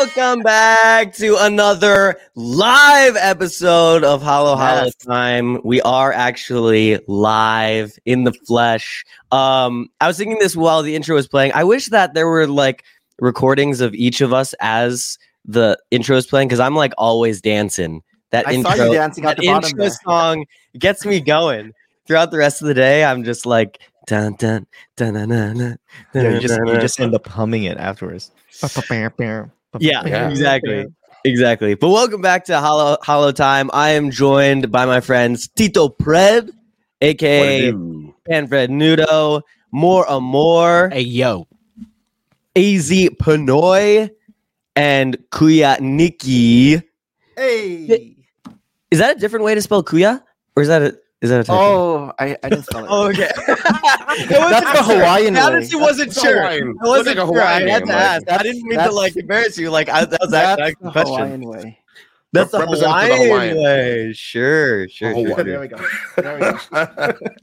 Welcome back to another live episode of Halo Halo Yes. Time. We are actually live in the flesh. Um, I was thinking this while the intro was playing. I wish that there were like recordings of each of us as the intro is playing because I'm like always dancing. That I intro, saw you dancing at that the bottom intro there. song gets me going. Throughout the rest of the day, I'm just like dun dun dun dun dun. dun, Yeah, you just dun, you dun, just end up humming it afterwards. yeah, Yeah. exactly. Exactly. But welcome back to Halo Halo Time. I am joined by my friends Tito Pred, aka Panfred Nudo, More Amor, Hey yo, AZ Panoy, and Kuya Nikki. Hey. Is that a different way to spell Kuya? Or is that a is that a typo? Oh, I, I didn't spell it. Oh, okay. That's the Hawaiian I way. honestly wasn't That's sure. Hawaian. I wasn't like a sure. I had to like- ask. I didn't mean to like embarrass you. Like I, that was That's that, the question. Hawaiian way. That's the Represent for the Hawaiian, Hawaiian. way. Sure, sure. Oh, sure. There we go. There we go.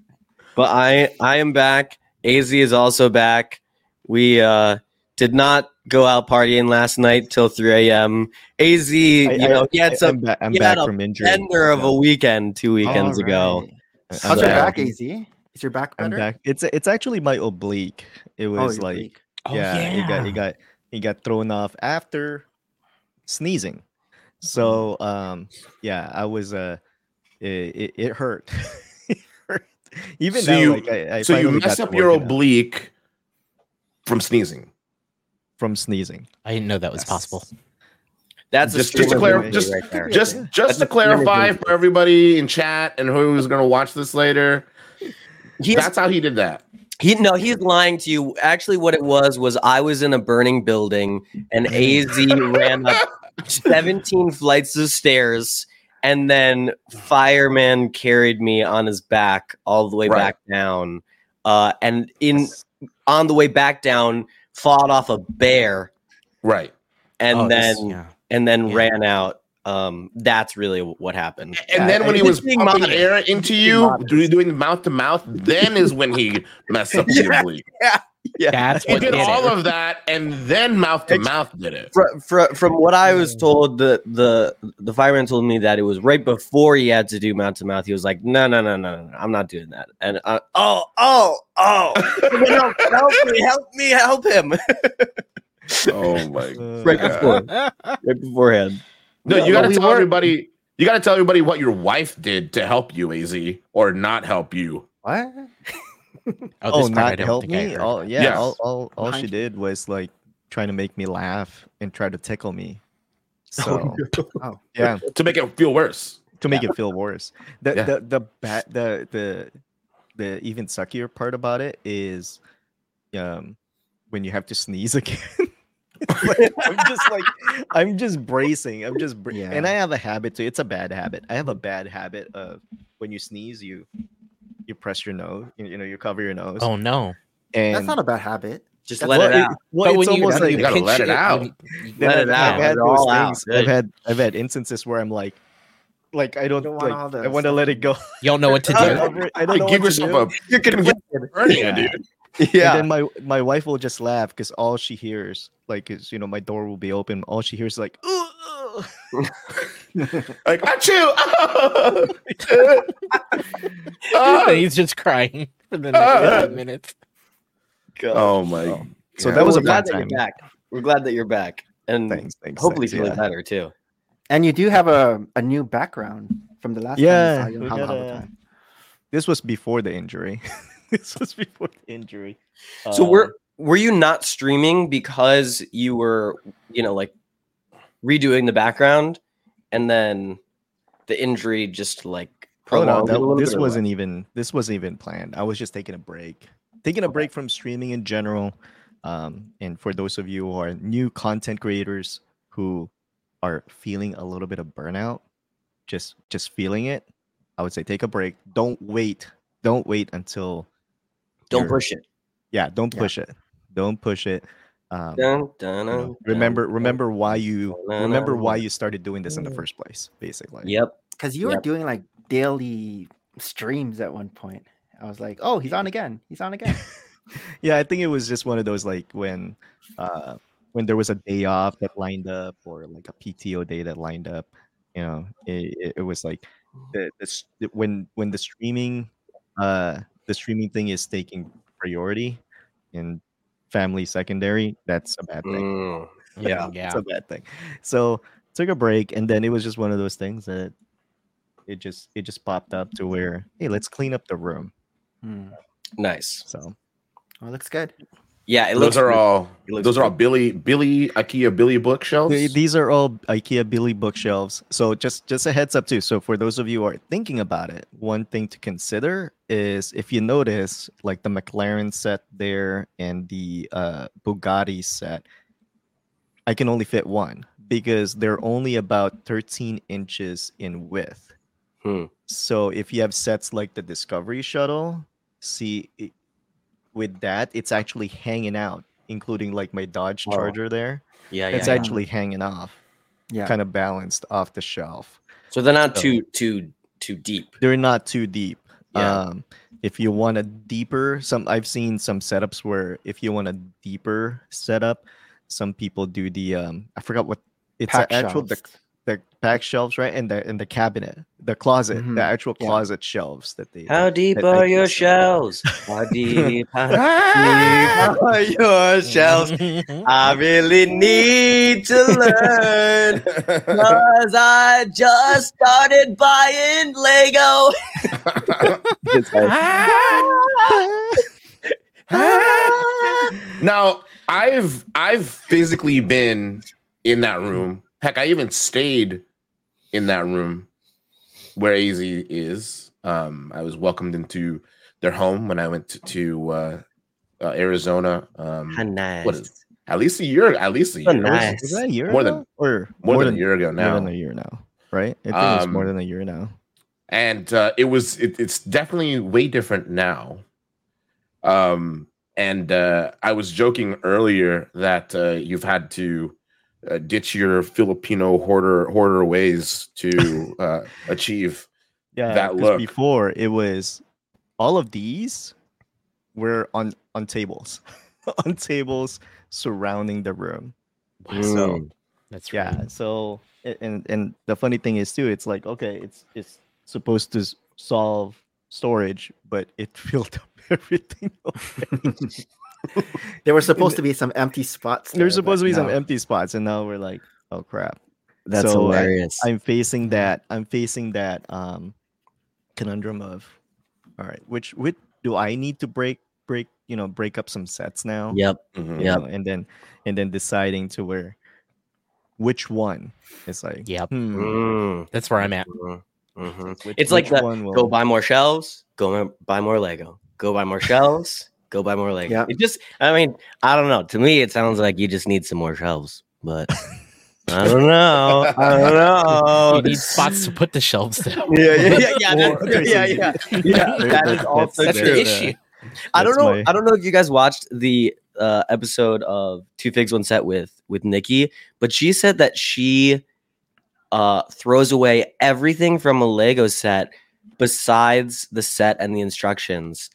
But I I am back. AZ is also back. We uh did not go out partying last night till 3 a.m. AZ, you I- know, I- he had I- some I'm, ba- I'm he back had a from injury. bender of a weekend two weekends ago. Alright. How's So- your back, AZ? Is your back I'm better? back. It's it's actually my oblique. It Oh, was you're like. Oh, yeah, it got it got it got thrown off after sneezing. So um yeah, I was uh it it, it hurt. It hurt. Even So now, you- like I, I so you messed up your work it out oblique from sneezing. From sneezing. I didn't know that was Yes. possible. That's a Just- just to streamer clar- movie just- right. Just just That's to clarify for everybody in chat and who's going to watch this later, He's, that's how he did that. he no, he's lying to you. Actually, what it was was I was in a burning building and AZ ran up 17 flights of stairs and then fireman carried me on his back all the way Right. back down uh and in on the way back down fought off a bear Right. and Oh, this- then yeah. and then Yeah. ran out um that's really what happened And then when he was being pumping modest. air into you, doing mouth to mouth, then is when he messed up the Yeah. Oblique. That's He did did all it. of that, and then mouth to It's- mouth did it. Fr- fr- from what I was told, the the the fireman told me that it was right before he had to do mouth to mouth. He was like, "No, no, no, no, no, I'm not doing that." And uh, oh, oh, oh, help, help me, help me, help him! Oh my! Uh, right Yeah. before, right beforehand. No, Yeah, you got to but tell were- everybody. You got to tell everybody what your wife did to help you, Az, or not help you. What? Oh, oh, this part not help me. heard. All, yeah, Yes. all, all, all she did was like trying to make me laugh and try to tickle me. So Oh. yeah, to make it feel worse. to make it feel worse. The Yeah. the the bad the the the even suckier part about it is um when you have to sneeze again. Like, I'm just like I'm just bracing. I'm just bra- and I have a habit too. It's a bad habit. I have a bad habit of when you sneeze, you you press your nose. You, you know, you cover your nose. Oh no! and That's not a bad habit. Just let it out. well, but it's when you, almost like You gotta let it out. you- Let I've, it I've had those all out. things. I've had I've had instances where I'm like, like I don't, don't want like all the I want to let it go. you don't know what to I do. don't- I don't know give what to yourself do. a You're gonna get hernia, dude. Yeah. And Yeah. then my my wife will just laugh because all she hears, like, is you know, my door will be open. All she hears is like, "Ugh, ugh." Like achoo! Ah! He's just crying for the next five minutes. oh my! Oh. So God. that was We're a glad bad that time. you're back. We're glad that you're back, and Thanks, thanks. hopefully thanks, feeling yeah. better too. And you do have a, a new background from the last Yeah, time we saw you we on Halo got Halo a- This was before the injury. this was before the injury. So Uh, were were you not streaming because you were, you know, like redoing the background, and then the injury just like Oh no, prolonged it a that, this bit or what? wasn't even this wasn't even planned. I was just taking a break, taking a break from streaming in general. Um, and for those of you who are new content creators who are feeling a little bit of burnout, just just feeling it, I would say take a break. Don't wait. Don't wait until Don't push it. Yeah, don't Yeah. push it. Don't push it. Um, Dun, dun, you know, remember dun, remember why you dun, remember dun, why you started doing this in the first place, basically. Yep. Because you were doing like daily streams at one point. I was like, oh, he's on again. He's on again. yeah i think it was just one of those like when uh when there was a day off that lined up or like a PTO day that lined up, you know, it, it, it was like the, the the- when when the streaming uh the streaming thing is taking priority and family secondary, that's a bad thing. Mm, yeah. yeah. it's a bad thing. So took a break, and then it was just one of those things that it just it just popped up to where hey, let's clean up the room. Hmm. Nice. So Well, looks good. Yeah, it those looks are good. all It looks those are all. Billy Billy IKEA Billy bookshelves. th- these are all IKEA Billy bookshelves. So just just a heads up too. So for those of you who are thinking about it, one thing to consider is if you notice like the McLaren set there and the uh, Bugatti set, I can only fit one because they're only about 13 inches in width. Hmm. So if you have sets like the Discovery Shuttle, see it, with that, it's actually hanging out, including like my Dodge Oh. Charger there. Yeah, yeah. it's yeah. actually hanging off, Yeah. kind of balanced off the shelf. So they're not So- too too too deep. They're not too deep. Yeah. Um, if you want a deeper, some I've seen some setups where if you want a deeper setup, some people do the um I forgot what it's Pack a actual the, shelves. The back shelves right and the and the cabinet the closet Mhm. the actual Yeah. closet shelves that they How deep that are can your shelves? How deep, how deep are your shelves? I really need to learn because I just started buying Lego. It's like- now I've I've physically been in that room. Heck, I even stayed in that room where AZ is. Um, I was welcomed into their home when I went to, to uh, uh, Arizona. Um, How nice. What is- at least a year, at least a So year, nice. was that a year More ago? than- or more, than, a year ago now? more than a year now right I think it's more Um, than a year now and uh, it was it, it's definitely way different now um and uh i was joking earlier that uh you've had to uh, ditch your filipino hoarder hoarder ways to uh achieve yeah that look. before it was all of these were on on tables on tables surrounding the room so Mm. That's yeah right. so and and the funny thing is too it's like okay it's it's supposed to solve storage but it filled up everything already. There were supposed to be some empty spots. there's there, supposed to but be some empty spots and now we're like oh crap That's So, hilarious. i'm facing that i'm facing that um conundrum of all right which which do i need to break break you know break up some sets now yep. Mhm. you Yep. know, and then and then deciding to where which one it's like Yep. hmm, Mm. That's where I'm at. Mhm. Mhm. which- It's like which that, one will- Go buy more shelves. Go buy more Lego. Go buy more shelves. Go buy more Lego. Yeah. It just, I mean, I don't know. To me, it sounds like you just need some more shelves, but I don't know. I don't know. You need spots to put the shelves down. yeah, yeah, yeah, yeah, Or- that's- yeah, yeah, yeah. There- That there- is also That's true. the issue. I don't know. my- I don't know if you guys watched the uh, episode of Two Figs One Set with with Nikki, but she said that she uh, throws away everything from a Lego set besides the set and the instructions,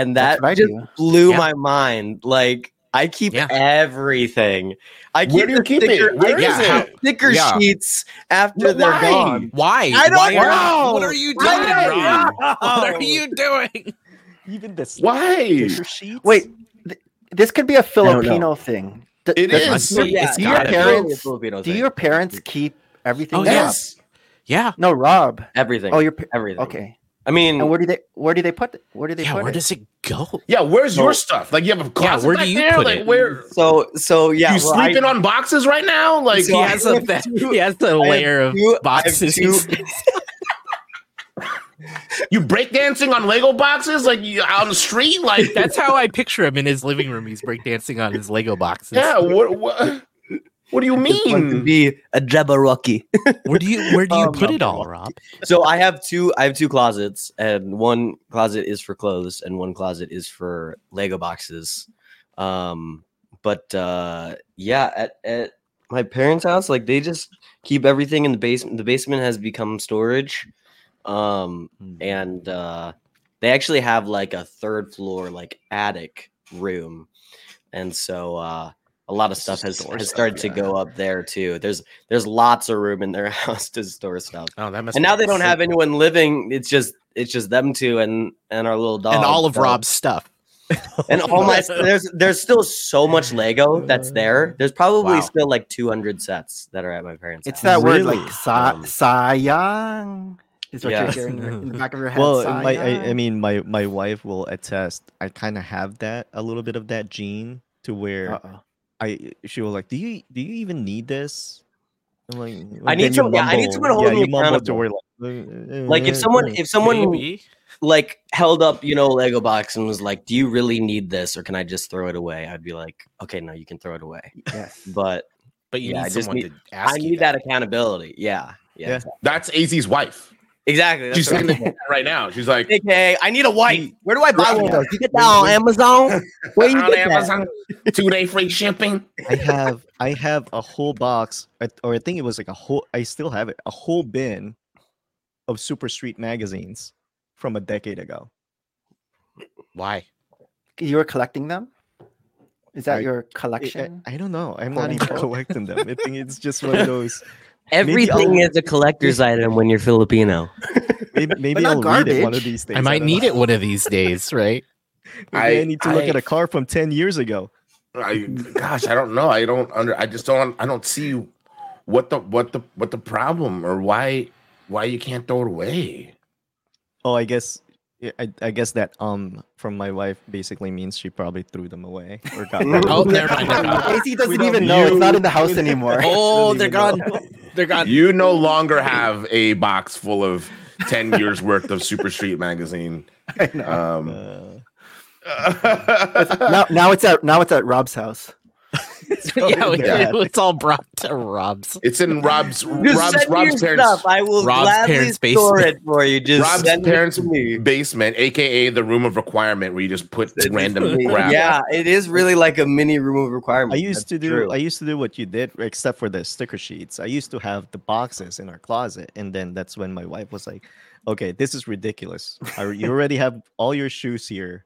and that just do. blew Yeah. my mind. Like I keep Yeah. everything. I keep Where do you the keep it? sticker, Where I is it? sticker Yeah. sheets after No, they're why? gone. Why? I don't Why are- know. What are you doing, I don't Rob? know. What are you doing? even the why sheets Wait, th- this could be a. Filipino thing. D- It does- is. Do, Yeah, do your parents do thing. your parents keep everything? Oh, there? yes Yeah. No, Rob. everything? Oh, your pa- everything. okay. I mean, And where do they where do they put? Where do they Yeah. put Where it? does it go? yeah where's So- your stuff like you have a closet where do you there? put like it? where so so yeah. you well, sleeping I, on boxes right now like So He has a have two- he has a layer of two- boxes. two- you breakdancing on lego boxes like you on the street like That's how I picture him in his living room. He's breakdancing on his Lego boxes. yeah what what what do you want to mean be a Jabberwocky. Where do you where do you Um, put it all, Rob? so I have two. I have two closets, and one closet is for clothes, and one closet is for Lego boxes. Um, but uh, yeah, at at my parents' house, like they just keep everything in the basement. The basement has become storage. Um, Hmm. and uh, they actually have like a third floor like attic room and so uh, a lot of stuff has, Store has stuff, started to go up there too. There's there's lots of room in their house to store stuff. Oh, that must. And now they don't have anyone living. It's just it's just them two and and our little dog. and all of so- Rob's stuff. and all my there's there's still so much Lego that's there. There's probably Wow. still like 200 sets that are at my parents' It's house. that word like sa- Um, sayang is what yeah. you're hearing in the back of your head. Well, my I, I mean, my my wife will attest. I kind of have that a little bit of that gene to where Uh-oh. I she was like, "Do you do you even need this?" I'm like, I need then you some- yeah, I need mumble- someone holding you me mumble to accountable. where like, uh, uh, like if uh, someone if someone Maybe. like held up you know Lego box and was like, "Do you really need this or can I just throw it away?" I'd be like, "Okay, no, you can throw it away." yes. But But you Yeah, I need just someone need- to ask. I you need that accountability. Yeah. Yeah. Yeah. That's AZ's wife. Exactly. She's That's what saying I'm that right now. She's like. Okay, I need a wife. Where do I buy one of those? You get that on Amazon? Where you on get that? Two day free shipping. I have I have a whole box, or I think it was like a whole. I still have it, a whole bin of Super Street magazines from a decade ago. Why? You were collecting them? Is that I- your I- collection? I, I don't know. I'm not even collecting them. I think it's just one of those. Everything I'll- is a collector's item when you're Filipino. Maybe maybe I'll read it one of these days. I might don't need know. it one of these days, right? I, I- need to look I- at a car from ten years ago. I, gosh, I don't know. I don't under. I just don't. I don't see what the what the what the problem or why why you can't throw it away. Oh, I guess. Yeah, I, I guess that um from my wife basically means she probably threw them away or got rid of Oh, them. never mind. never mind. AC doesn't don't- even know. It's not in the house anymore. Oh, they're gone. They're gone. You no longer have a box full of ten years worth of Super Street magazine. I know. Um, Uh, now, now it's at now it's at Rob's house. Oh, yeah, we- Yeah. it's all brought to Rob's. it's in Rob's Just Rob's send Rob's parents. stuff. I will Rob's gladly parents' store basement. it for you. Just Rob's send it parents' to me. basement, aka the room of requirement, where you just put random crap. Yeah, it is really like a mini room of requirement. I used That's to do true. I used to do what you did, except for the sticker sheets. I used to have the boxes in our closet, and then that's when my wife was like, "Okay, this is ridiculous. I, you already have all your shoes here,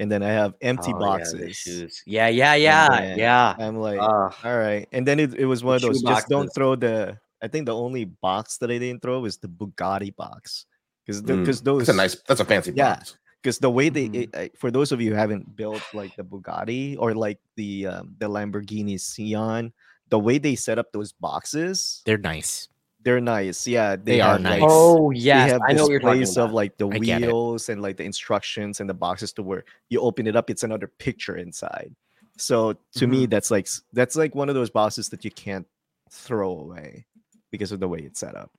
and then I have empty Oh, yeah, boxes." shoes. Yeah, yeah, yeah, yeah. I'm like, Ah. all right. And then it, it was one of those just don't throw the I think the only box that I didn't throw was the Bugatti box. Because Mm, because those That's a nice. That's a fancy Yeah. box. because the way they Mhm. it, uh, for those of you who haven't built like the Bugatti or like the um, the Lamborghini Sián, the way they set up those boxes, They're nice. They're nice. Yeah, They are nice. like, Oh they yes, have I know what you're talking displays about. of like the I wheels and like the instructions and the boxes to where you open it up, it's another picture inside. So to me, Mm-hmm. that's like that's like one of those boxes that you can't throw away because of the way it's set up.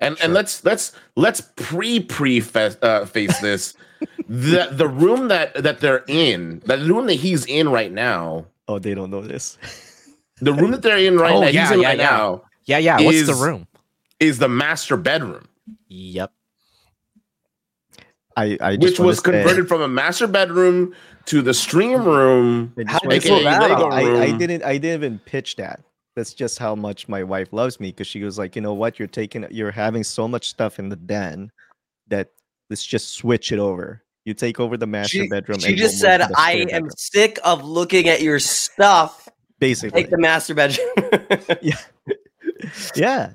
And Sure. and let's let's let's pre pre uh, face this. the the room that that they're in, the room that he's in right now, Oh, they don't know this. the room that they're in right Oh, now, yeah, he's in yeah, right yeah. now, Yeah, yeah. What's the room? is the master bedroom, Yep. I, I just which wanna was say- converted from a master bedroom to the stream room. I How wanna did they say- pull that off? I, I room. didn't I didn't even pitch that. That's just how much my wife loves me because she was like, you know what, you're taking you're having so much stuff in the den that let's just switch it over. You take over the master She, bedroom. she and just said, "I am bedroom." sick of looking at your stuff. basically. Take the master bedroom." yeah,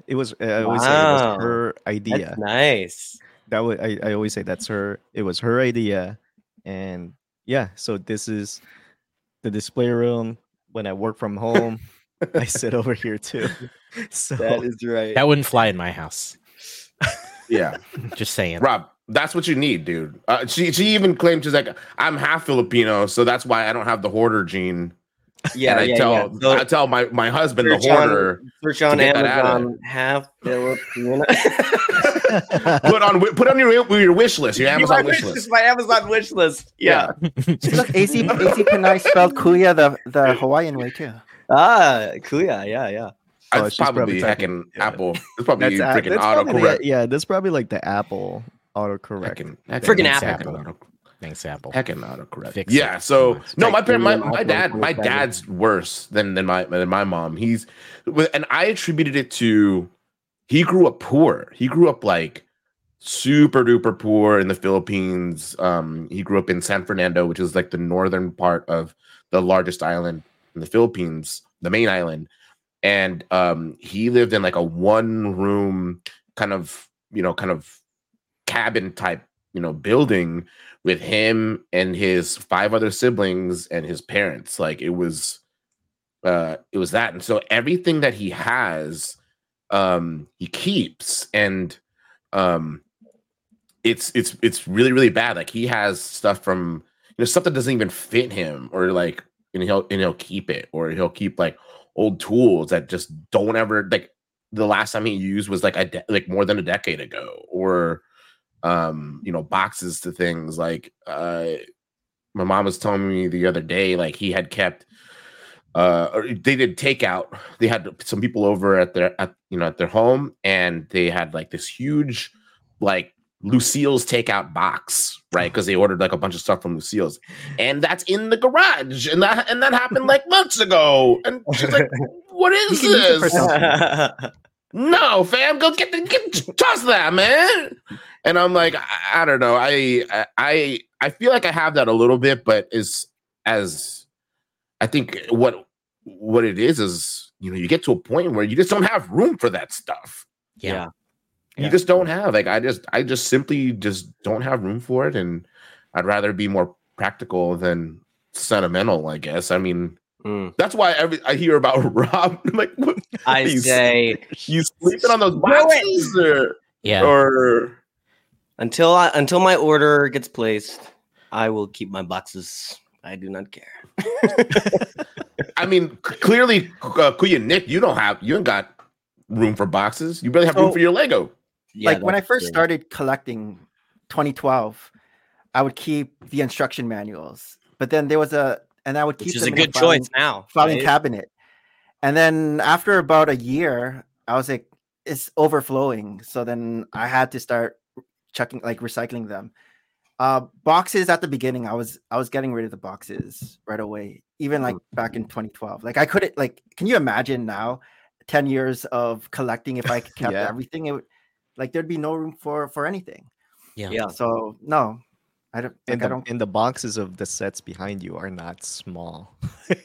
it was. Uh, I always say it Wow. was her idea. That's nice. That was I, I always say that's her. It was her idea, and yeah. So this is the display room. When I work from home, I sit over here too. So That is right. That wouldn't fly in my house. Yeah, Just saying. Rob, that's what you need, dude. Uh, she she even claimed she's like, I'm half Filipino, so that's why I don't have the hoarder gene. Yeah, and I yeah, tell yeah. So I tell my my husband the search on- hoarder. search on get that out of Amazon. Half Filipino. put on put on your your wish list, your Amazon my wish wish list. My Amazon wish list. Yeah. Look, AC AC Kanai spelled Kuya the the Hawaiian way too. Ah, Kuya. Yeah, yeah. Oh, It's she's probably probably typing- yeah. Apple. It's probably That's, a- freaking that's probably the- autocorrect. yeah, that's probably like the Apple autocorrect. Heckin' heckin' Freaking heckin' Apple. Auto- Thanks, Apple. Heckin' autocorrect. Fix it. Yeah. So Come on. no, my parent, my, my dad, my dad's worse than than my than my mom. He's and I attributed it to he grew up poor. He grew up like super duper poor in the Philippines. Um, he grew up in San Fernando, which is like the northern part of the largest island in the Philippines, the main island, and um, he lived in like a one room kind of you know kind of cabin type you know building with him and his five other siblings and his parents. Like it was uh it was that and so everything that he has um he keeps and um it's it's it's really really bad like he has stuff from you know stuff that doesn't even fit him or like and he'll and he'll keep it or he'll keep like old tools that just don't ever like the last time he used was like a de- like more than a decade ago or um you know boxes to things like uh my mom was telling me the other day like he had kept uh they did takeout. They had some people over at their at you know at their home and they had like this huge like lucille's takeout box right? Because they ordered like a bunch of stuff from lucille's. And that's in the garage and that and that happened like months ago. And she's like what is You can use it for this? something. no, fam, go get the get toss that, man. And I'm like, I, I don't know. I I I feel like I have that a little bit, but is as I think what what it is is you know you get to a point where you just don't have room for that stuff. Yeah. You Yeah. just don't have like I just I just simply just don't have room for it, and I'd rather be more practical than sentimental. I guess. I mean. Mm. That's why every I hear about Rob. like, what, I you say you sleeping on those boxes, or, Yeah. or until I until my order gets placed, I will keep my boxes. I do not care. I mean, clearly, uh, Kuya Nick, you don't have you ain't got room for boxes. You barely have room for your Lego. Yeah, like when I first true. started collecting 2012, I would keep the instruction manuals, but then there was a, and I would keep which is them a in good filing- choice now. filing right? cabinet. And then after about a year, I was like, it's overflowing. So then I had to start chucking, like recycling them. Uh, boxes at the beginning, I was I was getting rid of the boxes right away, even like back in 2012. Like I couldn't like, can you imagine now, 10 years of collecting if I kept Yeah. everything? It would like there'd be no room for for anything. Yeah. Yeah. So no, I don't. And Like, I the, don't. and the boxes of the sets behind you are not small.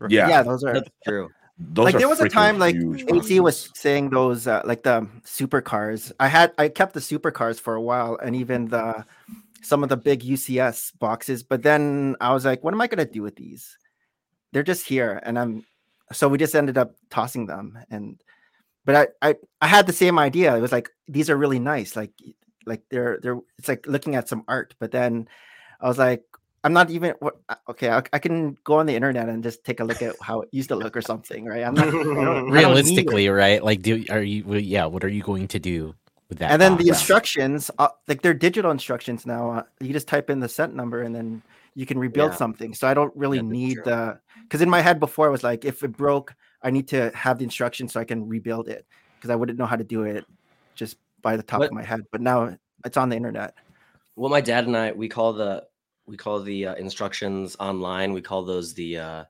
Right. Yeah, Yeah, those are That's true. those like there was a time like huge AC was saying those uh, like the supercars. I had I kept the supercars for a while and even the some of the big UCS boxes, but then I was like, what am I gonna do with these? They're just here, and I'm so we just ended up tossing them. And but I I I had the same idea. It was like these are really nice, like like they're they're it's like looking at some art. But then I was like. I'm not even okay. I, I can go on the internet and just take a look at how it used to look or something, right? I'm not I don't- I don't need it. Realistically, right? Like, do are you? well, Yeah. What are you going to do with that? and then the box? instructions uh, like they're digital instructions now uh, you just type in the set number and then you can rebuild Yeah. something so i don't really Yeah, that's need true. the because in my head before i was like if it broke i need to have the instructions so i can rebuild it because i wouldn't know how to do it just by the top What- of my head but now it's on the internet Well, my dad and I we call the we call the uh, instructions online. We call those the uh,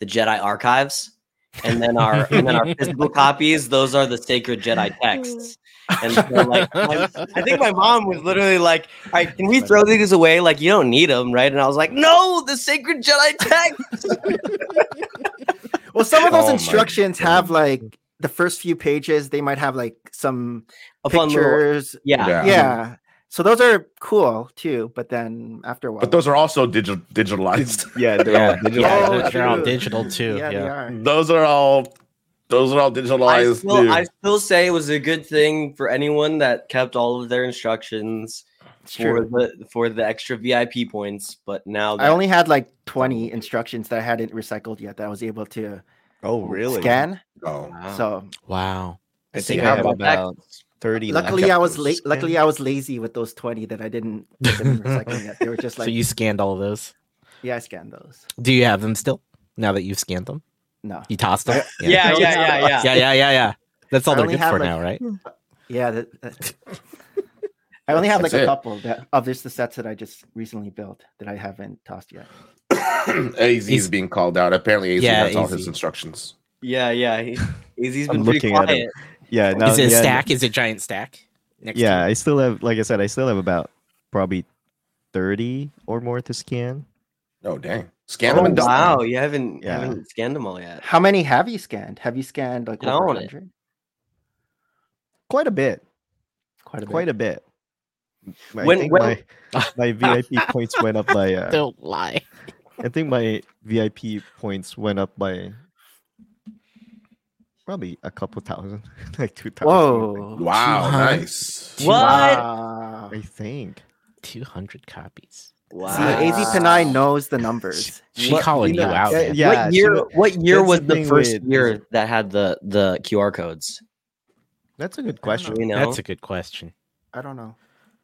the Jedi archives, and then our and then our physical copies. Those are the sacred Jedi texts. And so, like, my, I think my mom was literally like, "All right, can we throw these away? Like, you don't need them, right?" And I was like, "No, the sacred Jedi texts." well some of those Oh instructions have like the first few pages they might have like some A fun little, pictures yeah, Yeah. yeah so those are cool too but then after a while But those are also digital digitalized. Yeah, they're Yeah, all digital. yeah, Oh, they're, they're all digital too. yeah, Yeah, they are those are all those are all I digitalized still, too. I still say it was a good thing for anyone that kept all of their instructions it's for true the for the extra VIP points. But now I only had like 20 instructions that I hadn't recycled yet that I was able to Oh, really? scan. oh. Wow. So Wow. I think how I have about that? 30 luckily I was Those late. Luckily. I was lazy with those 20 that I didn't put them in. They were just like, so you scanned all of those. yeah, I scanned those. Do you have them still? Now that you've scanned them, No, you tossed them. yeah, yeah, yeah, yeah, yeah, yeah, yeah, yeah. That's all I they're good for like- now, right? yeah. That, that- I only have like That's a it. couple that oh, of just the sets that I just recently built that I haven't tossed yet. AZ is being called out. Apparently, AZ Yeah, has all his instructions. yeah, yeah. He, he's I'm been pretty looking at quiet. Yeah, no, Is it a yeah, stack? Is it a giant stack? Next Yeah, you? I still have, like I said, I still have about probably 30 or more to scan. Oh dang, scan them Oh, them. wow, you haven't, Yeah. haven't scanned them all yet. How many have you scanned? Have you scanned like over 100? Quite a bit. Quite a bit. Quite a bit. I When- think when- my, my VIP points went up by uh, Don't lie. I think my VIP points went up by probably a couple thousand, like two thousand. Whoa. Wow, 200. nice. What? Wow. I think. 200 copies. Wow. See, AZ Panay knows the numbers. She What- calling you know, out. yeah, yeah, what year? wa- what year was the the first with- year that had the the QR codes? That's a good question we know? That's a good question. I don't know.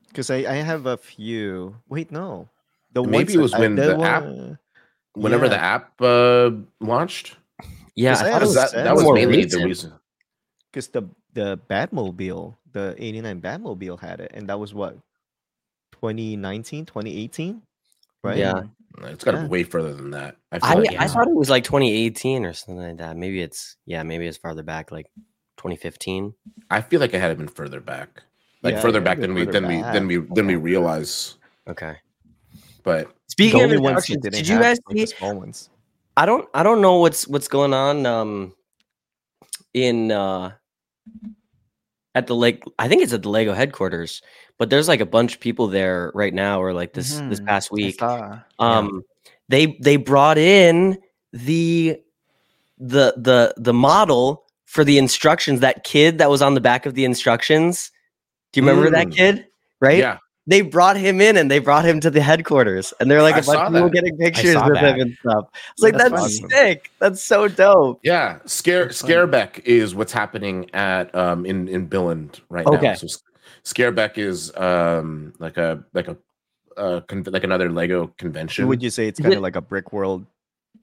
because I, I have a few. Wait, no. The Maybe it was that I- when the one- app- Whenever yeah. the app uh, launched, yeah, I that- thought was was, that, that was mainly recent. the reason. because the the Batmobile, the 89 Batmobile had it, and that was what 2019, 2018, right? Yeah. It's got to Yeah. be way further than that. I feel I, like I thought it was like 2018 or something like that. Maybe it's yeah, maybe it's farther back, like 2015. I feel like it had been further back, like Yeah, further back a bit than we further than we than we back. than we realize. Okay. But Speaking of only ones instructions, didn't you have, guys like, see? small ones? I don't I don't know what's what's going on um in uh at the lake I think it's at the Lego headquarters, but there's like a bunch of people there right now or like this this Mhm. past week. saw. Um they they brought in the the the the model for the instructions that kid that was on the back of the instructions. Do you remember that Mm. kid? Right? yeah, They brought him in and they brought him to the headquarters and they're like I a bunch of people getting pictures saw with that. him and stuff. It's like That's that's, awesome. sick. That's so dope. yeah. Scare That's funny. Skærbæk is what's happening at um in in Billund right now. Okay. So S- Skærbæk is um like a like a uh con- like another Lego convention. Would you say it's kind of like a brick world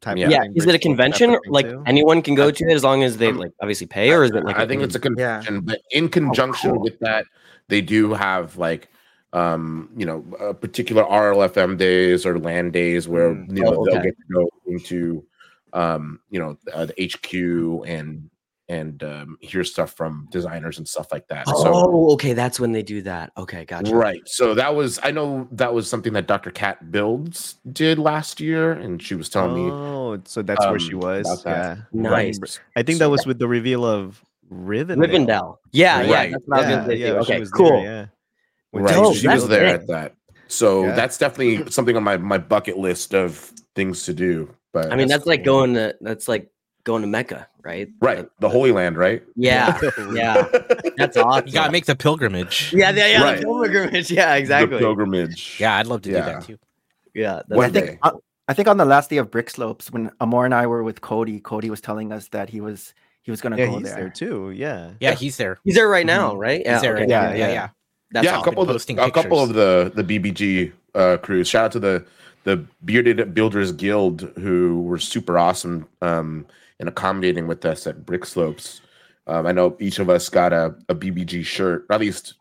type? Yeah. of Yeah. thing, Is it a convention? Like too? anyone can go I'm- to it as long as they I'm- like obviously pay, or is it like I a think it's a Yeah. convention, but in conjunction cool. with that, they do have like um, you know, uh, particular RLFM days or land days where Mm. you know Oh, they'll get to go into um, you know, uh, the HQ and and um, hear stuff from designers and stuff like that. So Oh, okay. That's when they do that. Okay, gotcha. right. So that was I know that was something that Dr. Cat Builds did last year, and she was telling me Oh, so that's where she um, was. Yeah, Nice. I think that was with the reveal of Rivendell. Rivendell. Yeah, yeah. Right. That's what I was Yeah, gonna say. yeah, Okay, was there, cool. yeah. When Right, Dope, she was there sick. at that. So Yeah. that's definitely something on my my bucket list of things to do. But I mean, that's like cool. going to that's like going to Mecca, right? right the Holy Land, right? Yeah, yeah. That's awesome. You gotta make the pilgrimage. Yeah, yeah, yeah. Right. The pilgrimage. Yeah, The exactly. pilgrimage. Yeah, I'd love to Yeah. do that too. Yeah. that's I think day. uh, I think on the last day of Brick Slopes, when Amor and I were with Cody, Cody was telling us that he was he was gonna Yeah, go he's there. there too. Yeah. Yeah, he's there. He's there right now, right? He's there. okay. right Yeah, now. yeah, yeah. Yeah. That's yeah, a couple of the, a couple of the the BBG uh, crews. Shout out to the the Bearded Builders Guild who were super awesome um, and accommodating with us at Brick Slopes. Um, I know each of us got a, a BBG shirt, or at least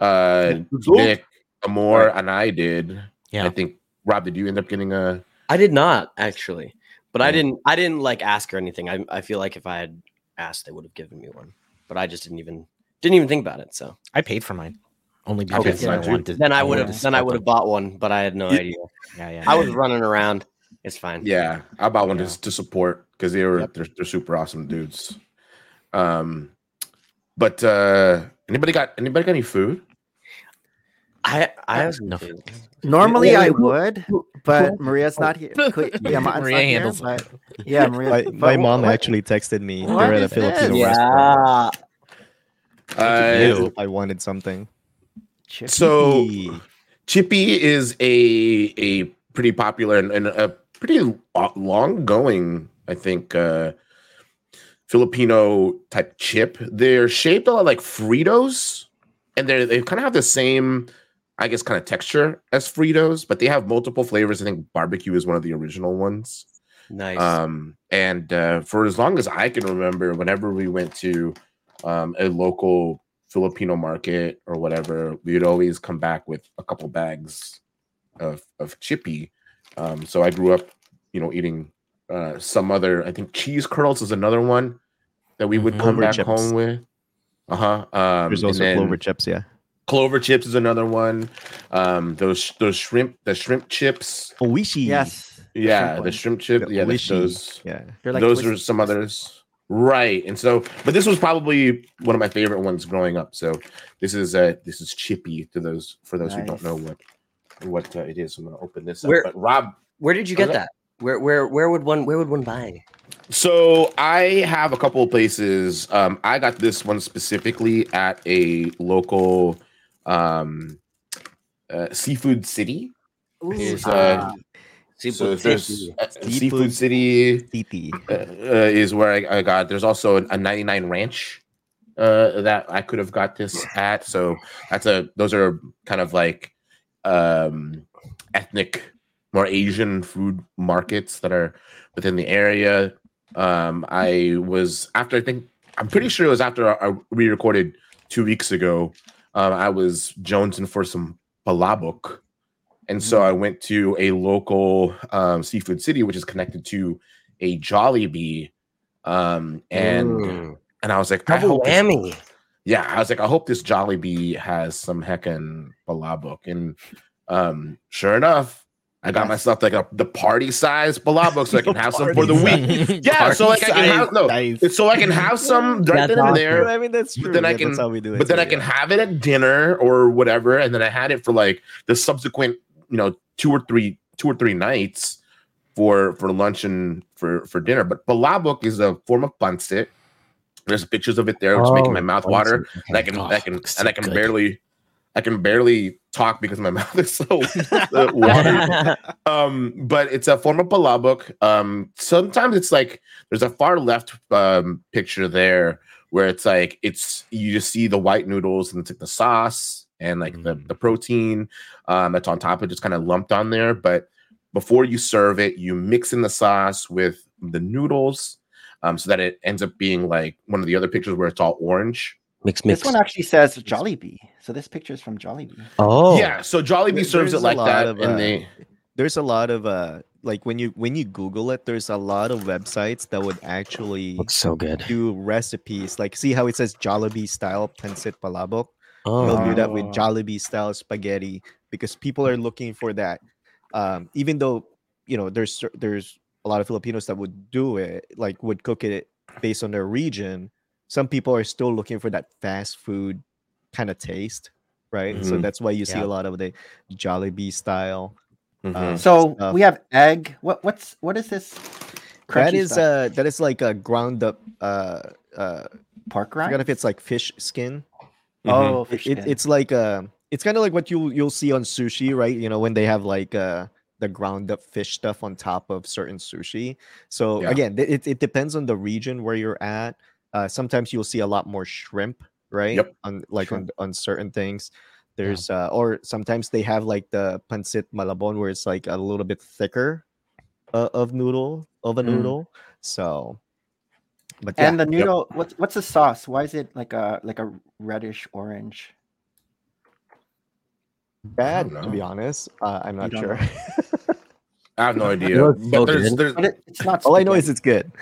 uh, Nick, Amor, and I did. Yeah. I think Rob, did you end up getting a? I did not actually, but I didn't. I didn't like ask or anything. I I feel like if I had asked, they would have given me one, but I just didn't even didn't even think about it. So I paid for mine. Only Okay, because so I I do- wanted. then I I would have then I would have bought one, but I had no Yeah. idea. Yeah, yeah. I was running around. It's fine. Yeah, I bought one Yeah. just to support because they were Yep. they're, they're super awesome dudes. Um, but uh anybody got anybody got any food? I I have No. food. Normally I would, but Maria's not here. Yeah, mine's Maria not here, handles but it. yeah, Maria. My, my mom what- actually texted me. what They're at a Filipino this? restaurant. Yeah. Uh, Ew. I wanted something. Chippy. so Chippy is a a pretty popular and, and a pretty long going, I think, uh Filipino type chip. They're shaped a lot like Fritos, and they they kind of have the same, I guess, kind of texture as Fritos, but they have multiple flavors. I think barbecue is one of the original ones. Nice. Um, and uh, for as long as I can remember, whenever we went to um, a local Filipino market or whatever, we'd always come back with a couple bags of of chippy. Um, so I grew up, you know, eating uh, some other. I think cheese curls is another one that we would Mhm. come Clover back chips. home with. Uh huh. Um, There's also then clover chips. Yeah. Clover chips is another one. Um, those those shrimp the shrimp chips. Oishi. yes, yeah, shrimp the shrimp chip. The Yeah, there's Oishi. those. Yeah. They're like those are some others. Right. And so, but this was probably one of my favorite ones growing up. So this is uh this is chippy to those for those who don't know what what uh, it is. I'm gonna open this Where- up. But Rob, Where did you get that? Where where where would one where would one buy? So I have a couple of places. Um, I got this one specifically at a local um, uh, seafood city. Is, uh, Seafood so there's City. uh, Seafood seafood city Titi. uh, uh, is where I, I got. There's also a 99 Ranch uh, that I could have got this at. So that's a. Those are kind of like um, ethnic, more Asian food markets that are within the area. Um, I was after. I think I'm pretty sure it was after I re-recorded two weeks ago. Um, I was jonesing for some palabok. And so I went to a local um, seafood city, which is connected to a Jollibee. Um, and Mm. and I was like, I hope this- whammy. yeah, I was like, I hope this Jollibee has some heckin' palabok. And um, sure enough, I got Yes. myself like a the party size palabok so I can have some for the Party week. Yeah, so like I can have no, Nice. so I can have some right That's then and there. I mean, that's But true. then I yeah, that's can- how we do it. but then too, I can have it at dinner or whatever, and then I had it for like the subsequent, you know, two or three, two or three nights for for lunch and for for dinner. But palabok is a form of pancit. There's pictures of it there, which is making my mouth water, and I can, Oh, I can, so and I can good. barely, I can barely talk because my mouth is so watery um but it's a form of palabok. um sometimes it's like there's a far left um picture there where it's like it's you just see the white noodles and it's like the sauce and like the, Mm. the protein um that's on top of it just kind of lumped on there but before you serve it you mix in the sauce with the noodles um so that it ends up being like one of the other pictures where it's all orange mix mix. This one actually says Jollibee. So this picture is from Jollibee. oh yeah so jollibee There- serves there's it a like lot that of, and uh, they There's a lot of uh, like when you when you Google it, there's a lot of websites that would actually looks so good. do recipes. Like, see how it says Jollibee style pancit palabok. Oh, They'll do that with Oh. Jollibee style spaghetti because people are looking for that. Um, even though you know there's there's a lot of Filipinos that would do it, like would cook it based on their region. Some people are still looking for that fast food kind of taste, right? So Mhm. that's why you see Yeah. a lot of the Jollibee style. Mhm. uh, So stuff. we have egg. What what's what is this? that crunchy stuff? uh that is like a ground up uh uh pork I rind. forgot if it's like fish skin. Oh, It- fish it, it's like uh it's kind of like what you you'll see on sushi, right? You know, when they have like uh the ground up fish stuff on top of certain sushi. So Yeah. again, it, it depends on the region where you're at. Uh sometimes you'll see a lot more shrimp, right? Yep. On like Shrimp. on on certain things. There's uh or sometimes they have like the pancit malabon where it's like a little bit thicker uh, of noodle of a Mm. noodle. So but yeah, and the noodle. What's what's the sauce? Why is it like a like a reddish orange? bad to be honest. Uh, I'm not sure. I have no idea. looks so But there's, there's But it, it's not. All I know is it's good.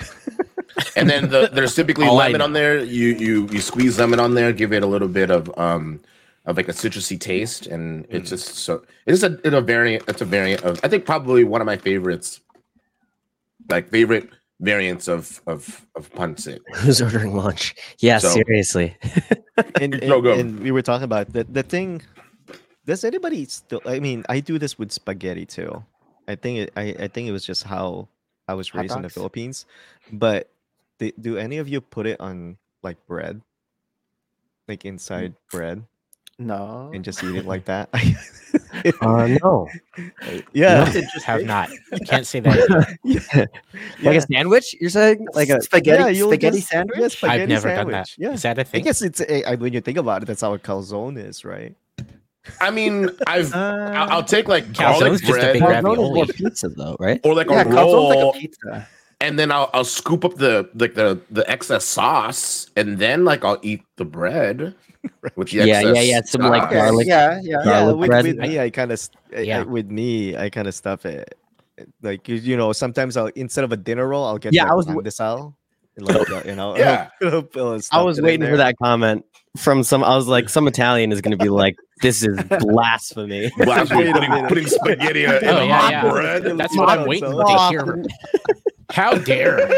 and then the, there's typically All lemon on there. You you you squeeze lemon on there, give it a little bit of um of like a citrusy taste, and Mm. it's just so it is a it's a variant. It's a variant of I think probably one of my favorites, like favorite variants of of of pancit. who's ordering lunch? Yeah, So- seriously. and, and, No, go. and we were talking about the, the thing does anybody still i mean i do this with spaghetti too i think it, I, I think it was just how i was raised in the philippines but do, do any of you put it on like bread like inside mm. bread No. and just eat it like that Uh, no, yeah Have not. You can't say that. yeah, like a sandwich. You're saying like a spaghetti yeah, spaghetti just- sandwich. yeah, spaghetti I've never done that. sandwich. yeah Is that a I thing? I guess it's a, I, when you think about it, that's how a calzone is, right? I mean, I've Uh, I'll, I'll take like garlic Calzone's just a bread big calzone is ravioli. more pizza though, right? or like yeah, a calzone's roll, like a pizza. And then I'll I'll scoop up the like the the excess sauce, and then like I'll eat the bread with the Yeah, excess yeah, yeah, some, like, garlic- yeah, yeah. yeah, garlic with, bread. with me, I kind of Yeah. with me, I kind of stuff it. Like you, you know, sometimes I'll instead of a dinner roll, I'll get Yeah, the I was w- pandesal. Like, uh, you know, Yeah. little pillow I was waiting for that comment from some. I was like, some Italian is going to be like, "This is blasphemy." Blasphemy, Wait putting, putting spaghetti in Oh, a yeah, yeah. bread. That's what I'm waiting to hear. How dare?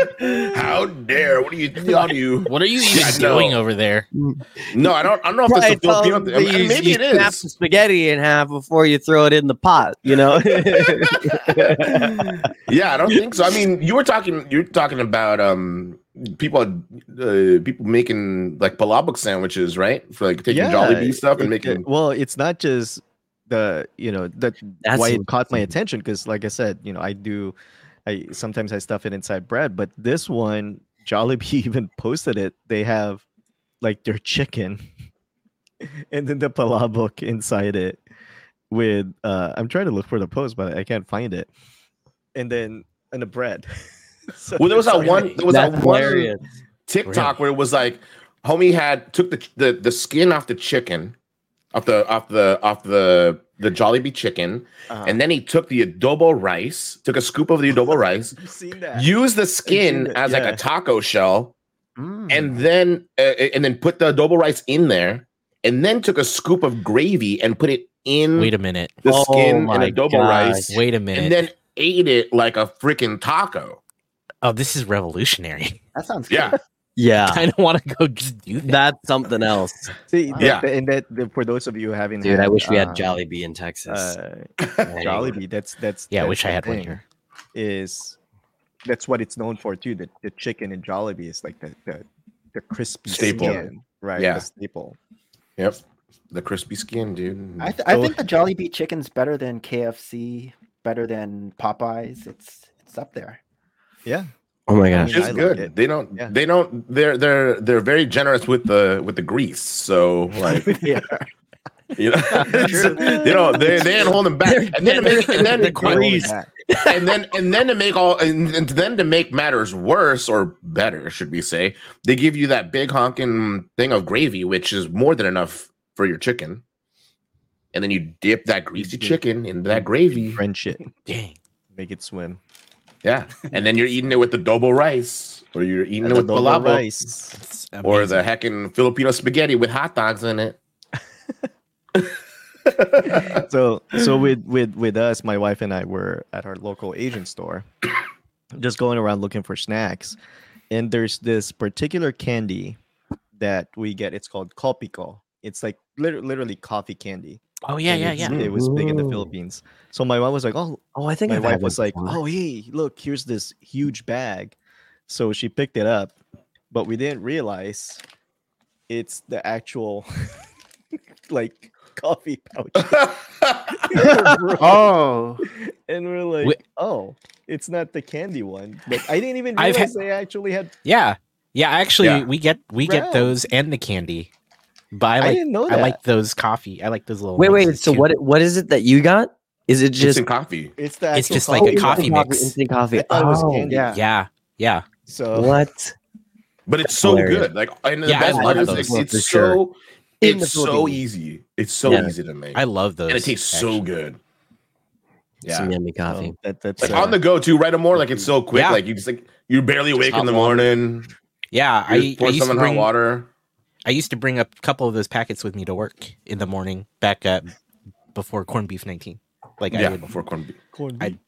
How dare? What are you? How do you? What are you even Yeah, doing over there? No, I don't. I don't know if Right, it's a Filipino tell thing. them I mean, you- maybe you it snap is. the spaghetti in half before you throw it in the pot. You know. Yeah, I don't think so. I mean, you were talking. You're talking about um people uh, people making like palabok sandwiches, right? For like taking Jollibee stuff and it- making. it- well, it's not just the you know that That's why it caught my attention because, like I said, you know, I do. I sometimes I stuff it inside bread, but this one, Jollibee even posted it. They have like their chicken, and then the palabok inside it with. uh I'm trying to look for the post, but I can't find it. And then and the bread. So Well, there was that like- one. There was That's that one hilarious. TikTok where it was like, homie had took the, the the skin off the chicken, off the off the off the the Jollibee chicken, Uh-huh. and then he took the adobo rice, took a scoop of the adobo rice, You've seen that. used the skin it, as like a taco shell, Mm. and then uh, and then put the adobo rice in there, and then took a scoop of gravy and put it in Wait a minute. the Oh skin and adobo gosh. rice, Wait a minute. and then ate it like a freaking taco. oh, this is revolutionary. that sounds good. Yeah, Yeah, I kind of want to go just do that. that's something else, See, Yeah. that- and that, that- for those of you who haven't, dude. I wish we had uh, Jollibee in Texas. Uh, Anyway. Jollibee. That's that's yeah, I wish I the had one thing, here. Is that's what it's known for too. The the chicken in Jollibee is like the the, the crispy Staple. skin, right? Yeah. the staple. yep, the crispy skin, dude. I, th- I think the Jollibee chicken's better than KFC, better than Popeyes. It's it's up there. Yeah, oh my I gosh, mean, it's I like good. it. They don't. Yeah. They don't. They're they're they're very generous with the with the grease. So like yeah. you know, True. they don't. They they ain't holding back. And then to make, and then They're grease. and then and then to make all and, and then to make matters worse or better, should we say, they give you that big honking thing of gravy, which is more than enough for your chicken. And then you dip that greasy chicken into that gravy. French it, Dang. make it swim. Yeah. And then you're eating it with the adobo rice, or you're eating it with palabok, rice. Or the heckin' Filipino spaghetti with hot dogs in it. so so with with with us my wife and i were at our local asian store just going around looking for snacks and there's this particular candy that we get it's called kopiko it's like lit- literally coffee candy Oh yeah, yeah, yeah. it was big in the Philippines. so my mom was like oh oh, I think my I've wife was like before. oh hey look here's this huge bag so she picked it up but we didn't realize it's the actual like coffee pouch Oh, and we're like, Wait. oh, it's not the candy one. But I didn't even I've realize had- they actually had. Yeah. Yeah, actually Yeah. we get we get those and the candy. But I I, like didn't know I like those coffee. I like those little Wait, wait. So too. what? What is it that you got? Is it Just just coffee. it's the It's actual just like a coffee coffee mix. Instant coffee. I thought it was Oh, candy. yeah. Yeah. Yeah. So What? But it's so Hilarious. good. Like, and the Yeah, I best part love is those. like, it's For so sure. It's so easy. It's so Yeah. easy to make, I love those. and it tastes so good. Yeah, Some yummy so coffee. that, that's like uh, on the go too. Right A more like it's so quick. Yeah. Like you just like you're barely awake hot in the water. morning. Yeah, You I, just I pour used some to in hot bring water. I used to bring a couple of those packets with me to work in the morning back up before corned beef 19. Like I Yeah, would before corned beef. corned I- beef.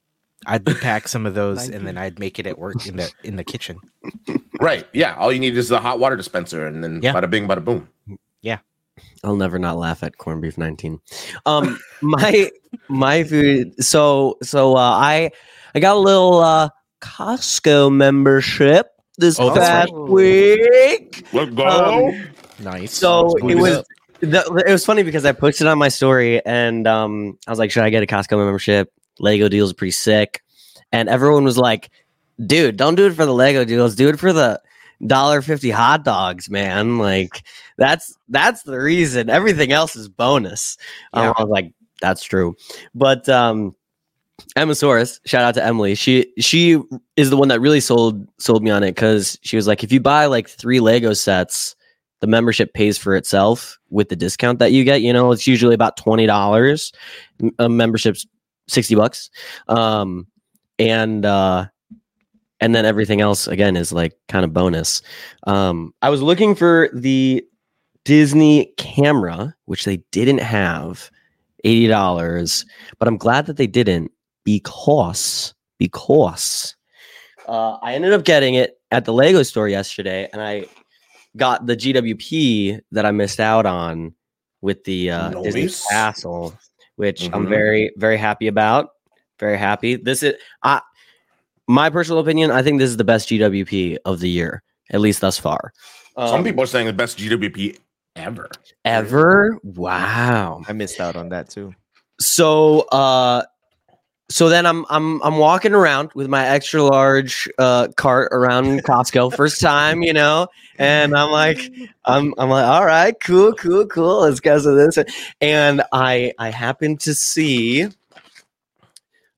I'd pack some of those and then I'd make it at work in the in the kitchen. Right. Yeah. All you need is the hot water dispenser, and then Yeah. bada bing, bada boom. Yeah. I'll never not laugh at corned beef 19. Um my my food so so uh I I got a little uh Costco membership this Oh, past right. week. Let's go. Um, Nice. So it it was up. the, it was funny because I posted on my story and um I was like, should I get a Costco membership? Lego deals are pretty sick. And everyone was like, dude, don't do it for the Lego deals, do it for the dollar fifty hot dogs, man. Like that's that's the reason. Everything else is bonus. Um, I was like, that's true. But um Emma Soros, shout out to Emily. She she is the one that really sold sold me on it because she was like, if you buy like three Lego sets, the membership pays for itself with the discount that you get. You know, it's usually about twenty dollars. A membership's sixty bucks, um, and uh, and then everything else again is like kind of bonus. Um, I was looking for the Disney camera, which they didn't have, eighty dollars, but I'm glad that they didn't because because uh, I ended up getting it at the Lego store yesterday, and I got the GWP that I missed out on with the uh, Disney Castle, which I'm Mhm. very very happy about. Very happy. This is I my personal opinion. I think this is the best GWP of the year, at least thus far. Some Um, people are saying the best GWP ever. ever. Wow. I missed out on that too. so uh so then I'm I'm I'm walking around with my extra large uh cart around Costco first time, you know, and I'm like I'm I'm like all right, cool, cool, cool. Let's go to this and I I happen to see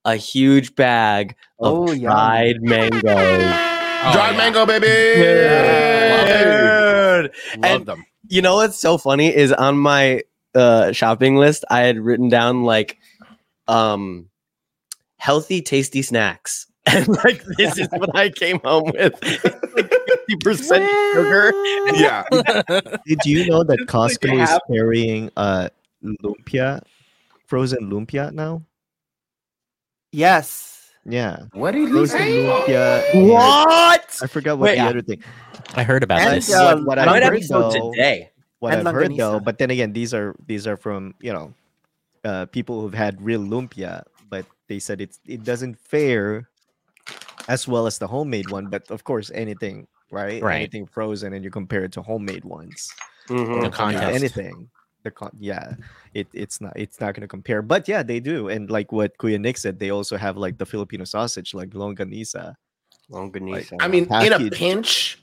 a huge bag of Oh, yum. dried mangoes. Dried yeah. mango, baby. Dude. Love And- them. You know what's so funny is on my uh shopping list I had written down like um healthy tasty snacks. And like this is what I came home with. like 50% sugar. Yeah. Did you know that It's like Costco is carrying uh lumpia, frozen lumpia now? Yes. Yeah, What did he frozen say? lumpia. What? I forgot what Wait, the yeah. other thing. I heard about And, this. uh, what what I I might I've heard episode though, today. what And I've heard though, but then again, these are these are from you know, uh, people who've had real lumpia, but they said it's it doesn't fare as well as the homemade one. But of course, anything right, Right. anything frozen, and you compare it to homemade ones, Mhm. The or, you know, contest. anything. The con- yeah, it, it's not it's not gonna compare, but yeah, they do. And like what Kuya Nick said, they also have like the Filipino sausage, like longanisa. Longanisa. I mean, in a pinch,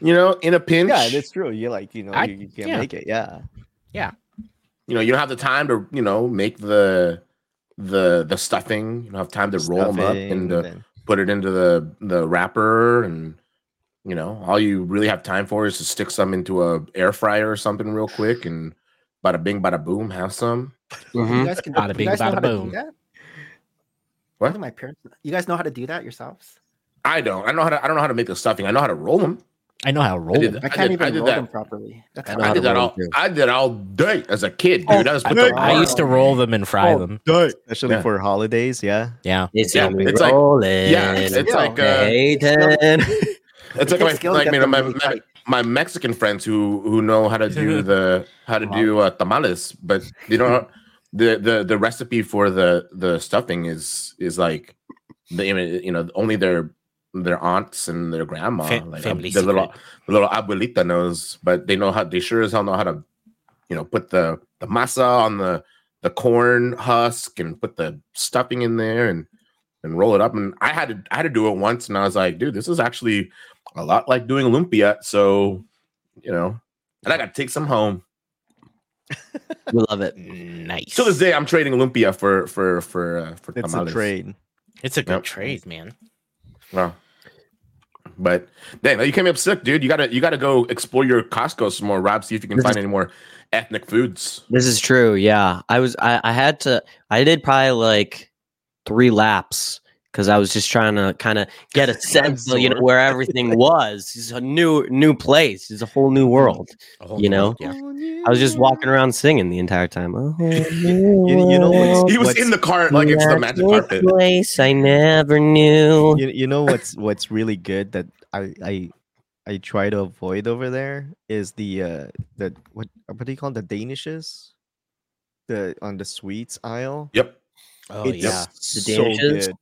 you know, in a pinch, Yeah, that's true. You're like you know I- you, you can yeah. make it. Yeah. Yeah, you know, you don't have the time to, you know, make the the the stuffing. You don't have time to roll them up and uh, then- put it into the the wrapper, and you know, all you really have time for is to stick some into a air fryer or something real quick, and bada bing, bada boom, have some. You Mhm. guys can Bada you bing, guys know bada how to do boom. that? What? What do my parents? You guys know how to do that yourselves? I don't. I know how to. I don't know how to make the stuffing. I know how to roll them. I know how to roll did them. I I can't did- even I did roll that. them properly. That's I know I did that all. them too. I did all day as a kid, Oh, dude. I just I- the I used to roll them and fry Oh, them. especially Yeah. for holidays. Yeah, Yeah. It's Yeah, it's like- yeah, it's, it's like uh, it's like my, like you know, my, my, my Mexican friends who who know how to do the how to do uh, tamales, but they don't. The, the the recipe for the the stuffing is is like the you know only their their aunts and their grandma Fa- like family the little the little abuelita knows, but they know how they sure as hell know how to you know put the the masa on the the corn husk and put the stuffing in there and and roll it up. And I had to I had to do it once, and I was like, dude, this is actually a lot like doing lumpia. So you know, and I got to take some home. we love it. Nice. To this day, I'm trading lumpia for for for uh, for it's tamales. a trade. It's a good Yep. trade, man. Wow. But damn, you came up sick, dude. You gotta you gotta go explore your Costco some more, Rob. See if you can This find is- any more ethnic foods. This is true. Yeah. I was I, I had to I did probably like three laps because I was just trying to kind of get a sense of you know where everything was. It's a new new place. It's a whole new world. Whole You know? world, Yeah. I was just walking around singing the entire time. Oh, You- you know what's- He was What's- in the cart like it's the magic carpet. place I never knew. You, you know what's what's really good that I I I try to avoid over there is the uh the what what do you call it? the danishes the on the sweets aisle. Yep. Oh it's yeah. The so Danishes? good.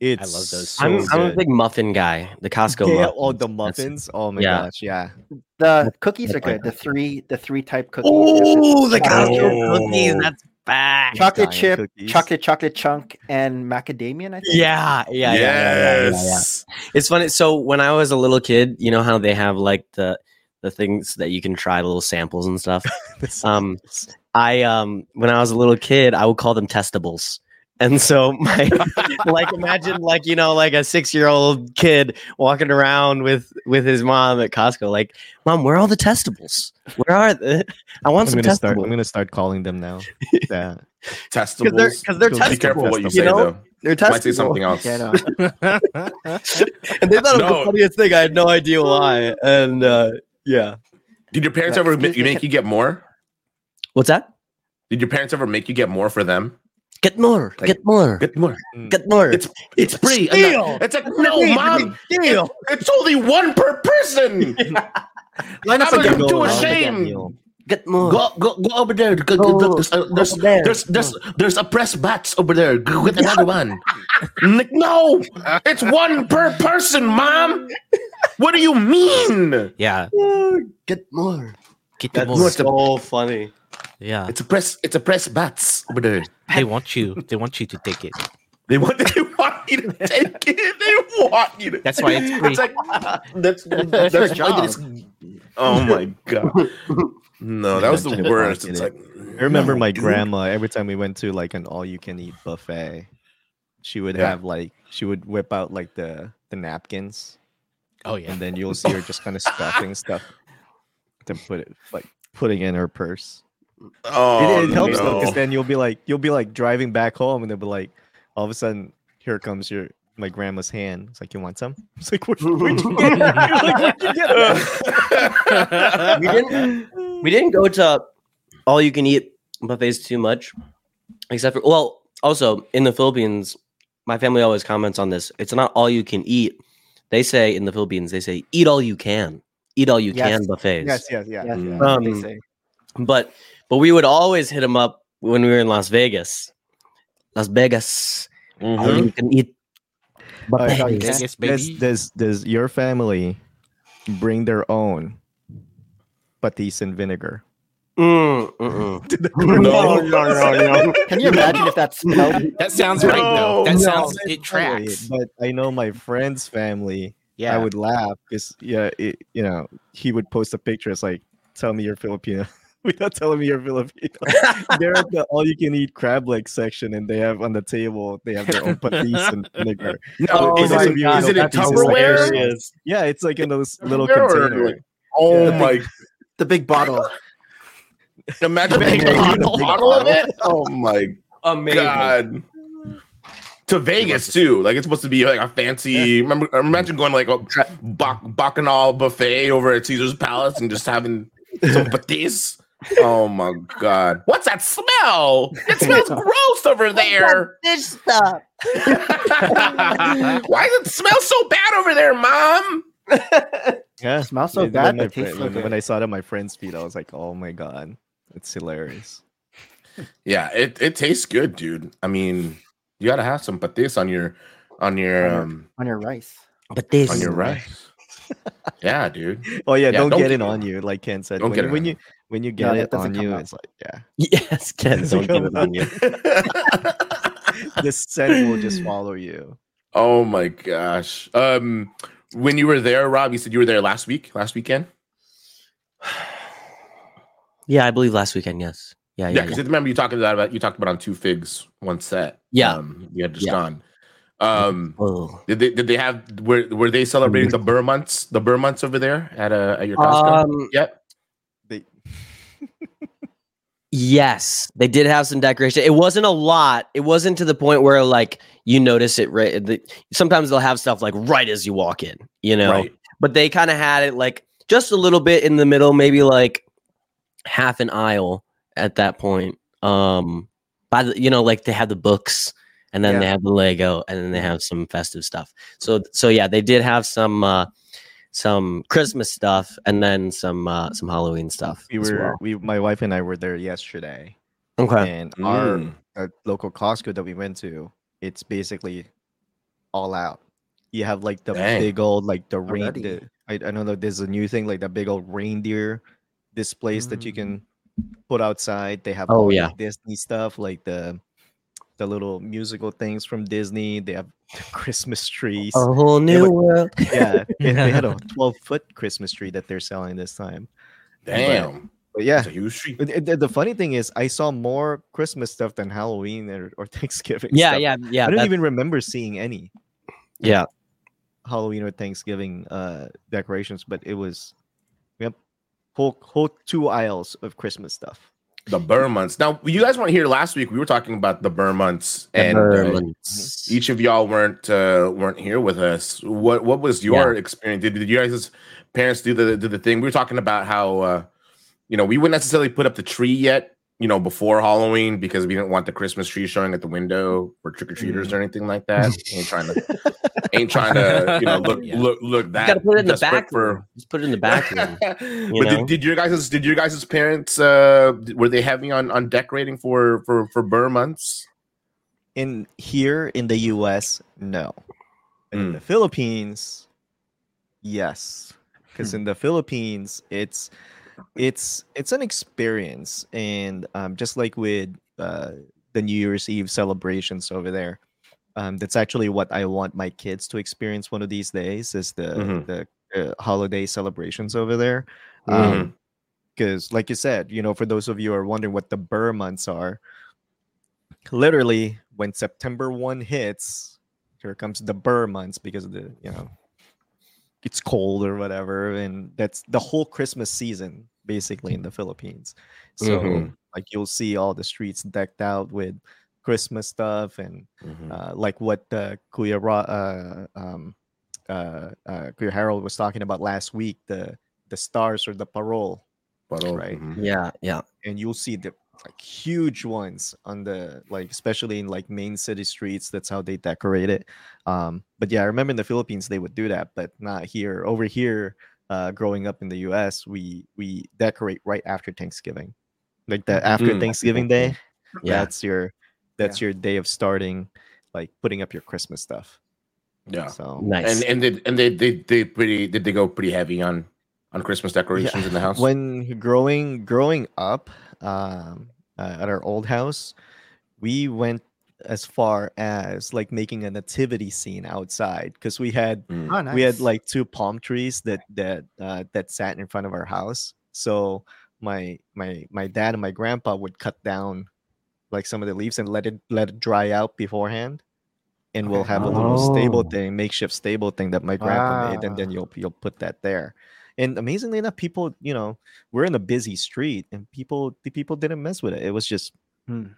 It's love those. So I'm I'm a big muffin guy. The Costco yeah, muffins. oh the That's- muffins. Oh my yeah. gosh, yeah. The cookies are good. The three the three type cookies. Oh, the Costco chip. cookies. That's back. chocolate Giant chip, cookies. chocolate chocolate chunk, and macadamia. I think. Yeah, yeah, yeah, yeah, yeah, yeah, yeah. It's funny. So when I was a little kid, you know how they have like the the things that you can try, little samples and stuff. Um, I um when I was a little kid, I would call them testables. And so my like imagine like you know like a six year old kid walking around with with his mom at Costco like mom where are all the testables where are they I want I'm some gonna start. I'm gonna start calling them now. yeah. Testables. because they're because they're Be testables Be careful what you you say know though. They're Might say something else. Yeah, no. and they thought it was No. the funniest thing. I had no idea why. And uh, yeah, Did your parents Yeah, ever excuse make, me. make you get more? what's that? Did your parents ever make you get more for them? Get more, Like- get more, Get more. get more. It's it's free. And Steal. that- It's like no, mom. deal. It's only one per person. Line up I'm again. too ashamed. Get more. Go go go over there. Go, Go go- there's, uh, there's, over there. there's there's there's a press bats over there. Go get another one. Like, no, it's one per person, mom. What do you mean? yeah, Get more. get That's more. so funny. Yeah, It's a press. It's a press bats over there. They want you. They want you to take it. They want they want you to take it. They want you to. That's why it's free. It's like that's that's, your job. it's- Oh my god. No, that was the worst. It's like I remember my grandma every time we went to like an all-you-can-eat buffet, she would Yeah. have like she would whip out like the the napkins, Oh yeah. and then you'll see her just kind of stuffing stuff to put it like putting in her purse. Oh, it, it helps though, because then you'll be like you'll be like driving back home, and they'll be like, all of a sudden, here comes your my grandma's hand. It's like, you want some? It's like, where, where'd you get it? Like, you get it? we didn't we didn't go to all you can eat buffets too much except for well also in the philippines my family always comments on this it's not all you can eat they say in the philippines they say eat all you can eat all you Yes. can buffets Yes, yes, yeah. Yes, that's they Um, say. but but we would always hit them up when we were in las vegas las vegas all Mhm. you can eat Uh, That's how you buffets. does, does does your family bring their own patis and vinegar? Mm, mm-mm. No, no, no, no. Can you imagine if that smelled? That sounds right though. That no. sounds That's it tracks. funny, But I know my friend's family. Yeah. I would laugh because yeah, it, you know, he would post a picture. It's like, tell me you're Filipino without telling me you're Filipino. They're at the all-you-can-eat crab leg section, and they have on the table they have their own patis and vinegar. No, Oh is, it, God, is it a that piece is Tupperware? hilarious. Yeah, it's like in those little Tupperware container. like- Oh Yeah. my! The big bottle. Imagine Big making a bottle. bottle of it. Oh my amazing god! To Vegas too. Like it's supposed to be like a fancy. Remember, imagine going like a bac- bacchanal buffet over at Caesar's Palace and just having some patis. Oh my god! What's that smell? It smells gross over there. this stuff Why does it smell so bad over there, Mom? Yeah, it Smells so When bad, my but tastes friend- so when, when I saw it on my friend's feed, I was like, oh my god, it's hilarious. Yeah, it, it tastes good, dude. I mean, you gotta have some patis on your on your On your- um on your rice. but this on your rice. Yeah, dude. Oh yeah, Yeah, don't, don't get get it it on you, like Ken said. Don't when, get it when you you. when you get that it on you, out. it's like yeah, yes ken don't give it on you the scent will just follow you. oh my gosh. Um when you were there, Rob, you said you were there last week, last weekend? yeah i believe last weekend yes yeah Yeah, yeah, because yeah. remember you talked about about you talked about on two figs, one set. Yeah. Um you had just Yeah. gone. Um Oh. did they did they have were were they celebrating the Ber months, the Ber months over there at uh at your Costco? Um, yep. They, Yes, they did have some decoration. It wasn't a lot. It wasn't to the point where like you notice it right. The, sometimes they'll have stuff like right as you walk in, you know. Right. But they kind of had it like just a little bit in the middle, maybe like half an aisle at that point. Um, by the you know like they had the books and then they have the Lego and then they have some festive stuff. So so yeah, they did have some uh some Christmas stuff and then some uh some Halloween stuff. we as were well. we my wife and I were there yesterday, okay. and our Mm. uh, local Costco that we went to, it's basically all out. You have like the Dang. big old like the reindeer. I, I know that there's a new thing like the big old reindeer displays that you can put outside. They have Oh, all the yeah. Disney stuff like the the little musical things from Disney. They have the Christmas trees. A whole new but- world. Yeah, and they had a 12 foot Christmas tree that they're selling this time. Damn. But yeah, It's a huge tree. it- it- the funny thing is, I saw more Christmas stuff than Halloween or, or Thanksgiving. Yeah, stuff. yeah, yeah. I don't that- even remember seeing any yeah. Halloween or Thanksgiving uh decorations, but it was, yep, whole whole two aisles of Christmas stuff. The Ber months. Now, you guys weren't here last week. We were talking about the Ber months, The and uh, each of y'all weren't uh, weren't here with us. What what was your experience? Did, did you guys' parents do the do the thing? We were talking about how uh, you know we wouldn't necessarily put up the tree yet, you know, before Halloween because we didn't want the Christmas tree showing at the window for trick or treaters or anything like that. ain't trying to ain't trying to you know look Yeah. look look You that. gotta put it in the back room. Just put it in the back room. but know? did, did your guys did your guys' parents uh were they heavy on on decorating for for for Ber months? in here in the US, no. But In Mm. the Philippines, yes. Because in the Philippines, it's it's it's an experience, and um, just like with uh, the New Year's Eve celebrations over there, um, that's actually what I want my kids to experience one of these days. Is the Mhm. the uh, holiday celebrations over there? Mhm. Um, because like you said you know for those of you who are wondering what the ber months are literally when september 1 hits here comes the burr months because of the you know it's cold or whatever and that's the whole christmas season basically in the philippines so Mhm. like you'll see all the streets decked out with christmas stuff and Mhm. uh, like what uh, Kuya Ra- uh, um, uh, uh, Kuya Harold was talking about last week, the the stars or the parol, But, oh, right. mhm. Yeah, yeah. and you'll see the like huge ones on the like especially in like main city streets. That's how they decorate it. Um, but yeah, I remember in the Philippines they would do that, but not here. Over here, uh, growing up in the U.S., we we decorate right after Thanksgiving, like the after Mm. Thanksgiving Day. Yeah. That's your that's your day of starting, like putting up your Christmas stuff. Yeah. So Nice. And and did and they they they pretty did they go pretty heavy on on Christmas decorations in the house? when growing growing up um, uh, at our old house, we went as far as like making a nativity scene outside because we had Mm. Oh, nice. we had like two palm trees that that uh, that sat in front of our house. So my my my dad and my grandpa would cut down like some of the leaves and let it let it dry out beforehand. And we'll Okay. have a little stable Oh. thing, makeshift stable thing that my grandpa made, and then you'll you'll put that there. And amazingly enough, people, you know, we're in a busy street, and people the people didn't mess with it. It was just Hmm.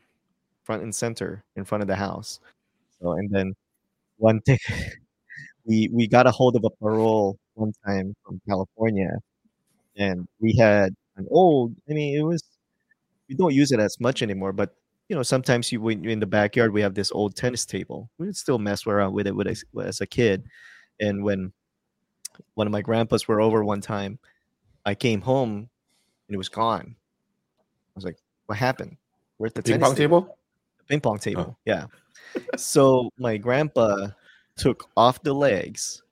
front and center in front of the house. So and then one thing we we got a hold of a parol one time from California, and we had an old. I mean, it was we don't use it as much anymore, but you know, sometimes you when in the backyard, we have this old tennis table. We would still mess around with it with as a kid, and when one of my grandpas were over one time, I came home and it was gone. I was like, "What happened? Where's the Ping pong table? the ping pong table. Oh. Yeah. so my grandpa took off the legs,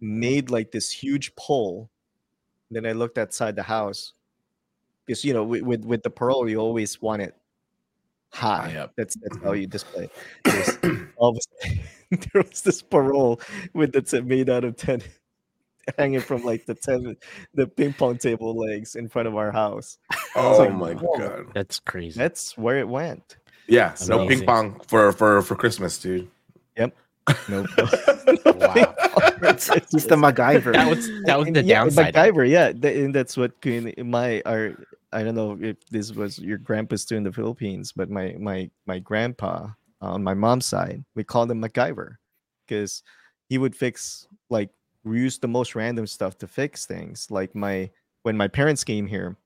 made like this huge pole. Then I looked outside the house because you know with with, with the parol you always want it high. High up. That's that's how you display. it. There's- all of a sudden, there was this parol with that's made out of ten hanging from like the ten the ping pong table legs in front of our house. Oh like, my whoa. god. That's crazy. That's where it went. Yeah, no ping pong for for for Christmas, dude. Yep. No, Wow. It's, it's the MacGyver. that was that was And the yeah, downside. MacGyver, yeah, th- and that's what Queen- my our I don't know if this was your grandpa's too in the Philippines, but my my my grandpa on my mom's side, we called him MacGyver because he would fix like we used the most random stuff to fix things. Like my when my parents came here,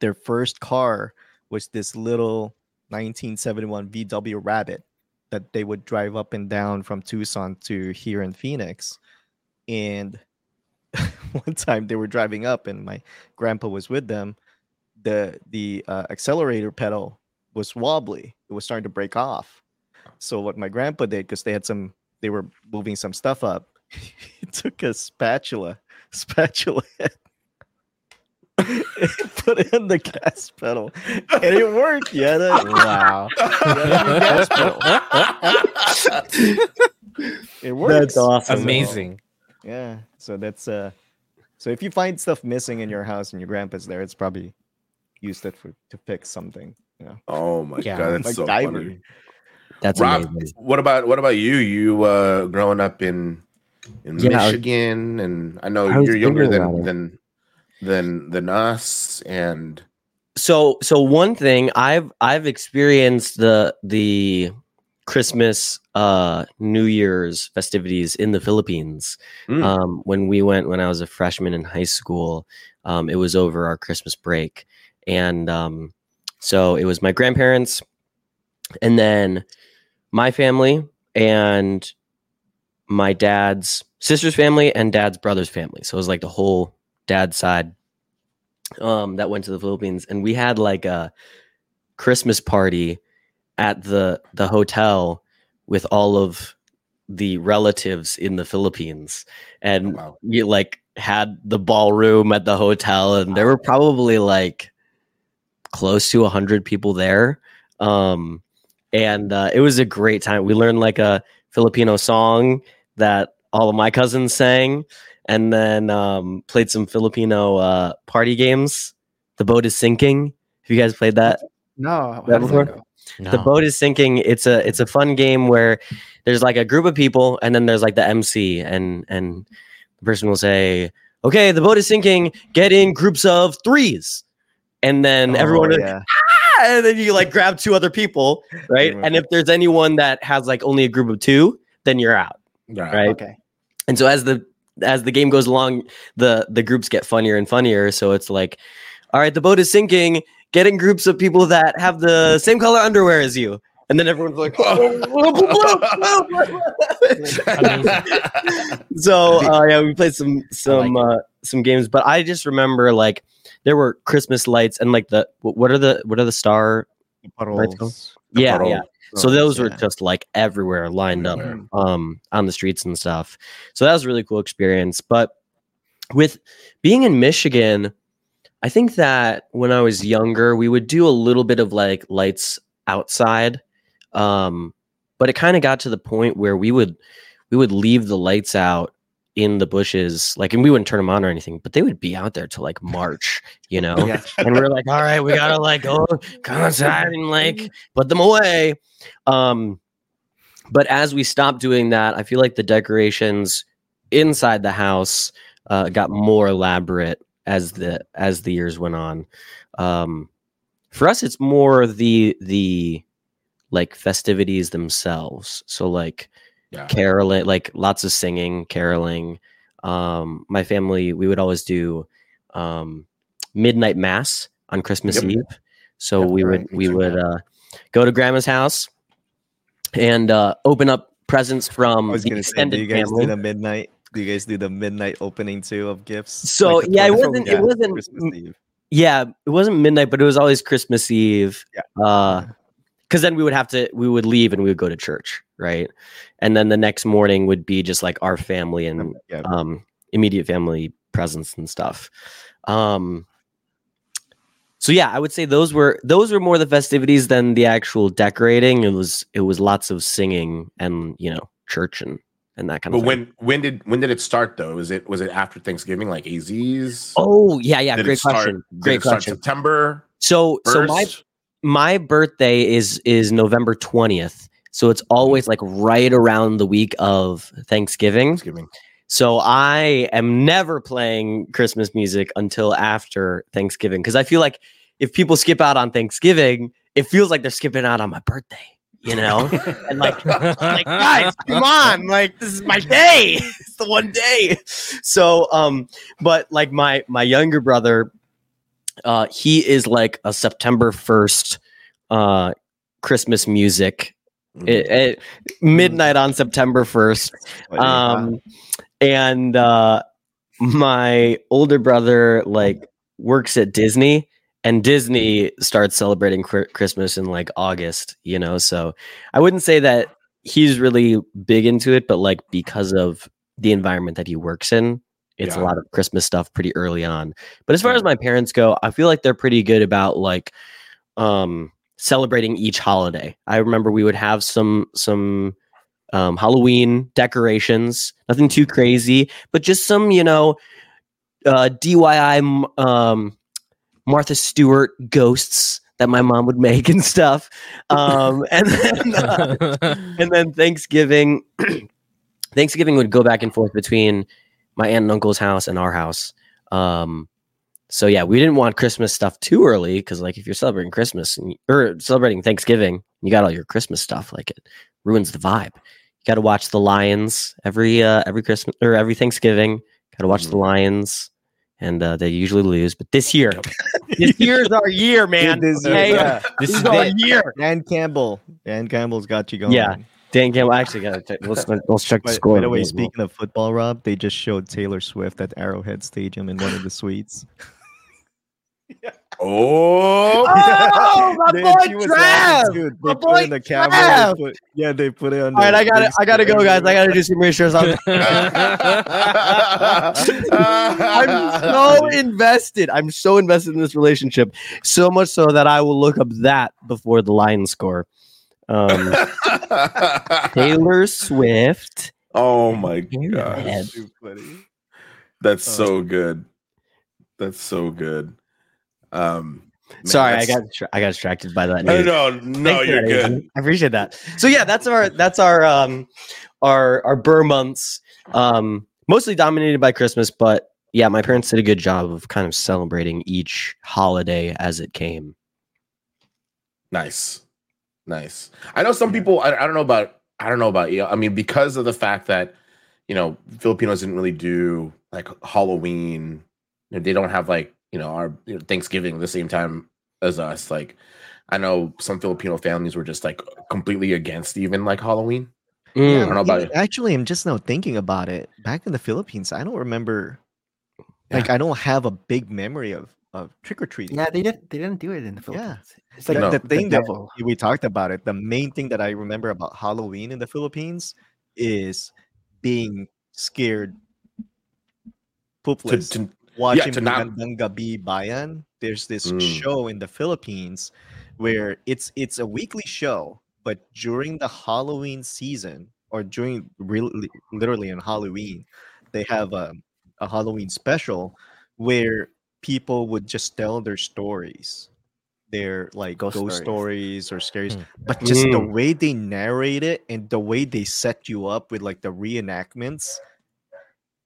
their first car was this little 1971 VW Rabbit that they would drive up and down from Tucson to here in Phoenix. And one time they were driving up and my grandpa was with them. The the uh, accelerator pedal was wobbly. It was starting to break off. So what my grandpa did, because they had some, they were moving some stuff up. he took a spatula, spatula head, put it on the gas pedal, and it worked. Yeah, that, wow. gas pedal. It works. That's awesome. Amazing. Yeah. So that's uh so if you find stuff missing in your house and your grandpa's there, it's probably used it for to fix something. You know. Oh my Yeah, god, that's so MacGyver. funny. That's Rob, amazing. what about what about you? You uh growing up in in Yeah, I was- Michigan and I know I you're younger than than than than us and so so one thing I've I've experienced the the Christmas uh New Year's festivities in the Philippines. Mm. Um when we went when I was a freshman in high school. Um it was over our Christmas break. And um so it was my grandparents and then my family and my dad's sister's family and dad's brother's family. So it was like the whole dad's side um that went to the Philippines and we had like a Christmas party at the the hotel with all of the relatives in the Philippines and Wow. you like had the ballroom at the hotel and there were probably like close to 100 people there. Um and uh, it was a great time. We learned like a filipino song that all of my cousins sang and then um played some filipino uh party games. The boat is sinking. Have you guys played that? No, That before? No. the boat is sinking it's a it's a fun game where there's like a group of people and then there's like the mc and and the person will say okay the boat is sinking. Get in groups of threes and then everyone Oh, yeah. "Ah!" and then you like grab two other people right Yeah. and if there's anyone that has like only a group of two then you're out Right. right Okay. and so as the as the game goes along the the groups get funnier and funnier so it's like all right the boat is sinking get in groups of people that have the same color underwear as you and then everyone's like so uh, yeah we played some some uh, some games but i just remember like there were christmas lights and like the what are the what are the star Puddles. yeah Puddle. yeah so those were just like everywhere lined up Everywhere. um on the streets and stuff so that was a really cool experience but with being in michigan i think that when i was younger we would do a little bit of like lights outside um but it kind of got to the point where we would we would leave the lights out in the bushes like and we wouldn't turn them on or anything but they would be out there till like march you know? Yeah. and we're like all right we gotta like go come outside and like put them away. Um but as we stopped doing that i feel like the decorations inside the house uh, got more elaborate as the as the years went on. Um for us it's more the the like festivities themselves. So like Yeah. caroling like lots of singing caroling um my family we would always do um midnight mass on christmas Yep. eve so we right, would we would uh go to grandma's house and uh open up presents from the gonna say, do extended you guys family do the midnight? Do you guys do the midnight opening too of gifts? So, Like yeah, it wasn't- it wasn't- yeah it wasn't midnight but it was always christmas eve Yeah. uh because then we would have to we would leave and we would go to church right and then the next morning would be just like our family and Yeah, um immediate family presence and stuff um so yeah i would say those were those were more the festivities than the actual decorating it was it was lots of singing and you know church and and that kind But of thing. when when did when did it start though? Is it was it after Thanksgiving like AZ's? oh yeah yeah Did great start- question Did great start question September so so my? My birthday is is November 20th. So it's always like right around the week of Thanksgiving. Thanksgiving. So I am never playing Christmas music until after Thanksgiving because I feel like if people skip out on Thanksgiving, it feels like they're skipping out on my birthday, you know? and like, like guys, come on, like this is my day. It's the one day. So um but like my my younger brother uh he is like a September 1st uh Christmas music. Mm. it, it- midnight on September 1st um and uh my older brother like works at disney and disney starts celebrating Chri- christmas in like august you know? So i wouldn't say that he's really big into it but like because of the environment that he works in it's a lot of christmas stuff pretty early on. But as far as my parents go i feel like they're pretty good about like um celebrating each holiday. I remember we would have some some um, Halloween decorations, nothing too crazy, but just some, you know, uh, DIY um, Martha Stewart ghosts that my mom would make and stuff. Um, and then, uh, and then Thanksgiving, Thanksgiving would go back and forth between my aunt and uncle's house and our house. Um, so yeah, we didn't want Christmas stuff too early because like if you're celebrating Christmas and, or celebrating Thanksgiving, you got all your Christmas stuff, like it ruins the vibe. You got to watch the Lions every uh, every Christmas or every Thanksgiving. Got to watch the Mhm. Lions, and uh, they usually lose. But this year, this year's our year, man. This is- yeah. This is our year. Dan Campbell. Dan Campbell's got you going. Yeah. Dan Campbell. Actually, got to let's let's check the score. by the way, speaking of football, Rob, they just showed Taylor Swift at Arrowhead Stadium in one of the suites. Oh, Oh, my They- boy Trav! dude. My boy the camera. Trav! They put, yeah, they put it on. all right, I got to I got to go, guys. I got to do some research. I'm, I'm so invested. I'm so invested in this relationship, so much so that I will look up that before the line score. Um, Taylor Swift. oh my god, that's Oh. so good. That's so good. Um, man, Sorry, I got I got distracted by that. No, news. no, no, Thanks you're that, good. Adrian. I appreciate that. So yeah, that's our that's our um our our Ber months. Um mostly dominated by Christmas, but yeah, my parents did a good job of kind of celebrating each holiday as it came. Nice, nice. I know some people. I, I don't know about. I don't know about you. I mean, because of the fact that you know Filipinos didn't really do like Halloween. you know, They don't have like you know our you know, Thanksgiving the same time as us. Like, I know some Filipino families were just like completely against even like Halloween. Mm. I don't know about it. Actually, I'm just now thinking about it. Back in the Philippines, I don't remember. Yeah. Like, I don't have a big memory of of trick or treating. Yeah, they didn't. They didn't do it in the Philippines. Yeah. It's like No. the the, thing that devil. we talked about it. The main thing that I remember about Halloween in the Philippines is being scared, To, poopless, to, watching to not- Magandang Gabi Bayan. There's this Mm. show in the Philippines where it's it's a weekly show, but during the Halloween season or during really literally on Halloween, they have a, a Halloween special where people would just tell their stories. Their like Ghost ghost, stories. stories or scary Hmm. but just the Mm. way they narrate it and the way they set you up with like the reenactments,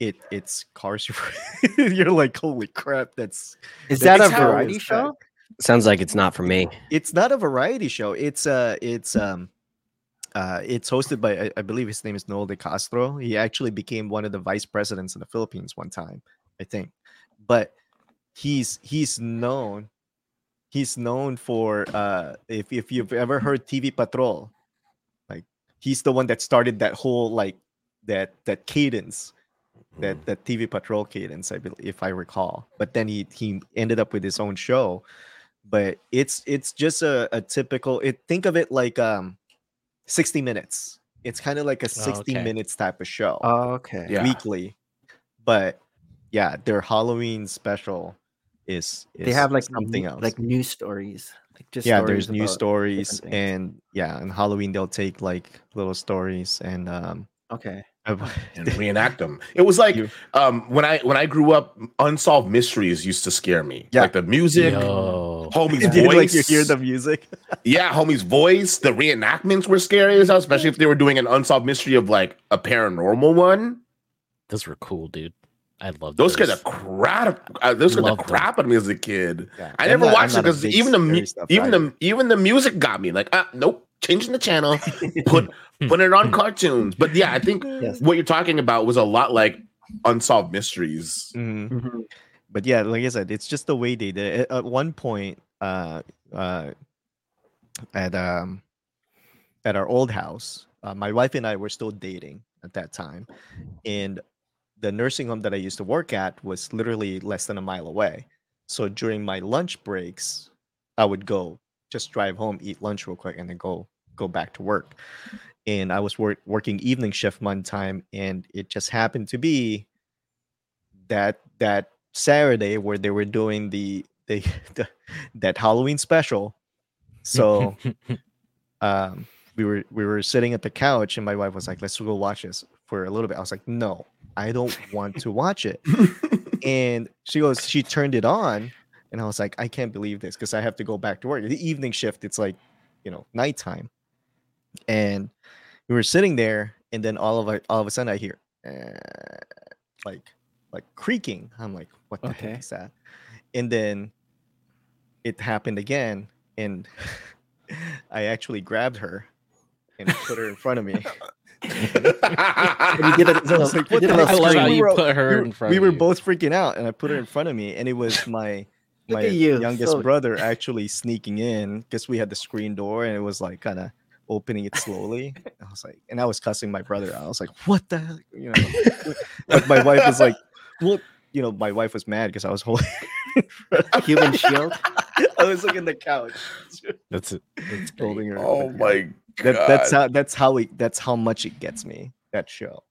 it it's cars. You're like, holy crap, that's Is That's that a variety is show? Sounds like it's not for me. it's not a variety show. It's uh it's um uh it's hosted by I, I believe his name is Noli de Castro. He actually became one of the vice presidents in the Philippines one time, I think. But he's he's known he's known for uh if if you've ever heard TV Patrol, like he's the one that started that whole like that that cadence that that TV Patrol cadence, I believe, if I recall. But then he he ended up with his own show. But it's it's just a, a typical. It think of it like um, sixty minutes. It's kind of like a sixty okay. minutes type of show Oh, okay. Yeah. weekly. But yeah, their Halloween special is, is They have like something new- else. like news stories. Like just yeah, there's news stories and yeah, on Halloween they'll take like little stories and um Okay. and reenact them. It was like um when I when I grew up, unsolved mysteries used to scare me. Yeah. Like the music, Yo. homie's Did you, voice. like you hear the music? Yeah, homie's voice. The reenactments were scary as hell, especially if they were doing an unsolved mystery of like a paranormal one. Those were cool, dude. I love Those those. scared the crap. Uh, those scared the Loved them. crap out of me as a kid. Yeah. I never not- watched it because even the mu- even guy. the even the music got me like, uh, nope, changing the channel, put put it on cartoons. But yeah, I think Yes. what you're talking about was a lot like unsolved mysteries. Mhm. Mhm. but yeah like i said it's just the way they did it. at one point uh uh at um at our old house uh, my wife and i were still dating at that time and the nursing home that i used to work at was literally less than a mile away. So during my lunch breaks i would go just drive home eat lunch real quick and then go go back to work. And i was work, working evening shift one time and it just happened to be that that Saturday where they were doing the the, the that Halloween special. So um we were we were sitting at the couch and my wife was like, let's go watch this for a little bit. I was like, no, I don't want to watch it. and she goes, she turned it on, and I was like, I can't believe this because I have to go back to work. The evening shift, it's like, you know, nighttime. And we were sitting there, and then all of a all of a sudden I hear uh, like like creaking. I'm like, what the Okay. heck is that? and then it happened again, and I actually grabbed her and put her in front of me. And you did it. I was like, you what did the a heck? I love screen. how We you were- put her we were, in front we of were you. both freaking out, and I put her in front of me, and it was my my you, youngest so- brother actually sneaking in because we had the screen door, and it was like kind of opening it slowly. I was like, and I was cussing my brother. out. I was like, "What the heck?" You know, but my wife was like, "Well." You know, my wife was mad because I was holding. Human shield. I was like in the couch, That's it. That's great. holding her. oh my god. That, that's how. That's how it. That's how much it gets me. That show.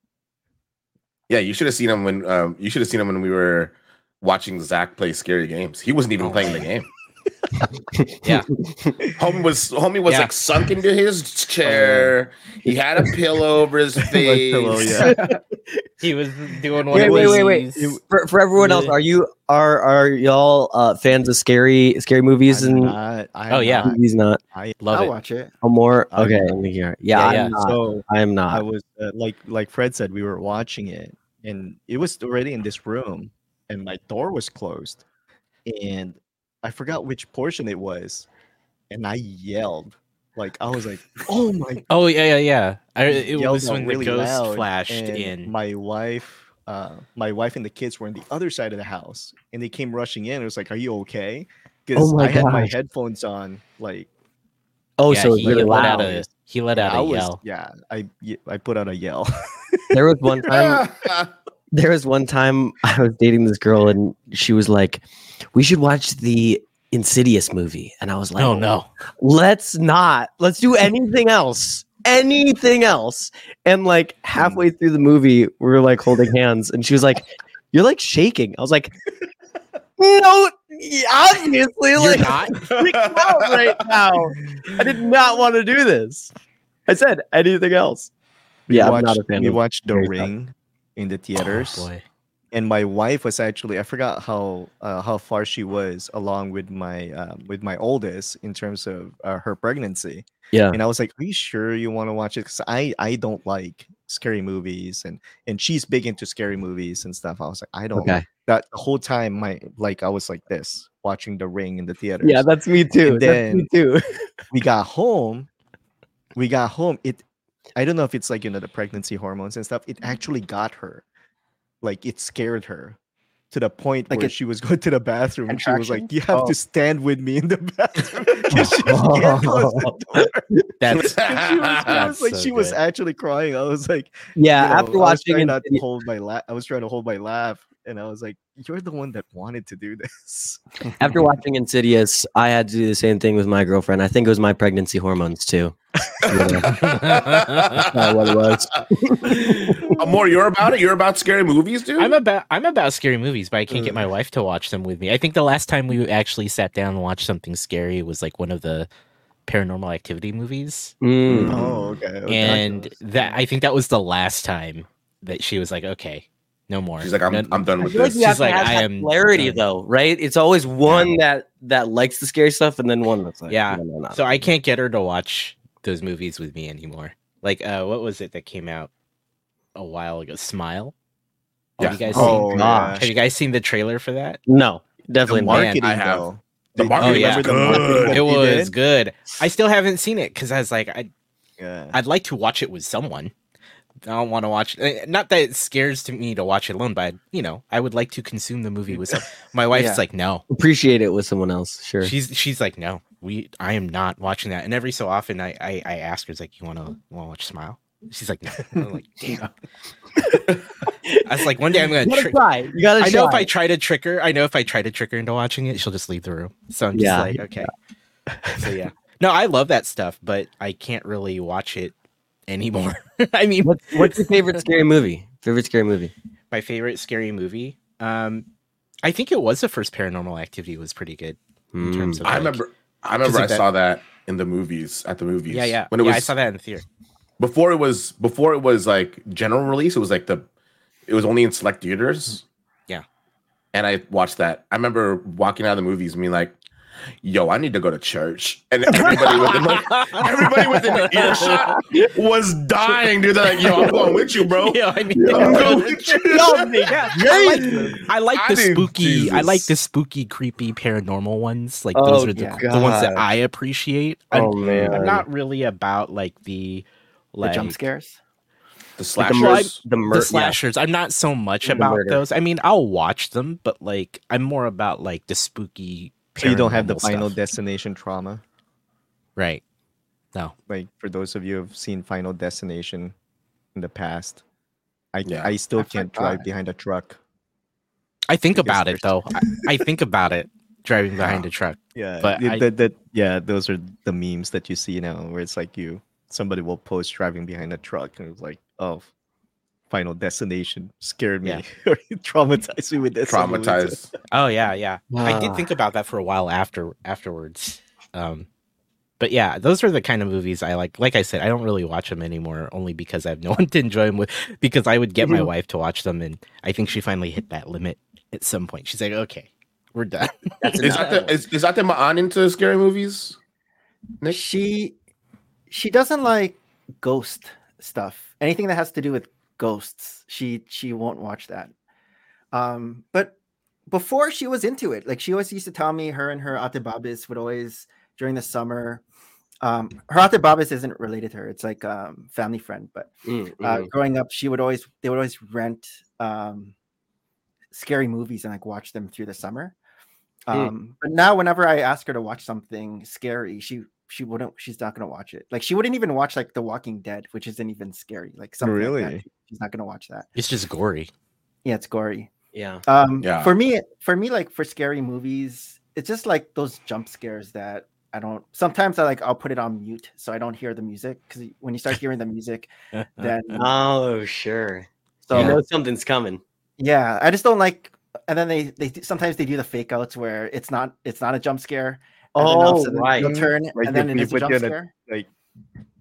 Yeah, you should have seen him when um, you should have seen him when we were watching Zach play scary games. He wasn't even Oh, playing the game. Yeah. Homie was homie was Yeah. like sunk into his chair. He had a pillow over his face. pillow, yeah. He was doing one Wait, of wait, wait, wait. For, for everyone else, are you are are y'all uh, fans of scary scary movies I'm and not, I'm Oh, yeah. not. movies? Not I Love it. I'll it. watch it. oh, more. I'm Okay, not. let me hear. Yeah, Yeah, I'm yeah. not. So I'm not. I was uh, like like Fred said, we were watching it, and it was already in this room, and my door was closed, and I forgot which portion it was, and I yelled, like I was like, "Oh my!" Oh yeah, yeah, yeah. I, it yelled was out when really the ghost loud, flashed in. My wife, uh, my wife and the kids were on the other side of the house, and they came rushing in. It was like, "Are you okay?" Because Oh my I had my headphones on, like oh, yeah, so it's he really let loud. out a he let out I a was, yell. yeah, I I put out a yell. There was one time. there was one time I was dating this girl and she was like, "We should watch the Insidious movie," and I was like, Oh no. let's not. Let's do anything else." Anything else, and like halfway through the movie, we were like holding hands, and she was like, "You're like shaking." I was like, "No, obviously, You're like not. out right now. I did not want to do this. I said anything else. We Yeah, I'm watched, not a fan We of watched The scary stuff. Ring in the oh, theaters, Oh, boy. And my wife was actually I forgot how uh, how far she was along with my um, with my oldest in terms of uh, her pregnancy. Yeah. and I was like, "Are you sure you want to watch it?" Because I I don't like scary movies, and and she's big into scary movies and stuff. I was like, I don't. Okay. That the whole time, my like I was like this watching The Ring in the theater. Yeah, that's me too. And That's me too. we got home we got home it i don't know if it's like you know the pregnancy hormones and stuff it actually got her like it scared her to the point Like where she was going to the bathroom and she was like you have Oh. to stand with me in the bathroom 'cause she can't the. That's And she was, That's was like so she was good. actually crying i was like Yeah, you know, after I was watching trying not to hold my laugh i was trying to hold my laugh and i was like you're the one that wanted to do this after watching Insidious, I had to do the same thing with my girlfriend. I think it was my pregnancy hormones too. That's not what it was. Amor, you're about it. You're about scary movies, dude. I'm about I'm about scary movies, but I can't get my wife to watch them with me. I think the last time we actually sat down and watched something scary was like one of the paranormal activity movies. Mm. oh okay okay. and that I think that was the last time that she was like, okay, no more. She's like, I'm, No- I'm done I with feel like this. you have She's to like, have I that am clarity done. though, right? It's always one that that likes the scary stuff, and then one that's like, Yeah. no, no, no. So I can't get her to watch those movies with me anymore. Like, uh, what was it that came out a while ago? Smile. Yeah. Have you guys oh seen? gosh. Have you guys seen the trailer for that? no, definitely not. marketing I have. though. The marketing do you was the marketing good. It was did? good. I still haven't seen it because I was like, I Yeah. I'd like to watch it with someone. I don't want to watch. eh, Not that it scares to me to watch it alone, but you know, I would like to consume the movie with. Some, my wife's Yeah. like, no. Appreciate it with someone else, sure. She's she's like, no. We I am not watching that. And every so often, I I, I ask her, like, you want to want to watch Smile? She's like, no. I'm like, damn. I was like, one day I'm gonna. gotta try. You gotta I know if. I try to trick her, I know if I try to trick her into watching it, she'll just leave the room. So I'm just Yeah. like, okay. So yeah, no, I love that stuff, but I can't really watch it anymore. I mean, What, what's your favorite scary movie? Favorite scary movie? my favorite scary movie. Um, I think it was the first Paranormal Activity was pretty good in terms of. I remember. I remember. I that- saw that in the movies at the movies. Yeah, yeah. When it yeah, was I saw that in the theater. before it was before it was like general release. It was like the it was only in select theaters. Yeah. And I watched that. I remember walking out of the movies and being like, "Yo, I need to go to church," and everybody within like, everybody within the earshot was dying, dude. They're like, "Yo, I'm going with you, bro. Yeah, I mean, I'm going with you." I like, I like I the mean, spooky. I like the spooky, creepy paranormal ones. Like Oh, those are the, the ones that I appreciate. Oh, I'm, Oh man, I'm not really about like the like, The like jump scares. The Like the, slashers. mur- the, mur- the yeah. slashers. I'm not so much The about murder. those. I mean, I'll watch them, but like I'm more about like the spooky. So you don't have the paranormal Final stuff. Destination trauma. right? No, Like for those of you who've seen Final Destination in the past, I Yeah. I still I can't forgot. drive behind a truck. I think about it though. I, I think about it driving behind a truck. Yeah, But but I- that, that yeah, those are the memes that you see now, where it's like you somebody will post driving behind a truck, and it's like, oh, Final Destination scared me Yeah. or traumatized me with this. Traumatized. Oh yeah, yeah. I did think about that for a while after afterwards. Um, but yeah, those are the kind of movies I like. Like I said, I don't really watch them anymore, only because I have no one to enjoy them with. Because I would get my Mhm. wife to watch them, and I think she finally hit that limit at some point. She's like, "Okay, we're done." Is that the is, is that the on into scary movies? Nick? She she doesn't like ghost stuff. Anything that has to do with ghosts, she she won't watch that. Um, but before she was into it, like she always used to tell me, her and her atebabis would always during the summer. Um, her atebabis isn't related to her; it's like um family friend. But Mm, uh, mm. growing up, she would always they would always rent um scary movies and like watch them through the summer. Hmm. Um, but now whenever I ask her to watch something scary, she she wouldn't she's not gonna watch it. Like she wouldn't even watch like The Walking Dead, which isn't even scary. Like something like that. Really? she's not gonna watch that. It's just gory. Yeah, it's gory. yeah. Um Yeah. for me for me like for scary movies, it's just like those jump scares that I don't sometimes I like I'll put it on mute so I don't hear the music because when you start hearing the music, then Oh sure. so you know something's coming. Yeah, I just don't like. And then they they sometimes they do the fake outs where it's not it's not a jump scare. And then all of a Oh sudden right. You'll turn Like and then they it is a jump you in a- Like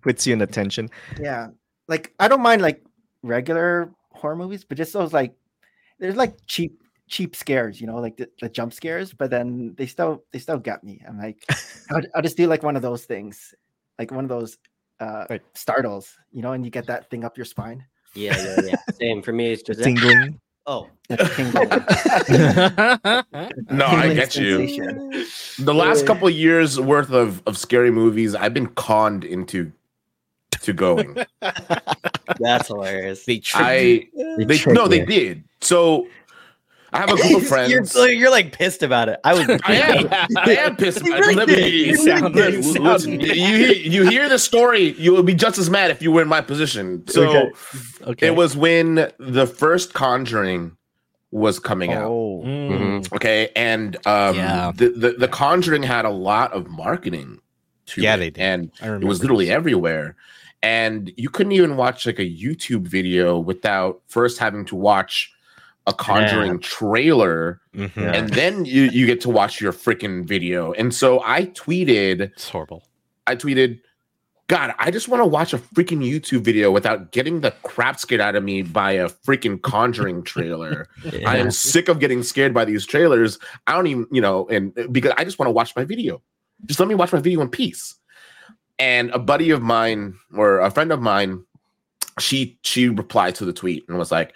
puts you in attention. Yeah, like I don't mind like regular horror movies, but just those like there's like cheap cheap scares, you know, like the, the jump scares. But then they still they still get me. I'm like, I'll, I'll just do like one of those things, like one of those uh Like- startles, you know, and you get that thing up your spine. Yeah, yeah, yeah. Same for me. It's just Tingling. Oh. No, I tingling get you. The last couple of years worth of, of scary movies, I've been conned into to going. That's hilarious. they tricked I you. they trick no, they did. So I have a group of friends. You're, you're like pissed about it. I was. I am. I am pissed. About it. really Let me- did. You sound- Listen, sound listen, you, hear, you hear the story, you would be just as mad if you were in my position. So Okay. Okay. it was when the first Conjuring was coming out. Oh, Mm. Okay, and um, Yeah. the, the the Conjuring had a lot of marketing. To Yeah, it, they did. and it was literally everywhere. And you couldn't even watch like a YouTube video without first having to watch a Conjuring trailer, Mhm. And then you you get to watch your freaking video. And so I tweeted, It's horrible. I tweeted, God, I just want to watch a freaking YouTube video without getting the crap scared out of me by a freaking Conjuring trailer. I am sick of getting scared by these trailers. I don't even, you know, and because I just want to watch my video. Just let me watch my video in peace. And a buddy of mine or a friend of mine, she she replied to the tweet and was like,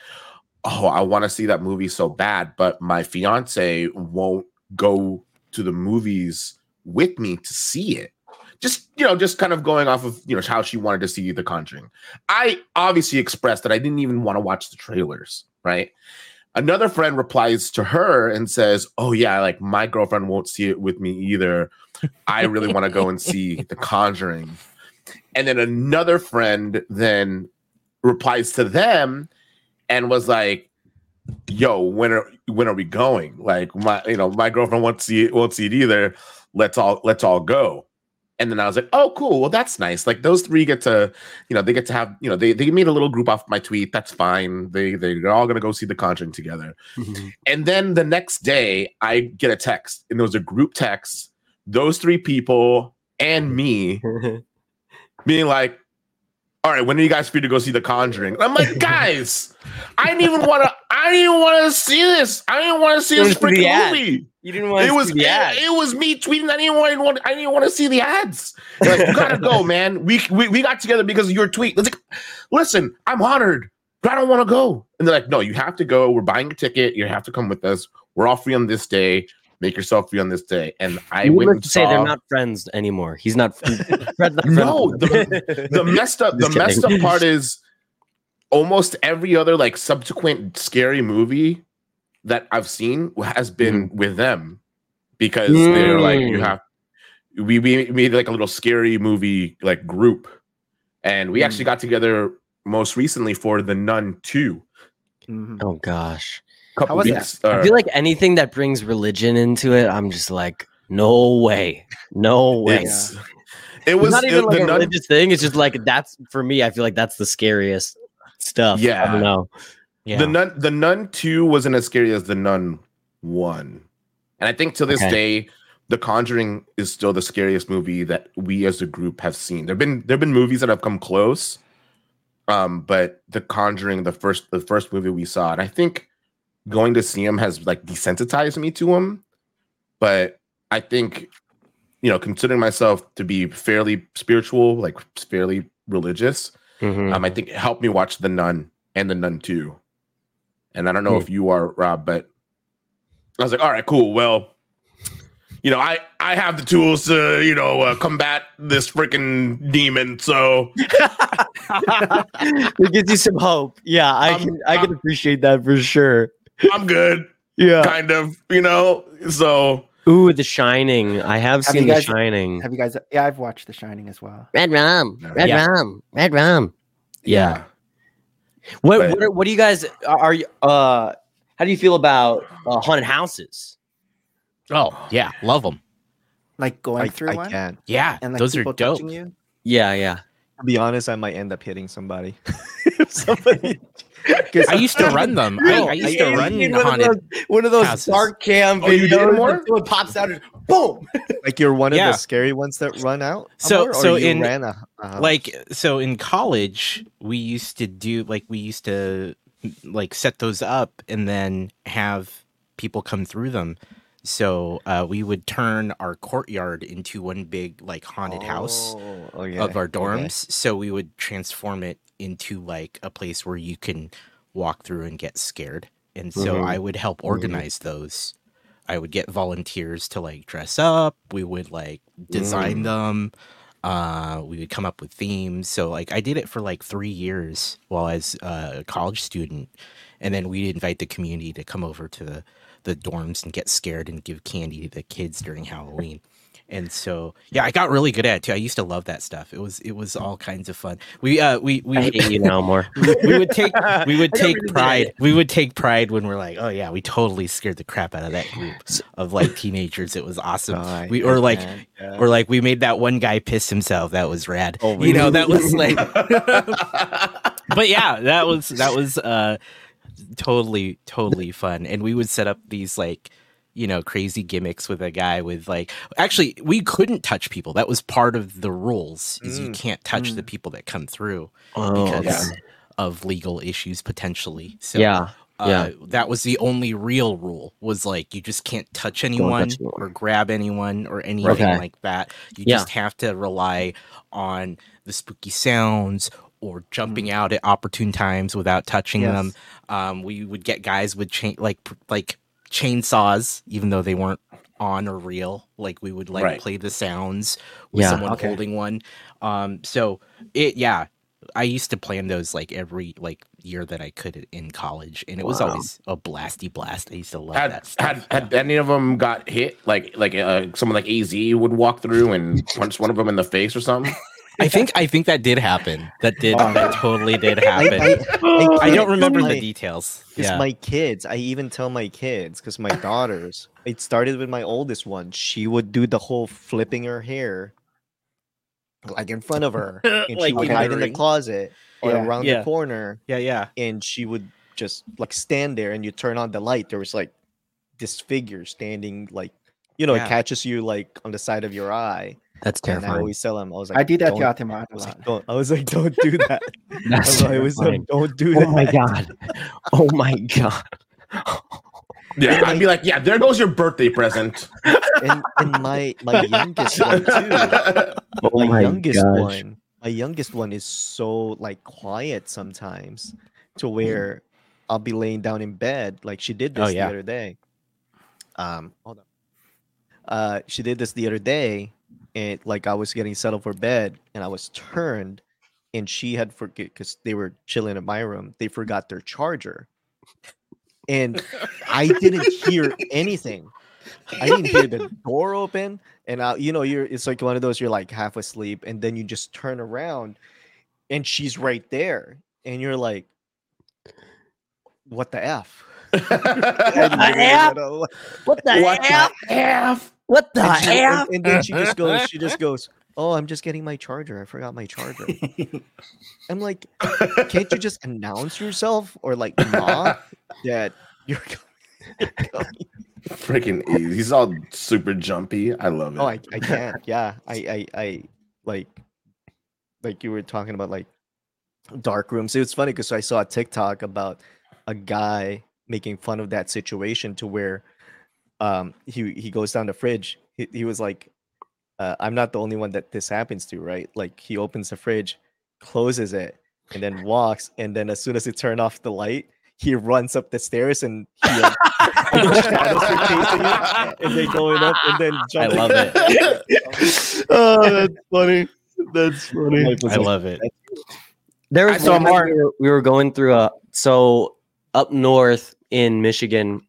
"Oh, I want to see that movie so bad, but my fiance won't go to the movies with me to see it." Just you know, just kind of going off of you know how she wanted to see The Conjuring. I obviously expressed that I didn't even want to watch the trailers, right? Another friend replies to her and says, "Oh yeah, like my girlfriend won't see it with me either. I really want to go and see The Conjuring." And then another friend then replies to them and was like, "Yo, when are when are we going? Like my you know my girlfriend won't see it won't see it either. Let's all let's all go." And then I was like, "Oh, cool. Well, that's nice. Like those three get to, you know, they get to have, you know, they they made a little group off my tweet. That's fine. They they're all gonna go see The Conjuring together." Mm-hmm. And then the next day, I get a text, and there was a group text. Those three people and me being like, "All right, when are you guys free to go see The Conjuring?" And I'm like, "Guys, I didn't even want to. I didn't even want to see this. I didn't want to see this freaking ad. movie. You didn't want It was see it, it was me tweeting. I didn't want, I didn't want to see the ads. Like, you gotta go, man. We, we we got together because of your tweet. It's like, listen, I'm honored, but I don't want to go. And they're like, no, you have to go. We're buying a ticket. You have to come with us. We're all free on this day. Make yourself free on this day. And I went Needless and say, saw. they're not friends anymore. He's not. Fred's not No, friends. the messed up the Just messed up part is almost every other like subsequent scary movie that I've seen has been with them because they're like you Mm. have we, we made like a little scary movie like group and we actually got together most recently for the nun 2 Mhm. Oh gosh, couple was weeks I uh, feel like anything that brings religion into it, I'm just like, no way, no way. it's, it It's was not even it- like the a nun religious thing. It's just like that's for me. I feel like that's the scariest stuff. Yeah, I Yeah. don't know. Yeah. The nun, the nun two wasn't as scary as the nun one, and I think to this Okay. day, The Conjuring is still the scariest movie that we as a group have seen. There've been there've been movies that have come close, um, but The Conjuring, the first the first movie we saw, and I think going to see him has like desensitized me to him. But I think, you know, considering myself to be fairly spiritual, like fairly religious, Mhm. um, I think it helped me watch The Nun and The Nun 2. And I don't know Hmm. if you are, Rob, but I was like, all right, cool. Well, you know, I I have the tools to, you know, uh, combat this freaking demon. So it gives you some hope. Yeah, I I'm- can I can appreciate that for sure. I'm good, Yeah. kind of, you know. So Ooh, The Shining. I have, Have seen you The guys- Shining. Have you guys? Yeah, I've watched The Shining as well. Red rum, red Yeah. rum, red rum. Yeah. What But- what, are, what do you guys are, are you uh how do you feel about uh, haunted houses? oh yeah, love them. Like going I, through I one, can't. Yeah, and like those are people dope. touching you. Yeah, yeah. To be honest, I might end up hitting somebody. If somebody. 'cause I used to run them. I, I used to run one of haunted. those, one of those houses. dark cam Oh, you did videos. more? where pops out and boom. like you're one of Yeah. the scary ones that run out. So- or so you in- ran a, a house? like so in college we used to do like we used to like set those up and then have people come through them so uh, we would turn our courtyard into one big like haunted house Oh, okay, of our okay. dorms so we would transform it into like a place where you can walk through and get scared. And so Mhm. i would help organize those. I would get volunteers to like dress up. We would like design Mm. them. Uh we would come up with themes. So like i did it for like three years while I was uh, a college student. And then we'd invite the community to come over to the the dorms and get scared and give candy to the kids during halloween and so yeah i got really good at it too. I used to love that stuff. It was it was all kinds of fun. We uh we we I hate you now more. we would take we would take really pride we would take pride when we're like oh yeah we totally scared the crap out of that group of like teenagers. It was awesome. Oh, we or like yeah. or like we made that one guy piss himself. That was rad. Oh, you know that was like but yeah that was that was uh totally totally fun. And we would set up these like you know crazy gimmicks with a guy with like actually we couldn't touch people that was part of the rules is you Mm. can't touch Mm. the people that come through Oh, because okay. of legal issues potentially so yeah. uh, yeah. that was the only real rule was like you just can't touch anyone touch or grab anyone or anything Okay. like that you Yeah. just have to rely on the spooky sounds or Mm. jumping out at opportune times without touching Yes. them um, we would get guys with chain like like chainsaws even though they weren't on or real like we would like Right. play the sounds with Yeah, someone okay. holding one um so it yeah i used to plan those like every like year that i could in college and it was always a blasty blast i used to love had that stuff. had had any of them got hit? Like like uh, someone like Az would walk through and punch one of them in the face or something. i think i think that did happen that did Oh. that totally did happen I, I, I, don't remember my- the details Because yeah my kids, I even tell my kids, because my daughters, it started with my oldest one. She would do the whole flipping her hair, like in front of her, and she Like would in hide the in the closet or Yeah. around Yeah. the corner, yeah yeah and she would just like stand there, and you turn on the light. There was like this figure standing, like you know, Yeah. it catches you like on the side of your eye. That's And I always tell them, I was like, I do that to "Don't-" Guatemala I a was like, don't. I was like, don't do that. I That's was like, I was like, don't do Oh that. Oh my god. Oh my god. Yeah, I'd be like, yeah, there goes your birthday present. and, and my my youngest one too. Oh my, youngest one, my youngest one is so like quiet sometimes, to where I'll be laying down in bed like she did this Oh, yeah. the other day. Um, hold on. Uh, she did this the other day, and like I was getting settled for bed, and I was turned, and she had forget because they were chilling in my room. They forgot their charger, and I didn't hear anything. I didn't hear the door open, and I, you know, you're it's like one of those you're like half asleep, and then you just turn around, and she's right there, and you're like, "What the f?" I literally F? don't what- What the F? The F? What the and, she- and- and then she just goes, she just goes, "Oh, I'm just getting my charger. I forgot my charger." I'm like, can't you just announce yourself or like not that you're coming? Freaking E. He's all super jumpy. I love oh, it. Oh, I, I can't. Yeah, I, I, I like, like you were talking about like dark rooms. It was funny because I saw a TikTok about a guy making fun of that situation to where, um, he he goes down the fridge. He, he was like, uh, "I'm not the only one that this happens to, right?" Like he opens the fridge, closes it, and then walks, and then as soon as he turned off the light, he runs up the stairs and he like, shadows are chasing him, and they going up and then I jumping. love it. oh, that's funny. That's funny. I love it. There was saw one Mark- we were going through a so up north in Michigan.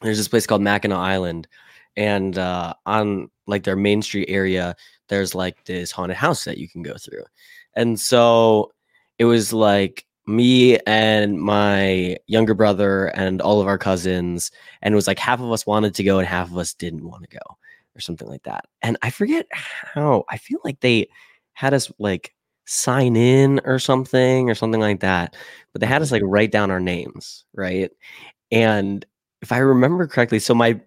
There's this place called Mackinac Island, and uh, on like their Main Street area, there's like this haunted house that you can go through, and so it was like me and my younger brother and all of our cousins, and it was like half of us wanted to go and half of us didn't want to go, or something like that. And I forget how. I feel like they had us like sign in or something or something like that but they had us like write down our names right and if i remember correctly so my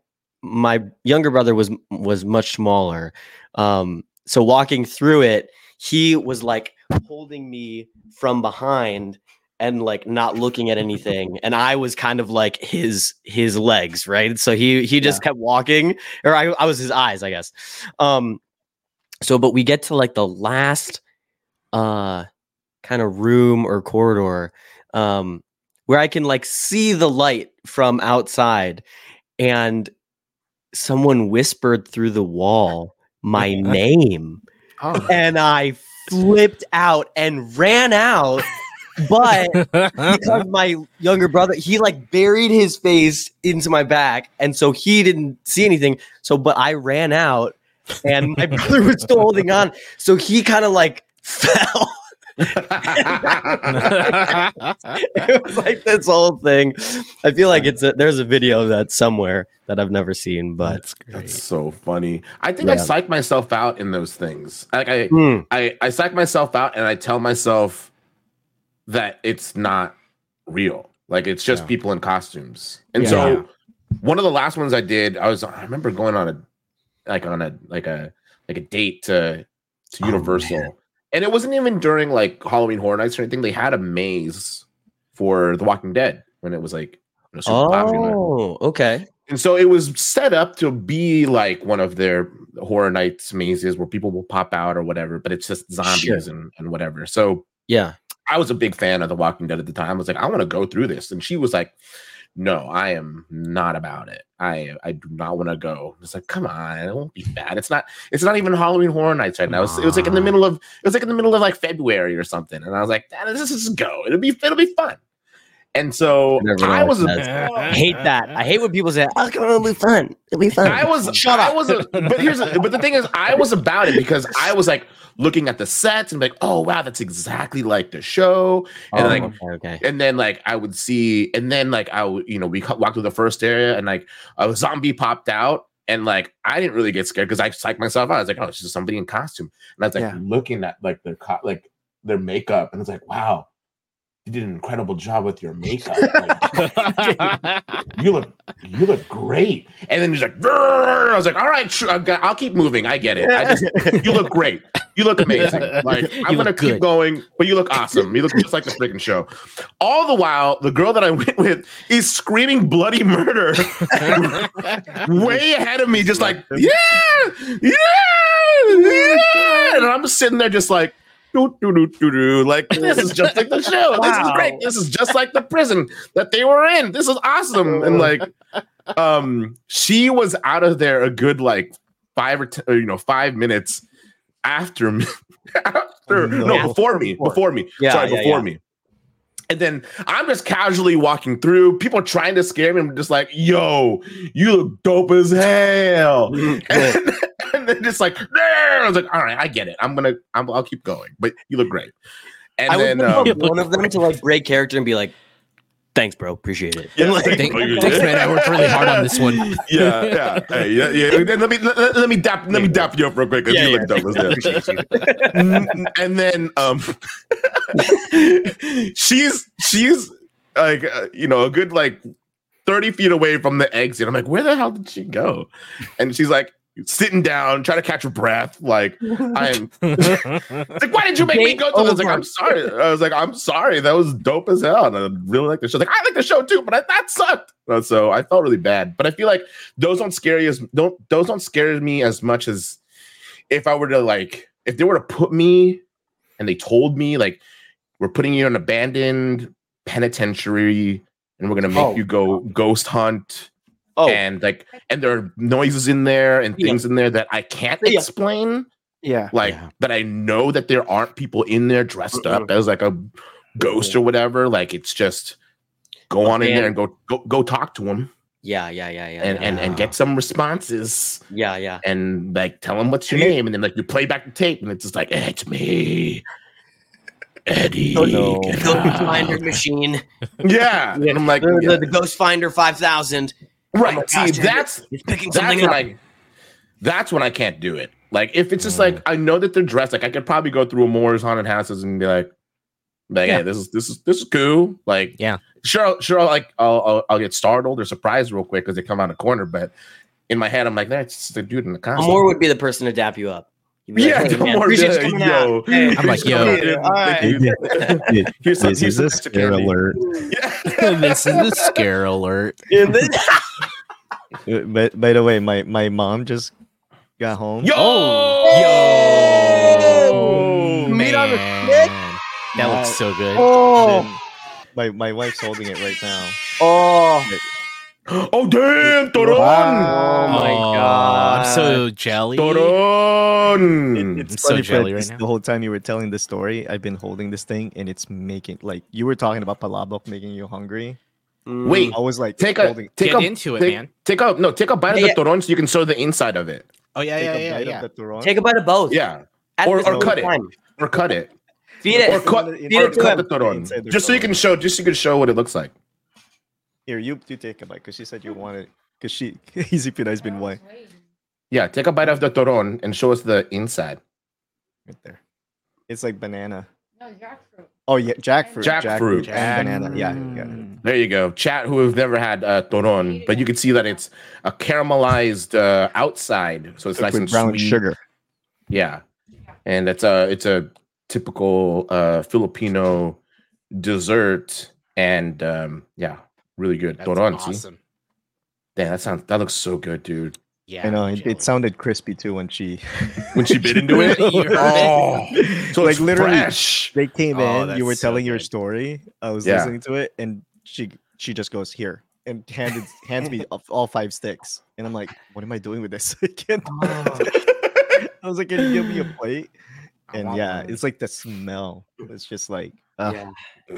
my younger brother was was much smaller um so walking through it he was like holding me from behind and like not looking at anything and i was kind of like his his legs right? So he he just kept walking or I, I was his eyes i guess. Um so but we get to like the last uh kind of room or corridor um where I can like see the light from outside and someone whispered through the wall my name Oh, and I flipped out and ran out but because my younger brother he like buried his face into my back and so he didn't see anything so but I ran out and my brother was still holding on so he kind of like fell it was like this whole thing. I feel like it's a, there's a video of that somewhere that I've never seen, but That's great. That's so funny. I think I psych myself out in those things. Like I, Hmm. I, I psych myself out and I tell myself that it's not real. Like it's just Yeah. people in costumes. And Yeah. so one of the last ones I did, I was I remember going on a like on a like a like a date to to Oh, Universal. man. And it wasn't even during like Halloween Horror Nights or anything. They had a maze for The Walking Dead when it was like you know, super popular. oh, okay. And so it was set up to be like one of their horror nights mazes where people will pop out or whatever, but it's just zombies Sure. and, and whatever. So Yeah. I was a big fan of The Walking Dead at the time. I was like, I want to go through this. And she was like, No, I am not about it. I I do not want to go. It's like, come on, it won't be bad. It's not it's not even Halloween horror nights right now. It was, it was like in the middle of it was like in the middle of like February or something. And I was like, let's just go. It'll be it'll be fun. And so I I was a I hate that. I hate when people say, "Oh, come on, it'll be fun. It'll be fun." I was Shut I up. was a, but here's a, but the thing is I was about it because I was like looking at the sets and like oh wow that's exactly like the show and Oh, like okay, okay. and then like I would see and then like I would you know we walked through the first area and like a zombie popped out and like I didn't really get scared because I psyched myself out I was like oh it's just somebody in costume and I was like Yeah. looking at like their co- like their makeup and it's like wow you did an incredible job with your makeup Like, you look you look great and then he's like "Grrr." i was like all right sure, i'll keep moving i get it I just, you look great You look amazing. Like I'm gonna keep good. going, but you look awesome. You look just like the freaking show. All the while, the girl that I went with is screaming bloody murder way ahead of me, just like yeah, yeah, yeah. And I'm just sitting there, just like. Like this is just like the show. This is great. This is just like the prison that they were in. This is awesome. And like, um, she was out of there a good like five or, ten, or you know five minutes after me. after no, No. before me, before me. Yeah, Sorry, yeah, before yeah. me. And then I'm just casually walking through. People trying to scare me. I'm just like, "Yo, you look dope as hell." Mm, and, and then just like, "Nah." I was like, "All right, I get it. I'm gonna, I'm, I'll keep going." But you look great. And I then, um, one of them to like break character and be like, "Thanks, bro. Appreciate it." Yeah, like, like- Thank- thanks, man. I worked really hard on this one. yeah, yeah, hey, yeah, yeah. Let me let, let- let me dap let me dap you up real quick because Yeah, you yeah. look dope as hell. Appreciate you. And then um she's she's like uh, you know a good like 30 feet away from the exit i'm like where the hell did she go and she's like sitting down trying to catch her breath like i am like why did you make me go to this? Like i'm sorry. I was like i'm sorry. That was dope as hell and i really like the show. Like i like the show too but I, that sucked. Uh, so i felt really bad but i feel like those don't scare you as don't those don't scare me as much as if I were to like if they were to put me and they told me like we're putting you in an abandoned penitentiary and we're gonna make Oh. you go ghost hunt Oh, and like, and there are noises in there and things yeah. in there that I can't yeah. explain. Yeah, like yeah. that I know that there aren't people in there dressed up as like a ghost or whatever. Like it's just go on in there and go go go talk to them. Yeah, yeah, yeah, yeah. And and, and get some responses. Yeah, yeah. And like tell them what's your name, and then like you play back the tape, and it's just like it's me. Eddie. Oh, no. Ghost Finder machine. Yeah. And I'm like, the, yeah. the Ghost Finder 5000. Right. See, that's picking something that's when, I, that's when I can't do it. Like if it's just mm. like I know that they're dressed, like I could probably go through a Moore's haunted houses and be like, like, yeah. hey, this is this is this is cool. Like, yeah, sure, sure. Like, I'll I'll, I'll get startled or surprised real quick because they come out of corner. But in my head, I'm like, that's the dude in the costume. Moore would be the person to dap you up. Like, yeah, hey, man, yo. Hey, I'm like, yo, this is a scare alert. This is a scare alert. But by the way, my my mom just got home. Yo! Yo! Meat on the Man. That looks so good. And my my wife's holding it right now. oh, Oh damn, Turon! Wow. Oh my God. I'm so jelly. Turon! It's I'm so funny, Fred, jelly right 'cause now. The whole time you were telling the story, I've been holding this thing, and it's making like you were talking about palabok making you hungry. Mm. Wait, I was like take a holding, take Get a into it, take, man. Take a no, take a bite Yeah, of the Turon so you can show the inside of it. Oh yeah, take yeah, a yeah, bite yeah. of the turon. Take a bite of both. Yeah, At Or- or same cut it. or cut it, Feed it. or cut, Feed it or to cut the Turon, Inside the just so you can show, just so you can show what it looks like. Here, you you take a bite because she said you wanted because she Easy Pinay's been white Yeah, take a bite of the Turon and show us the inside. right there. It's like banana. No, jackfruit. Oh yeah, jackfruit. Jackfruit. and banana. Yeah, yeah. There you go. Chat who have never had uh, Turon, but you can see that it's a caramelized uh, outside, so it's nice and brown sweet. sugar. Yeah, and it's a it's a typical uh, Filipino dessert, and um, yeah, really good. That's Turon, see? awesome. Damn, that sounds that looks so good, dude. Yeah. I know it, it sounded crispy too when she When she bit into it, You it. oh, so like it's literally fresh. they came Oh, in. You were that's so telling your story. I was Yeah. listening to it, and she she just goes here and handed hands me all- all five sticks, and I'm like, what am I doing with this? I can't. Oh. I was like, can you give me a plate? And yeah, it's like the smell. It's just like, Yeah.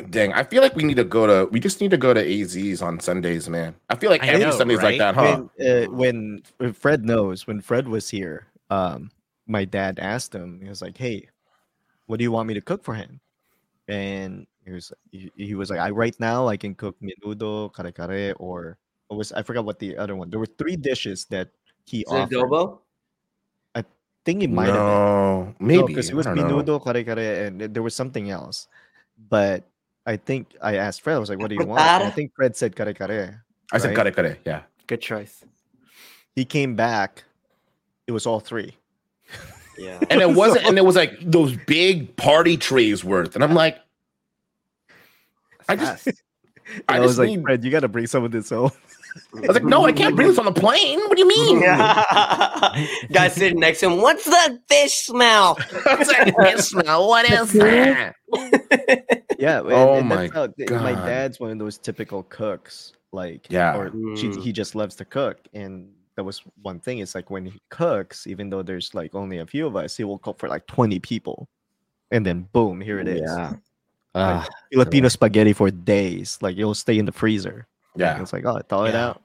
Dang, I feel like we need to go to. We just need to go to AZ's on Sundays, man. I feel like I every know, Sunday's like that, huh? when, uh, when Fred knows, when Fred was here, um, my dad asked him, he was like, "Hey, what do you want me to cook for him?" And he was he, he was like, "I right now I can cook menudo, kare kare, or what was I forgot what the other one. There were three dishes that he Is offered. adobo? I think it might have been. No, maybe because I it was know. menudo, kare kare, and there was something else. But I think I asked Fred. I was like, "What do you want?" And I think Fred said kare kare. I said kare kare. Yeah. Good choice. He came back. It was all three. Yeah. and it wasn't, and it was like those big party trays worth, and I'm like, I just, I I, just was like, need. Fred, you gotta bring some of this home. I was like, no, I can't bring this on the plane. What do you mean? Guy sitting next to him. What's that fish smell? What's that fish smell? What is that? Yeah. and- Oh and my how- th- My dad's one of those typical cooks. Like, Yeah. or she, Mm. he just loves to cook. And that was one thing. It's like when he cooks, even though there's like only a few of us, he will cook for like 20 people. And then boom, here it is. Yeah. Ah, Filipino spaghetti for days. Like it'll stay in the freezer. Yeah, It's like, oh, thaw it out.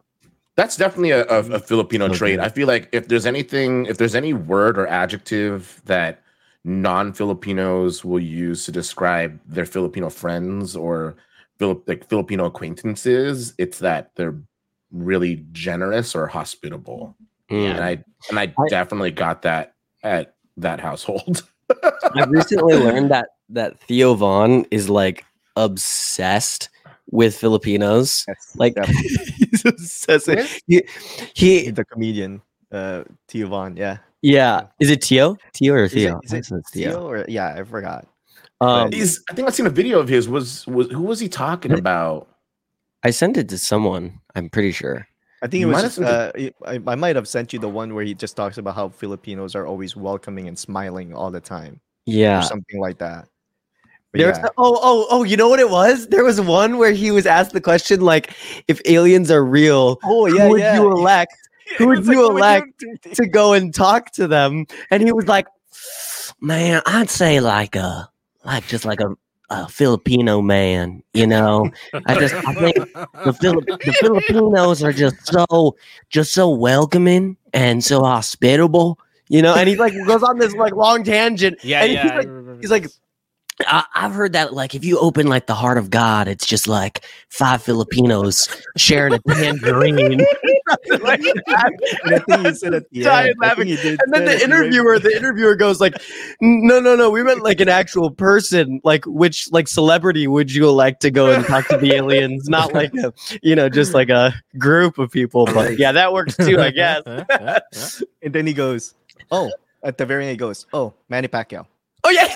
that's definitely a, a, a Filipino trait. I feel like if there's anything, if there's any word or adjective that non-Filipinos will use to describe their Filipino friends or Filip, like Filipino acquaintances, it's that they're really generous or hospitable. mm. And I and I I- definitely got that at that household. I recently learned that that Theo Von is like obsessed with Filipinos. Yes, Like definitely. he's obsessed. He, he the comedian, uh, Tio Von. Yeah. yeah. Is it Tio? Tio or Is Theo? is I it think it's Tio or yeah, I forgot. Um, He's I think I've seen a video of his. Was was who was he talking about? I sent it to someone. I'm pretty sure. I think it You was. might Just, uh, I, I might have sent you the one where he just talks about how Filipinos are always welcoming and smiling all the time, or Yeah. something like that. But yeah. oh oh oh you know what it was? There was one where he was asked the question like if aliens are real, oh who would you elect who would you elect to go and talk to them? And he was like, Man, I'd say like a like just like a, a Filipino man, you know. I just I think the Philip the Filipinos are just so just so welcoming and so hospitable, you know. And he like goes on this like long tangent. Yeah, and yeah. He's like, he's like. I, I've heard that like if you open like the heart of God, it's just like five Filipinos sharing a tangerine. Like that. And I said at the end, laughing. did And then the interviewer, the interviewer goes like, "No, no, no, we meant like an actual person. Like which like celebrity would you like to go and talk to the aliens? Not like a, you know, just like a group of people. But yeah, that works too, I guess. and then he goes, "Oh." At the very end, he goes, "Oh, Manny Pacquiao." Oh yeah,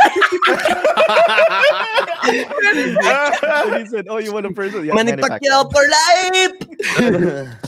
and he said, "Oh, you want a person?" Yeah, Manny Pacquiao for life.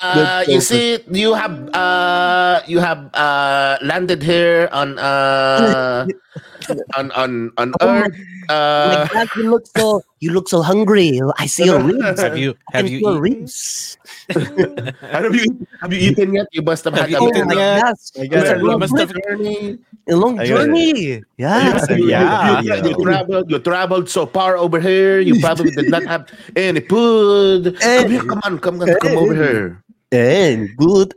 Uh, you see, you have uh, you have uh, landed here on uh, on on on Oh my- Earth. Uh, my God, you look so you look so hungry. I see your ribs. have you have see you your eaten? ribs? have you have you eaten yet? You must have had Have a you eaten my yet? gosh, it's guess long must have- journey. a long I got it. journey. Yeah. Yeah. You, Yeah. you, you traveled. You traveled so far over here. You probably did not have any food. Come here, come on, come on, come over here. And good.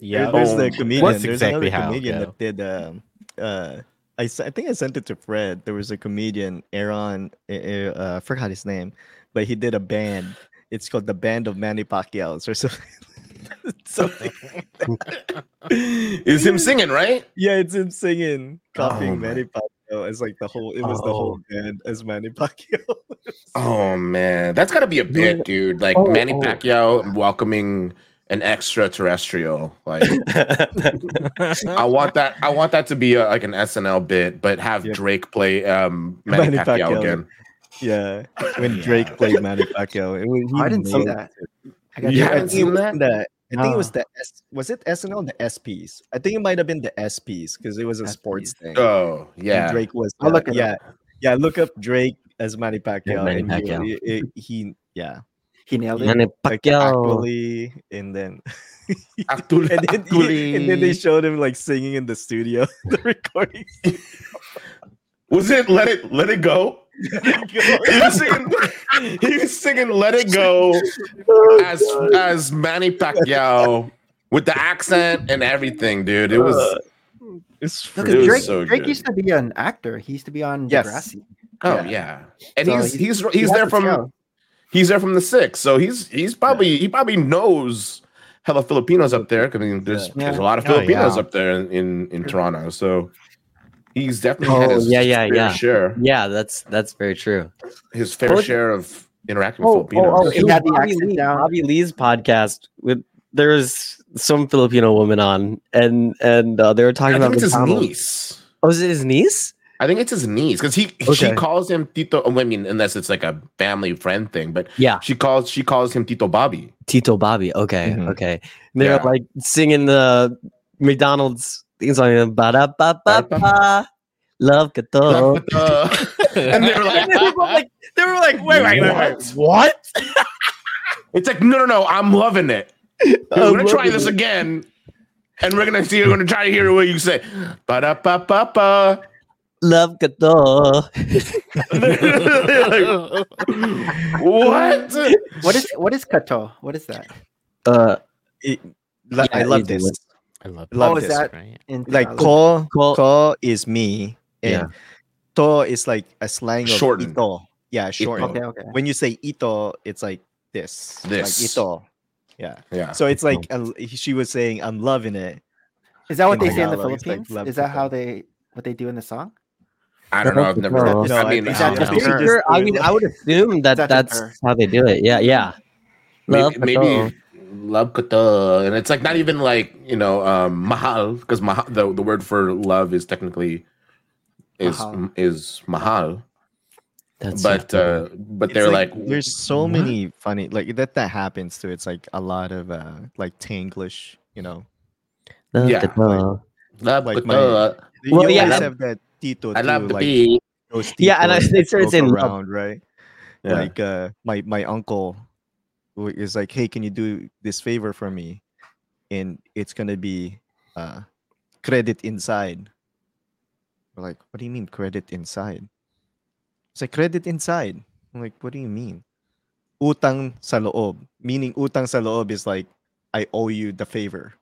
Yeah, There's Oh, the comedian. that's There's exactly another how it comedian go. that did. Um, uh, I s- I think I sent it to Fred. There was a comedian, Aaron. Uh, uh, I forgot his name, but he did a band. It's called the Band of Manny Pacquiao's or something. something. Is him singing, right? Yeah, it's him singing, copying Oh Manny Pacquiao as like the whole. It was the whole band as Manny Pacquiao. Oh man, that's got to be a bit, dude. Like Oh, Manny oh. Pacquiao welcoming an extraterrestrial. Like I want that. I want that to be a, like an SNL bit, but have Yeah. Drake play um, Manny, Manny Pacquiao, Pacquiao. again. yeah, when Yeah. Drake played Manny Pacquiao, it was, he I didn't see that. it. I got you haven't think it seen was that? the. I think it was Ah. the S. Was it SNL the ESPYs? I think it might have been the ESPYs because it was a sports thing. Oh And yeah, Drake was. I'll uh, look yeah, up. yeah. Look up Drake as Manny Pacquiao, Manny Pacquiao. He, he, he- yeah, He nailed it. Manny like Pacquiao. actually, and then actually, and then, he- and then they showed him like singing in the studio, the recording. was it Let It Let It Go? he was singing. He was singing "Let It Go" as as Manny Pacquiao with the accent and everything, dude. It was. Uh, it's Look, It was Drake, so Drake good. used to be an actor. He used to be on Yes. Degrassi. Oh Yeah. yeah, and So he's he- he's he he's there from skill. He's there from the six, so he's he's probably he probably knows hella Filipinos up there. I mean, there's Yeah. there's a lot of Oh, Filipinos yeah. up there in, in in Toronto, so he's definitely had Oh, his yeah, yeah, fair yeah. share Yeah, that's that's very true. his fair Oh, share of interacting with oh, Filipinos. oh, It He had the Bobby, accent Lee, down. Bobby Lee's podcast with there was some Filipino woman on, and and uh, they were I talking think about it's his niece. Oh, is it his niece? I think it's his niece because he she calls him Tito. I mean, unless it's like a family friend thing, but Yeah, she calls she calls him Tito Bobby. Tito Bobby. Okay, Mhm. okay. They're Yeah. like singing the McDonald's theme song. Ba da ba ba ba. Love ka and they were like, they were like, they were like, wait, wait, wait, wait. what? it's like, no, no, no, I'm loving it. We're I'm gonna try this it. again, and we're gonna see. We're gonna try to hear what you say. Ba da ba ba ba. Love ka to. What? What is what is kato? What is that? Uh, It- lo- I love this. it. I love, Love oh, is this. that right? in Like Tagalog? ko, Ko- ko is me, Yeah. and to is like a slang of Shortened. ito. Yeah, short. Okay, okay. When you say ito, it's like this. This. Like ito. Yeah. Yeah. So it's like uh, she was saying, "I'm loving it." Is that what in they say in the Tagalog, it's like Philippines? is that how they what they do in the song? I don't know. I've never. No, No, I I mean, think I just don't know. her? Sure, I mean, I would assume that That's that's how they do it. Yeah, yeah. Love maybe, maybe love kata, and it's like not even like you know um, mahal because mahal the, the word for love is technically is Mahal. is mahal, That's but uh, but they're like, there's so what? many funny like that that happens too. It's like a lot of uh like Taglish, you know. Love yeah, ka love like kata. You Well, yeah, have that Tito I too, love the like beat. those Yeah, and I- Titos they that started joke love. around, right? Yeah. Like uh my my uncle who is like, "Hey, can you do this favor for me?" And it's going to be uh credit inside. We're like, "What do you mean credit inside?" It's like credit inside. I'm like, "What do you mean?" Utang sa loob. Meaning utang sa loob is like I owe you the favor.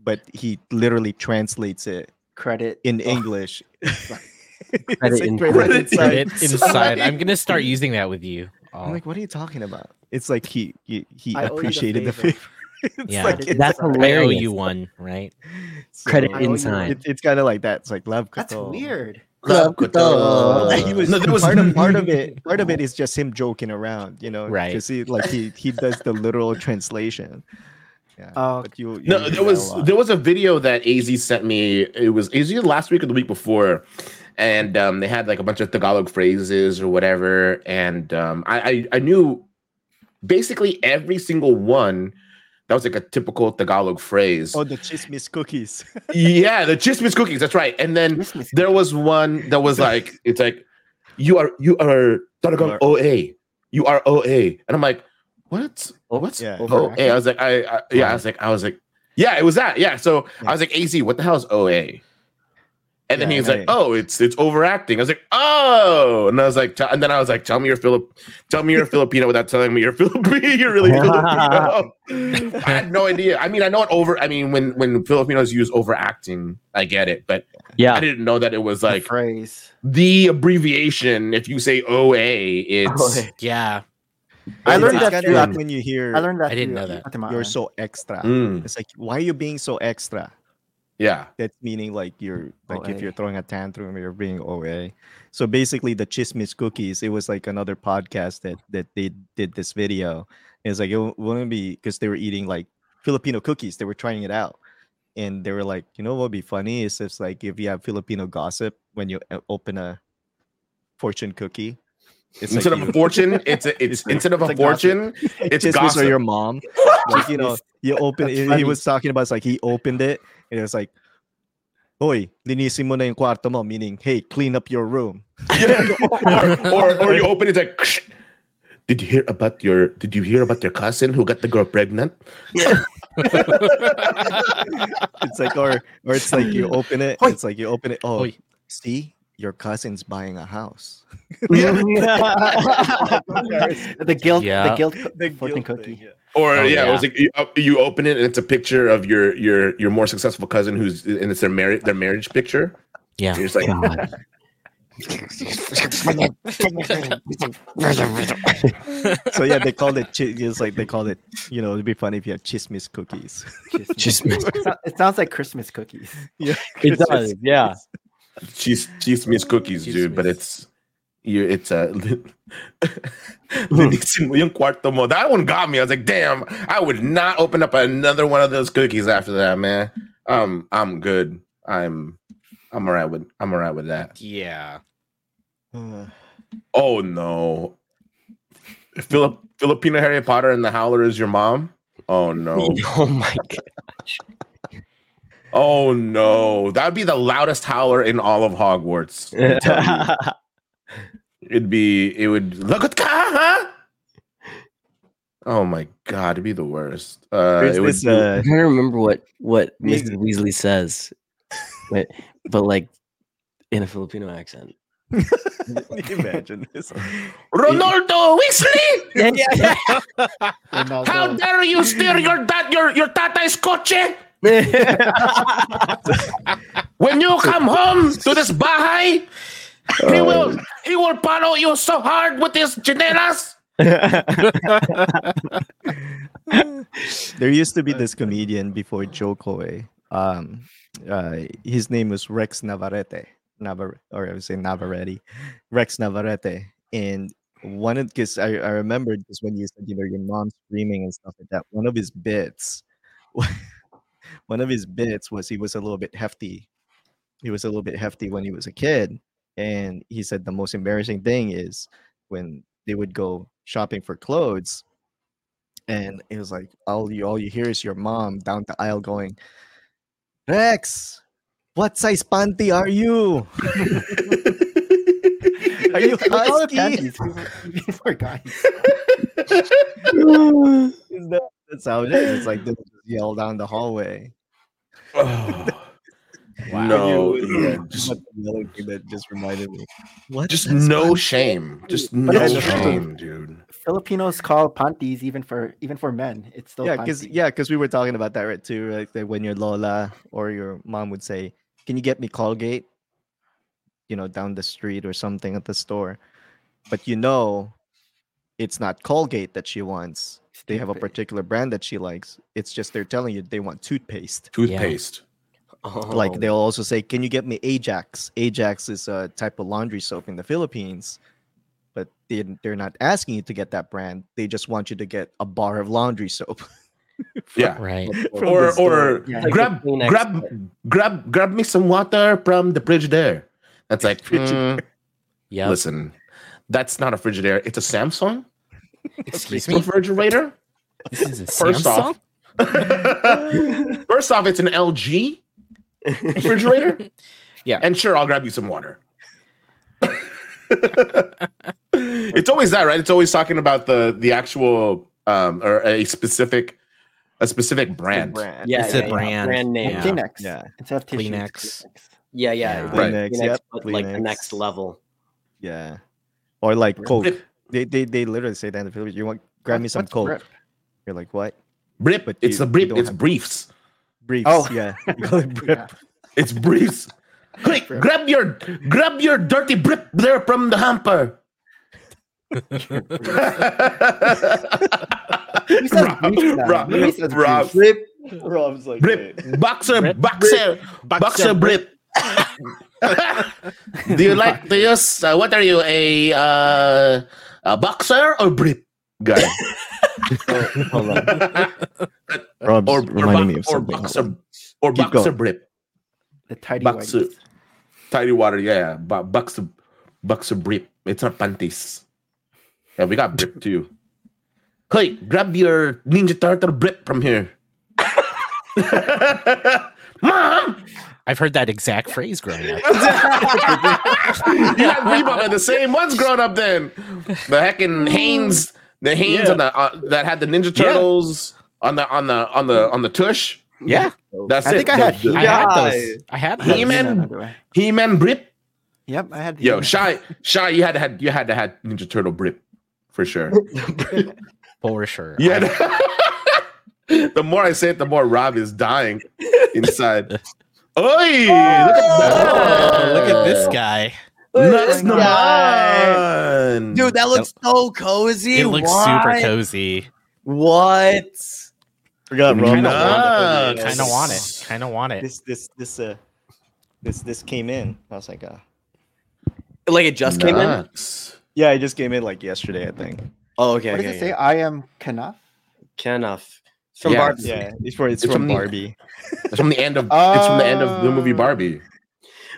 But he literally translates it Credit in Oh, English. Credit like inside. credit Credit inside. inside. I'm gonna start using that with you. I'm Oh, like, what are you talking about? It's like he he, he I the appreciated the favor. favor. It's Yeah. like, That's inside. I owe hilarious. you one, right? Credit so I owe you inside. It, it's kind of like that. It's like love. That's Kato. weird. Love kata. He was, No, there was- part of part of it. Part of it is just him joking around, you know, Right. Because he like he he does the literal translation. Yeah, Oh, but you, you No, there was there was a video that AZ sent me. It was AZ last week or the week before, and um, they had like a bunch of Tagalog phrases or whatever, and um, I, I I knew basically every single one. That was like a typical Tagalog phrase. oh the chismis cookies. yeah, the chismis cookies. That's right. And then Christmas. there was one that was like, it's like, you are you are talagang You OA. You are OA. And I'm like, what? Oh, What's Yeah. Oh, OA? I was like, I, I yeah, I was like, I was like, yeah, it was that. Yeah. So I was like, AZ, what the hell is OA? And then Yeah, he was and like, "Oh, it's it's overacting." I was like, "Oh," and I was like, and then I was like, "Tell me you're Philip, tell me you're a Filipino without telling me you're Filipino. You're really Filipino." I had no idea. I mean, I know it over. I mean, when when Filipinos use overacting, I get it, but yeah, I didn't know that it was The like phrase. the abbreviation. If you say OA, it's OA. Yeah. I learned it's that through like when you hear I learned that. I didn't through know that. You're so extra. Mm, It's like why are you being so extra? yeah. That's meaning like you're like if you're throwing a tantrum, you're being OA. So basically, the chismis cookies. It was like another podcast that that they did this video. It's like it wouldn't be because they were eating like Filipino cookies. They were trying it out, and they were like, you know what would be funny is if like if you have Filipino gossip when you uh, open a fortune cookie. It's Instead like of a fortune, it's a, it's It's instead of a it's like gossip. fortune, it's chismis or your mom. Like you know, you open. That's He, he was talking about it's like he opened it, and it was like, "Hoy, linisin mo na yung kwarto mo," meaning, "Hey, clean up your room." or, or or you open it it's like. Did you hear about your Did you hear about your cousin who got the girl pregnant? It's like, or or it's like you open it. Hoy. It's like you open it. Oh, Hoy. see, your cousin's buying a house. the guilt. Yeah. The guilt. The fortune guilt cookie. yeah. Or Oh, yeah, it was yeah. like you, uh, you open it and it's a picture of your your your more successful cousin who's and it's their marriage their marriage picture. Yeah. You're just like, God. So yeah, they called it. Chi- it's like they called it. You know, it'd be funny if you had chismis cookies. Christmas. Chismis. It sounds like Christmas cookies. yeah, It Christmas does, yeah. Cheese cheese means cookies, dude. But it's you it's a linisin mo yung kwarto mo. That one got me. I was like, damn, I would not open up another one of those cookies after that, man. Um, I'm good. I'm I'm alright with I'm alright with that. Yeah. Uh, Oh no. Philip Filipino Harry Potter and the Howler is your mom? Oh no. oh my god. Oh no. That'd be the loudest howler in all of Hogwarts. I'm telling you. It'd be it would look at ka, huh? Oh my god, it'd be the worst. Uh it this, be- uh, I'm trying to remember what what Me- Mrs. Weasley says, but but like in a Filipino accent. Can you imagine this? Ronaldo Weasley! Yeah, yeah, How dare you steer your dad your your tata's coche? When you come home to this bahay, he will he will follow you so hard with his chinelas. there used to be this comedian before Jo Koy. Um, uh, his name was Rex Navarrete, Navar- or I would say Navarrete, Rex Navarrete. And one of because I, I remember just when you said you know your mom screaming and stuff like that. One of his bits, one of his bits was he was a little bit hefty. He was a little bit hefty when he was a kid, and he said the most embarrassing thing is when they would go shopping for clothes and it was like all you all you hear is your mom down the aisle going, Rex, what size panty are you? are you We call it husky? panties. We were- we were guys. That- That's how it is. It's like would just yell down the hallway. No, You- yeah, just But the other thing that just reminded me. What? just size no panty? shame. Just But no shame, dude. Filipinos call panties even for even for men. It's still yeah, because yeah, because we were talking about that right too. Like that when your Lola or your mom would say, "Can you get me Colgate?" You know, down the street or something at the store, but you know, it's not Colgate that she wants. They have a particular brand that she likes. It's just they're telling you they want toothpaste. Toothpaste. Like Oh. they'll also say, "Can you get me Ajax?" Ajax is a type of laundry soap in the Philippines, but they, they're not asking you to get that brand. They just want you to get a bar of laundry soap. Yeah. Right. from Or or Yeah. Like grab the grab grab grab me some water from the fridge there. That's like mm, Yeah. listen, that's not a Frigidaire. It's a Samsung Excuse me. refrigerator. This is a First Samsung? off, first off, it's an LG refrigerator. Yeah. and sure, I'll grab you some water. it's always that, right? It's always talking about the the actual um or a specific a specific brand. brand. yeah, It's yeah, a yeah, brand. brand name. Yeah. Kleenex. Yeah. Instead of Kleenex. Kleenex. Yeah, yeah. Yeah. like Kleenex, Kleenex, yep, but like the next level. Yeah. Or like Coke. Brip, They, they they literally say that in the Philippines. You want grab me some what's Coke. Brip? You're like, what? brip. But it's you- the you brief. It's have- briefs. Briefs. Oh. yeah. You call it Brip. Yeah. It's briefs. Quick, Brip. grab your grab your dirty brip there from the hamper. Who says Rob, briefs now? Rob, Nobody says Rob, briefs. Rip. Rob's like, Brip, boxer, Brip, boxer, boxer, brip. do you like to use? Uh, what are you, a uh, a boxer or brip guy? Hold on. Rob's or or, reminding me of or something. boxer or Keep boxer going. brip. The tidy Boxer, whities. tidy water, yeah, bo- boxer, boxer brip. It's not panties. Yeah, we got brip too. Hey, grab your Ninja Turtle brip from here. Mom, I've heard that exact phrase growing up. yeah, we both had the same ones growing up then. The heckin' Hanes, the Hanes Yeah. on the uh, that had the Ninja Yeah. Turtles on the on the on the on the tush. Yeah. That's I it. think I had I had those. I had He those. He-Man. He-Man Brip. Yep, I had. Yo, He-Man. shy, shy. You had to had you had to had Ninja Turtle Brip for sure. For sure. Yeah. the more I say it, the more Rob is dying inside. Oi! Look at that! Oh, look at this guy. Nuts Look at naman. Dude, that looks so cozy. It looks What? super cozy. What? Forgot Kind Rob. of want Nuts. it. Kind of want it. Kind of want it. This this this uh this this came in. I was like, uh, Like it just came in. Yeah, it just came in like yesterday, I think. Oh, okay. what okay, does it say? I am Knuff. Kenough. It's from Yeah. Barbie. Yeah, it's for it's, It's from from the- Barbie. It's from the end of it's from the end of the movie Oh. Barbie.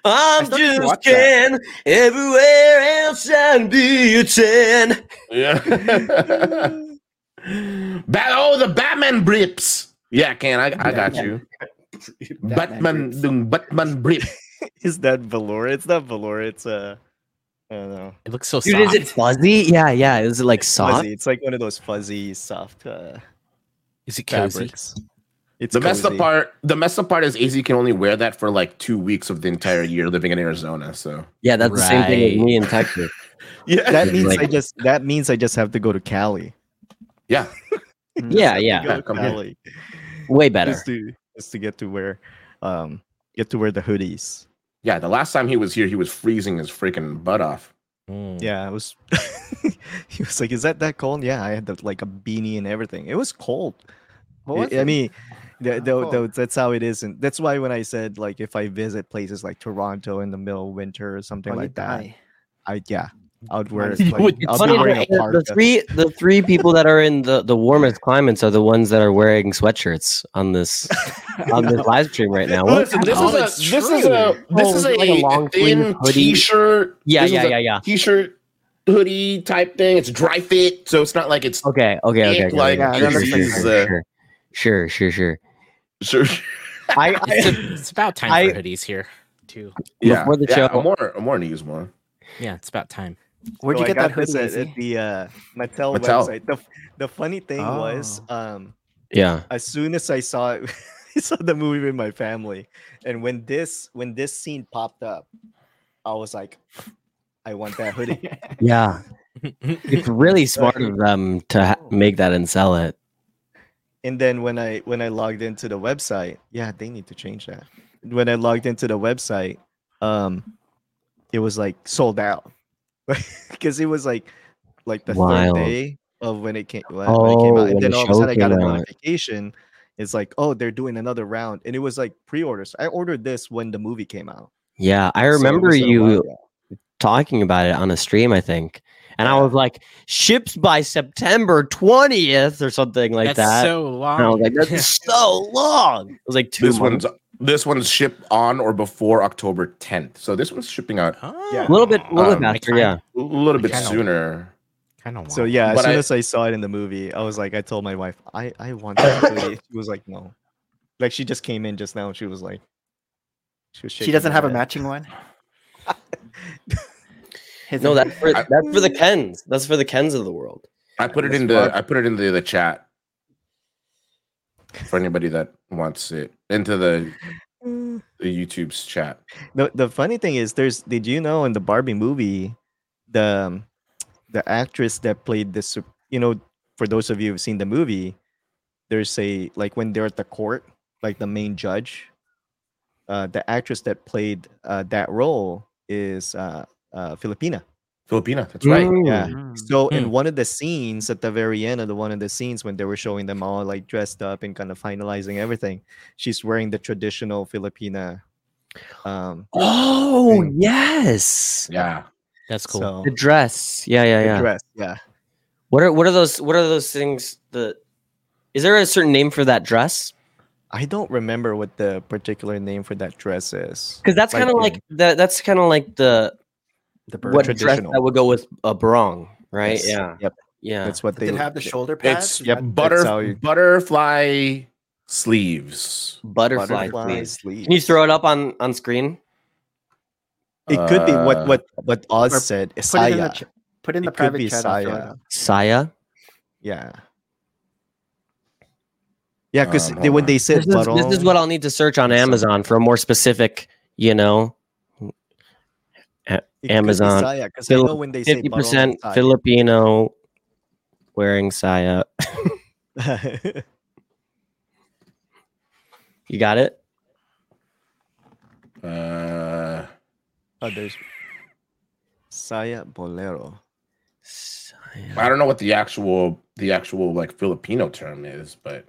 I'm still need to just watch Ken. Everywhere else I'd be a 10. Yeah. Bat- oh, the Batman brips. Yeah, Ken, I, I got you. Batman, brips. the Batman brip. Is that velour? It's not velour. It's uh, I don't know. It looks so Dude, soft. is it fuzzy? Yeah, yeah. Is it like soft? Fuzzy. It's like one of those fuzzy, soft uh, Is it cozy? fabrics. It's The messed up part, the messed up part is AZ can only wear that for like two weeks of the entire year living in Arizona. So Yeah, that's the same thing with me in Texas. yeah, That means Like- I just that means I just have to go to Cali. yeah. Yeah, yeah. Go to. Cali Way better. just to just to get to wear um get to wear the hoodies. Yeah, the last time he was here, he was freezing his freaking butt off. Mm. Yeah, it was. he was like, "Is that that cold?" Yeah, I had the, like a beanie and everything. It was cold. What I- it? mean, the, the, cold. the, that's how it is, and that's why when I said like if I visit places like Toronto in the middle of winter or something Oh, you like that, die. I yeah, I would wear. You Like, It's I'll be funny wearing a the, the three the three people that are in the, the warmest climates are the ones that are wearing sweatshirts on this on this live stream right now. Listen, this Oh, is a that's this is a oh, this Oh, is like a, a long thin hoodie. t-shirt. yeah, This yeah, yeah, yeah. T-shirt hoodie type thing. It's dry fit, so it's not like it's Okay, okay, okay. Okay, like, okay, Yeah, uh, that sure, looks sure, like sure, sure, sure, sure, sure. sure. I, It's, I a- it's about time I- for hoodies here, too. yeah, Before the yeah, show- more more news more. Yeah, it's about time. Where'd So you get that hoodie? at, at the uh, Mattel, Mattel. website. The, the funny thing was, Oh. um, yeah. as soon as I saw it, I saw the movie with my family, and when this when this scene popped up, I was like, I want that hoodie. Yeah, it's really smart of them to ha- make that and sell it. And then when I when I logged into the website, yeah, they need to change that. When I logged into the website, um, it was like sold out because it was like like the Wild. third day of when it came when, when it came Oh, out, and then all of a sudden I got a notification. It's like, oh, they're doing another round, and it was like pre-orders. I ordered this when the movie came out. Yeah, I remember while you talking about it on a stream, I think. And I was like, ships by September 20th or something like That's that. so long. and I was like, that's so long. It was like two This months. one's this one's shipped on or before October 10th. So this one's shipping out Yeah. a little bit, a little Um, bit faster, yeah. a little bit Kinda- sooner. Kind of. So yeah, as But soon I- as I saw it in the movie, I was like, I told my wife, I I want that hoodie. She was like, no. Like she just came in just now. and She was like, she was. She doesn't her have a matching one. His No, that's for that's for the Kens. That's for the Kens of the world. I put it That's in the. I put it into the chat for anybody that wants it into the the YouTube's chat. The the funny thing is, there's. Did you know in the Barbie movie, the um, the actress that played this, you know, for those of you who've seen the movie, there's a like when they're at the court, like the main judge. Uh, the actress that played uh, that role is uh, uh, Filipina. Filipina, that's right. Mm. Yeah. Mm. So Hmm. in one of the scenes at the very end of the one of the scenes when they were showing them all like dressed up and kind of finalizing everything, she's wearing the traditional Filipina. Um, Oh Thing. yes, Yeah. That's cool. so the dress. Yeah, yeah, the yeah. dress, yeah. What are what are those? What are those things? The is there a certain name for that dress? I don't remember what the particular name for that dress is. Because that's kind of in- like that. That's kind of like the the bird. what dress that would go with a barong, right? Yes, Yeah, Yep. yeah. That's what Did they it have the shoulder pads? It's yep, butter you- butterfly sleeves. butterfly. butterfly sleeves. sleeves. Can you throw it up on on screen? It could be what Uh, what what Oz or said. Put it in the, Saya. ch- put in the It could private be chat. I'll throw it Saya. Saya. Yeah. Yeah, because Um, when they said This is, this is what I'll need to search on Amazon for a more specific, you know, it could be Amazon. I know when they say fifty barong, percent it's Saya. Filipino wearing Saya. You got it? Uh, oh, there's Saya Bolero. Saya. I don't know what the actual the actual like Filipino term is, but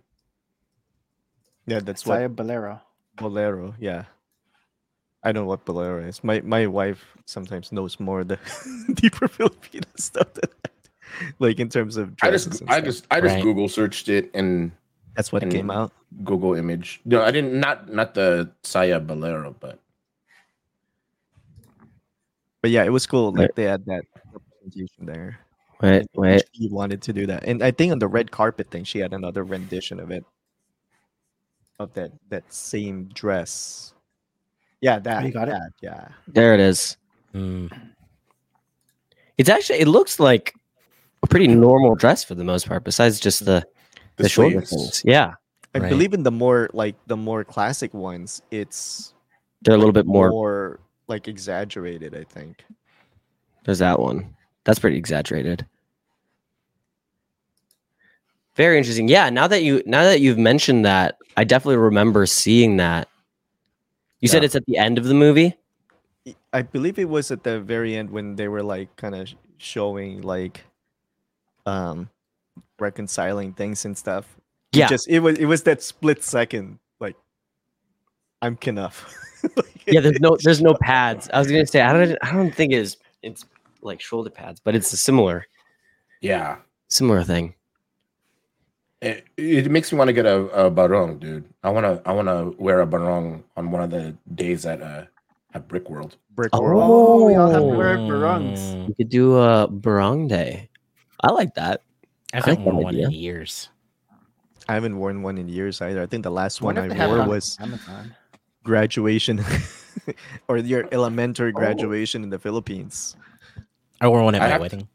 Yeah, that's what Saya Bolero. Bolero. Yeah. I don't know what bolero is. My my wife sometimes knows more the deeper Filipino stuff than I do. like in terms of I just I just I just Right. Google searched it and that's what and- came out. Google image. No, I didn't not not the Saya Bolero, but But yeah, it was cool. Like they had that representation there. Wait, And wait. She wanted to do that, and I think on the red carpet thing, she had another rendition of it, of that that same dress. Yeah, that. you got it? Yeah. There it is. Mm. It's actually it looks like a pretty normal dress for the most part, besides just the the, shoulder sleeves. things. Yeah, I Right. believe in the more like the more classic ones, it's they're a little bit more. more like exaggerated. I think. There's that one. That's pretty exaggerated. Very interesting. Yeah, now that you now that you've mentioned that, I definitely remember seeing that. You said Yeah. it's at the end of the movie? I- I believe it was at the very end when they were like kind of showing like um reconciling things and stuff. It Yeah. just it was it was that split second like I'm Kenough. Like, Yeah, there's no there's no pads. I was gonna say I don't I don't think it's it's like shoulder pads, but it's a similar Yeah. similar thing. It, it makes me want to get a, a barong, dude. I wanna I wanna wear a barong on one of the days at uh at Brick World. Brick Oh. World. Oh, we all have to wear barongs. Mm. You could do a barong day. I like that. I haven't like worn one idea. in years. I haven't worn one in years either. I think the last one I if they have it wore on was Amazon. graduation or your elementary Oh. graduation in the Philippines. I wore one at I my have- wedding.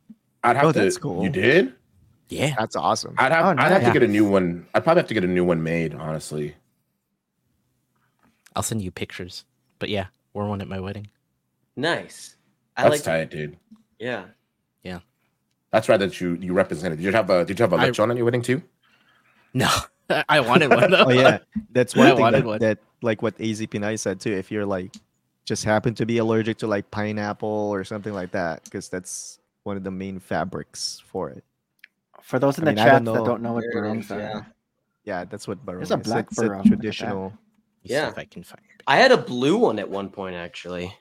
I'd have Oh, to. that's cool. You did? Yeah. That's awesome. I'd have Oh, I'd have nice. to get a new one. I'd probably have to get a new one made, honestly. I'll send you pictures. But yeah, wore one at my wedding. Nice. I That's like tight, dude. yeah. Yeah. That's right that you you represented. Did you have a did you have a I- lechon at your wedding too? No, I wanted one though. oh yeah, that's one I thing wanted that, one. that like what AZ Pinay said too. If you're like just happen to be allergic to like pineapple or something like that, because that's one of the main fabrics for it. For those in I the mean, I don't chat that don't know what There it barongs is, are, yeah. Yeah, that's what barong There's a is. black It's a barong at the back. traditional. Let Yeah. if I can find it. I had a blue one at one point actually,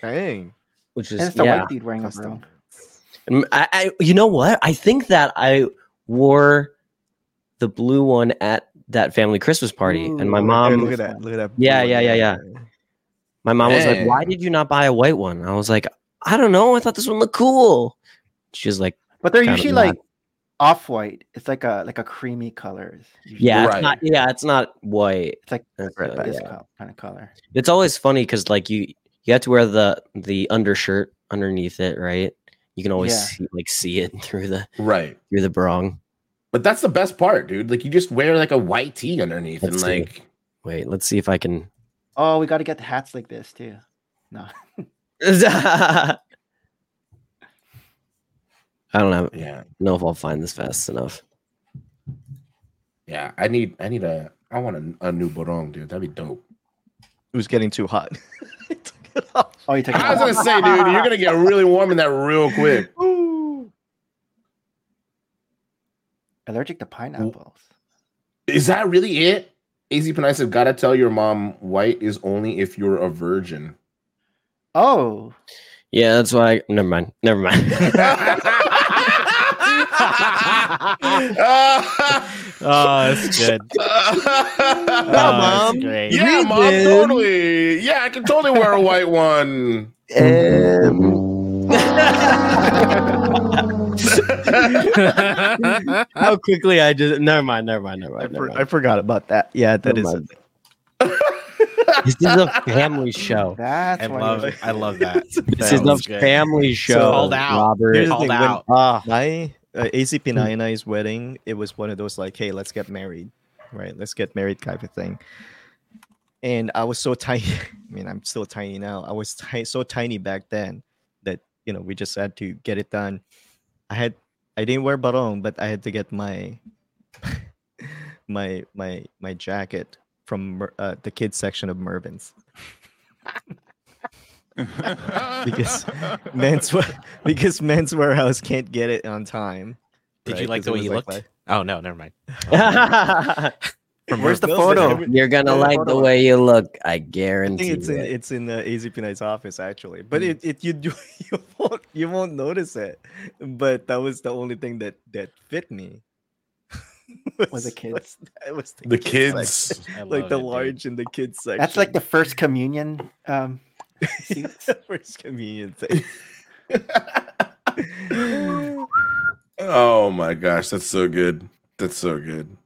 Dang. which and is it's the yeah. white dude wearing a Custom. barong. Mm, I, I you know what? I think that I wore the blue one at that family Christmas party, and my Ooh, mom, look at that. Look at that. Yeah, blue yeah, yeah, my mom was like, "Why did you not buy a white one?" I was like, "I don't know. I thought this one looked cool." She was like, But they're usually like off white. It's like a like a creamy color. "Yeah, Right. it's not. Yeah, it's not white. it's like It's, red uh, this yeah. kind of color. It's always funny because like you you have to wear the the undershirt underneath it, right? You can always Yeah. see, like see it through the Right. through the barong. But that's the best part, dude. Like you just wear like a white tee underneath Let's and see. like Wait, let's see if I can. Oh, we got to get the hats like this too. No, I don't know, yeah. know if I'll find this fast enough. Yeah. I need I need a I want a, a new barong, dude. That'd be dope. It was getting too hot. Took it off. oh, you took. I was gonna say, dude, you're gonna get really warm in that real quick. allergic to pineapples. Is that really it? AZ Pinay said, gotta tell your mom white is only if you're a virgin. Oh, Yeah, that's why. I, never mind. Never mind. Oh, that's good. yeah, Oh, Mom. great. You mom, totally. Yeah, I can totally wear a white one. How quickly I just. Never mind. Never mind. Never I, mind. Never for, I forgot about that. Yeah, that Never is. mind. This is a family show. that's I why love you're- I love that. This That is a good. family show. Called out. Robert. Here's the Called thing, when- out. Ah, My uh, AZ Pinay's wedding, it was one of those like, hey, let's get married, right? Let's get married type of thing. And I was so tiny. I mean, I'm still tiny now. I was ti- so tiny back then that you know we just had to get it done. I had I didn't wear barong, but I had to get my my my my jacket from uh, the kids section of Mervyn's because men's because Men's Wearhouse can't get it on time. Did right? you like the way was you like looked? Oh no, never mind. Where's the photo? every- You're gonna like hold the way you look. I I guarantee think it's in it. it's in the AZ Pinay's office actually, but it, it you do you won't you won't notice it. But that was the only thing that that fit me. Was the kids. was- It was The kids kids. section. I like love the it, dude. large in the kids section. That's like the first communion um, first convenient thing. Oh my gosh, that's so good. That's so good.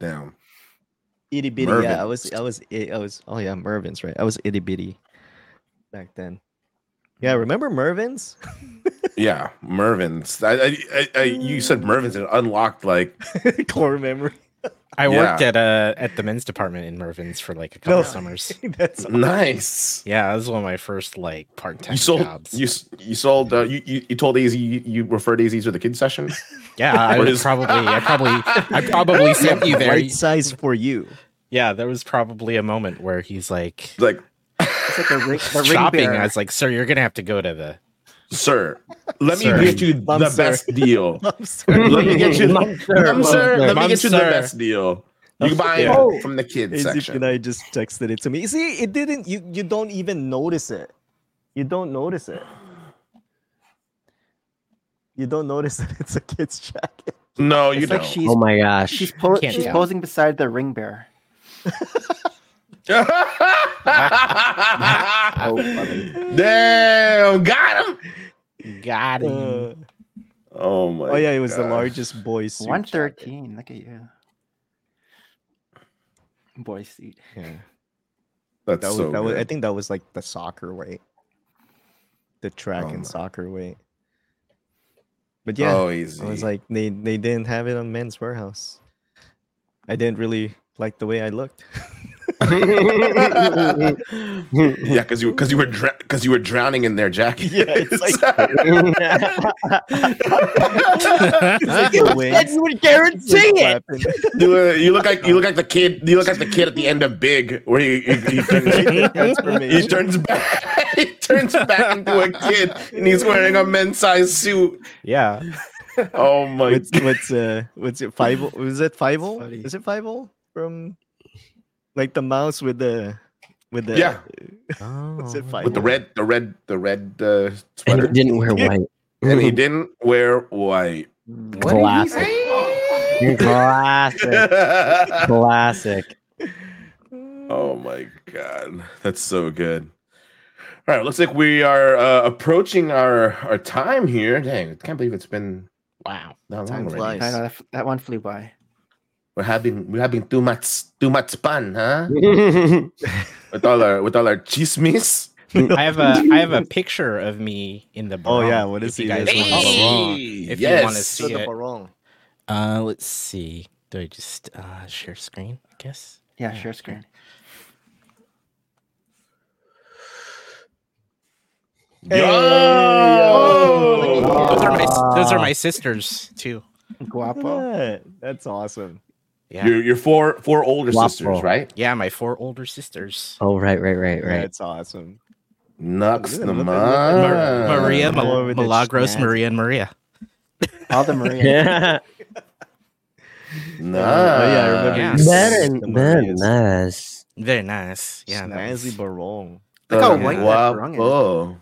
Damn. itty bitty. Mervyn. Yeah, I was I was i- I was oh yeah, Mervyn's right. I was itty bitty back then. Yeah, remember Mervyn's? Yeah, Mervyn's. I, I, I, I you said Mervyn's and unlocked like Core memory. I worked at uh at the men's department in Mervyn's for like a couple No. of summers. That's nice. Yeah, that was one of my first like part time jobs. you you sold uh, you, you you told Easy you, you referred Easy to the kids session. yeah, I was probably I probably I probably sent you there. right size for you. Yeah, there was probably a moment where he's like Like, It's like a ring, the ring shopping. bearer. I was like, sir, you're gonna have to go to the sir, let me get you Mom, the sir. best deal. Let me get you, Mom, sir, Mom, mom, sir, sir. let me get you the best deal. You can buy Yeah. it oh. from the kids AZ section. Pinay just texted it to me. See, it didn't. You you don't even notice it. You don't notice it. You don't notice that it's a kid's jacket. No, you It's don't. she's Oh my gosh. she's po- she's posing beside the ring bearer. Damn, got him. got him. Uh, Oh my. oh yeah, it was the largest boy suit. One jacket. thirteen. Look at you. Boy seat. Yeah. That's That was, so that was I think that was like the soccer weight. The track Oh my. and soccer weight. But yeah, oh, easy. I was like they they didn't have it on Men's Wearhouse. I didn't really like the way I looked. yeah, because you because you were because you were drowning in their jacket. Yeah, it's like- said you would guarantee it. you, uh, you look like you look like the kid. You look like the kid at the end of Big, where he he, he, turns, he turns back. He turns back into a kid, and he's wearing a men's size suit. Yeah. Oh my! what's what's uh what's it five was it five funny. is it five from like the mouse with the with the Yeah. Oh. what's it five With the red, the red, the red uh, And he didn't wear white. and he didn't wear white. Classic. Classic. Classic. Oh my god, that's so good. All right, looks like we are uh, approaching our our time here. Dang, I can't believe it's been Wow. that long Time already. flies. I know that, that one flew by. We're having we're having too much too much fun, huh? with all our with all our chismis. I have a I have a picture of me in the Oh, yeah, barong, what if is you he? guys There's want to on the see. wall. If you wanna yes. see it. Uh let's see. Do I just uh share screen, I guess? Yeah, Yeah, share okay. screen. Yo! Those are my those are my sisters too. Guapo. That's awesome. Yeah. Your your four four older Guapo. sisters, right? Yeah, my four older sisters. oh, right, right, right, right. That's awesome. Nux the look at- look man. Mar- Maria, Mal- over the Milagros. Maria, and Maria. All the Maria. Yeah. Nah. Oh, yeah, I remember Yeah. you said Very, very nice. Very nice. Yeah. that Snazzy was- barong. Look how white that barong is.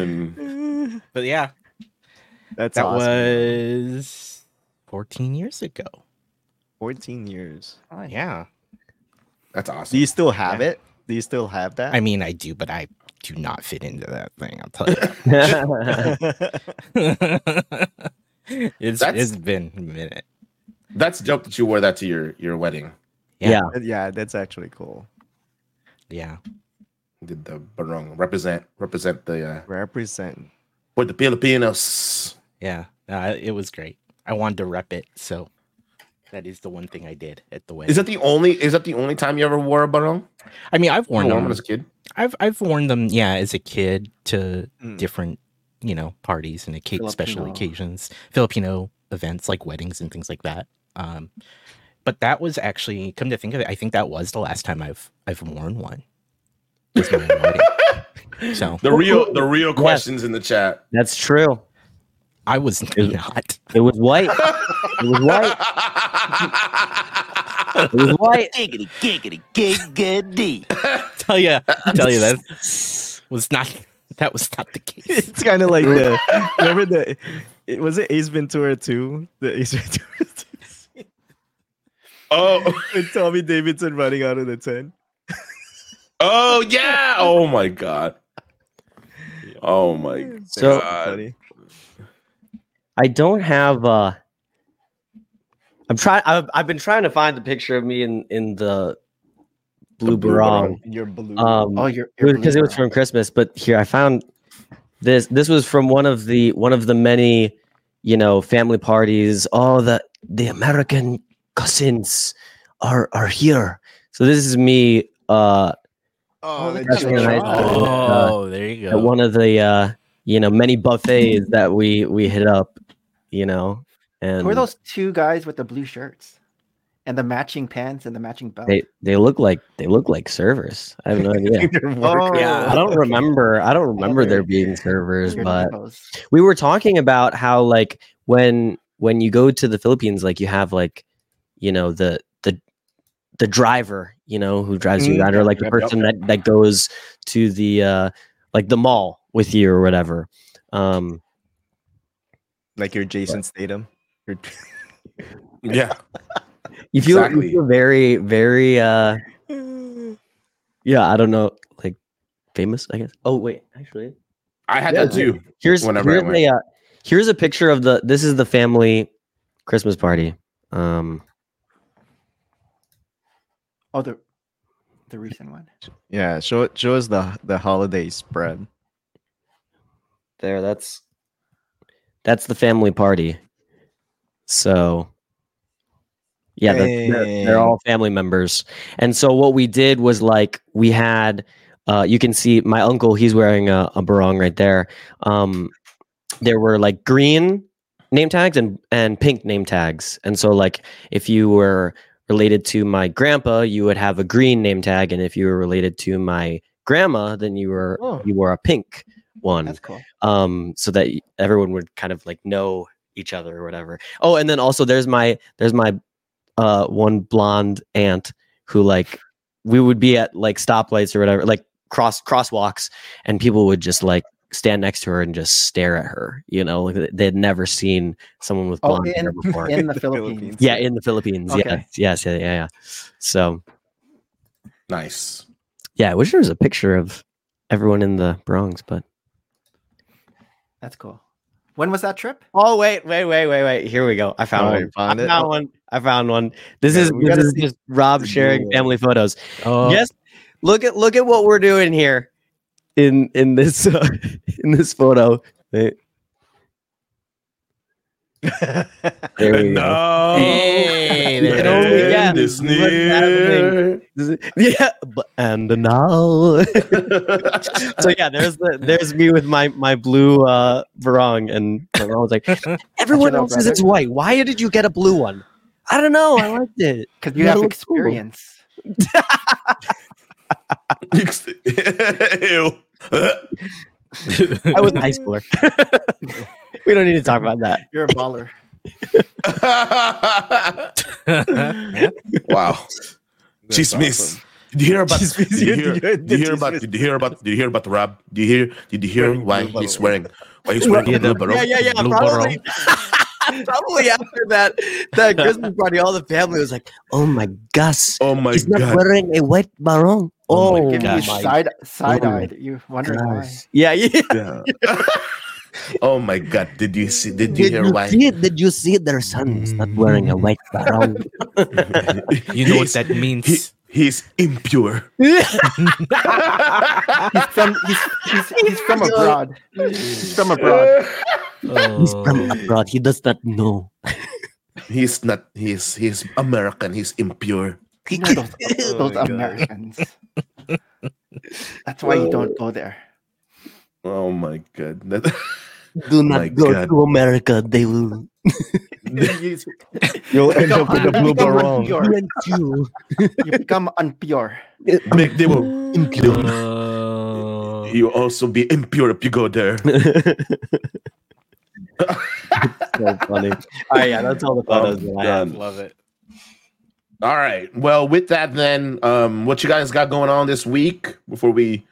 Ayun. but yeah, That's that awesome. was 14 years ago. 14 years. Yeah. That's awesome. Do you still have Yeah. it? Do you still have that? I mean, I do, but I do not fit into that thing. I'll tell you. it's, That's- it's been a minute. That's dope that you wore that to your your wedding. yeah. yeah, that's actually cool. Yeah. Did the barong represent represent the uh, Represent. for the Filipinos? Yeah. Uh, it was great. I wanted to rep it. So that is the one thing I did at the wedding. Is that the only? Is that the only time you ever wore a barong? I mean, I've You worn them. as a kid. I've I've worn them, yeah, as a kid to Mm. different, you know, parties and occa- special occasions, Filipino events like weddings and things like that. Um, but that was actually, come to think of it, I think that was the last time I've I've worn one. Was my own wedding. So The real the real questions in the chat. That's true. I was Is- not. It was white. It was white. It was white. Giggity, giggity, giggity. tell you, tell you that was not. That was not the case. It's kind of like the remember the it was it Ace Ventura 2? The Ace Ventura 2 oh, with Tommy Davidson running out of the tent. oh yeah. Oh my god. Oh my So- god. Funny. I don't have. uh I'm trying. I've, I've been trying to find the picture of me in in the blue blue barong. Your blue. Um, Oh, you're because it was from Christmas. But here I found this. This was from one of the one of the many, you know, family parties. All the the American cousins are are here. So this is me uh, oh, look the at freshman high school. uh, Oh, there you go. at one of the uh, you know many buffets that we we hit up. You know, and Who are those two guys with the blue shirts and the matching pants and the matching belt? they they look like they look like servers. I have no idea. Oh, I don't remember. I don't remember there being servers, but we were talking about how like when when you go to the Philippines, like you have like you know the the the driver, you know, who drives you Mm, around, or like the yep, yep, person that that goes to the uh like the mall with you or whatever. Um, like your Jason Statham. Your Yeah. you feel, Exactly. you feel very very uh yeah, I don't know, like famous, I guess. Oh wait, actually, I had Yeah, that too. here's Whenever here's went. a uh, here's a picture of the this is the family Christmas party. Um, Oh, the the recent one. yeah, show show us the the holiday spread. there, that's that's the family party. So yeah, that's- they're, they're all family members. And so what we did was like we had uh you can see my uncle he's wearing a, a barong right there. Um there were like green name tags and and pink name tags. And so like if you were related to my grandpa, you would have a green name tag and if you were related to my grandma, then you were Oh. you wore a pink one That's cool. um so that everyone would kind of like know each other or whatever oh and then also there's my there's my uh one blonde aunt who like we would be at like stoplights or whatever like cross crosswalks and people would just like stand next to her and just stare at her you know like they- they'd never seen someone with Oh, blonde in- hair before In the The Philippines. Philippines. yeah in the philippines Okay. yes yes yeah, yeah yeah so Nice. yeah i wish there was a picture of everyone in the bronx but That's cool. When was that trip? Oh wait, wait, wait, wait, wait. Here we go. I found Oh, one. found I found Oh. one. I found one. This Yeah, is this is see just Rob sharing family photos. Oh, Yes. Look at look at what we're doing here in in this uh, in this photo. Wait, There we go. Hey, there can it only is. guess This what's near. happening. This is- Yeah, but, and now. so yeah, there's the there's me with my my blue uh barong, and my mom was like, everyone else says it's white. Why did you get a blue one? I don't know. I liked it. Because you Yeah, have it cool. experience. Ew. I was a high schooler. We don't need to talk about that. You're a baller. wow. Chismis. Did you hear about? Did you hear? did you hear Did you hear about? Did you hear about? Did you hear about Rob? Did you hear? Did you hear Wearing why he's wearing? Why he's wearing Yeah, a blue barong? Yeah, yeah, yeah. Blue Probably, probably after that that Christmas party, all the family was like, "Oh my gosh, Oh my he's not wearing a white barong." Oh Oh, my oh Giving you gosh. side side oh eyed. You wondering why? gosh. Yeah, yeah. Yeah. Oh my god! Did you see? Did you Did hear you why? see? Did you see their son's not wearing a mm. white barong? You know what that means? He, he's impure. He's from he's, he's, he's from abroad. He's from abroad. He's from oh. abroad. He does not know. He's not. He's he's American. He's impure. You know those, Oh those God. Americans. That's why you don't go there. Oh my god! That- Do My not go God. to America. They will You'll end up with a blue Become barong. you. You become unpure. Make them impure. Uh, You also be impure if you go there. so funny. All right, yeah, that's all the photos that I done. Love it. All right. Well, with that, then, um, what you guys got going on this week before we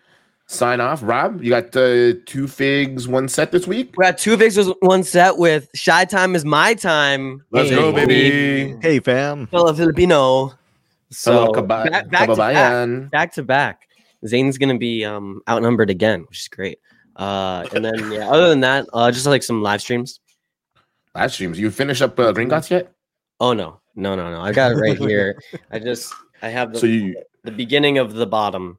sign off? Rob, you got uh, two figs, one set this week. We got two fixes, one set with Shy Time is my time. Let's Hey, go, baby. Hey, fam. Fellow Filipino. Hello, So kaba- back, back, to back, back to back. Zane's gonna be um outnumbered again, which is great. Uh, and then yeah, other than that, uh, just like some live streams. Live streams. You finish up uh, Green Gods yet? Oh no, no, no, no! I got it right here. I just I have the, So you, the beginning of the bottom.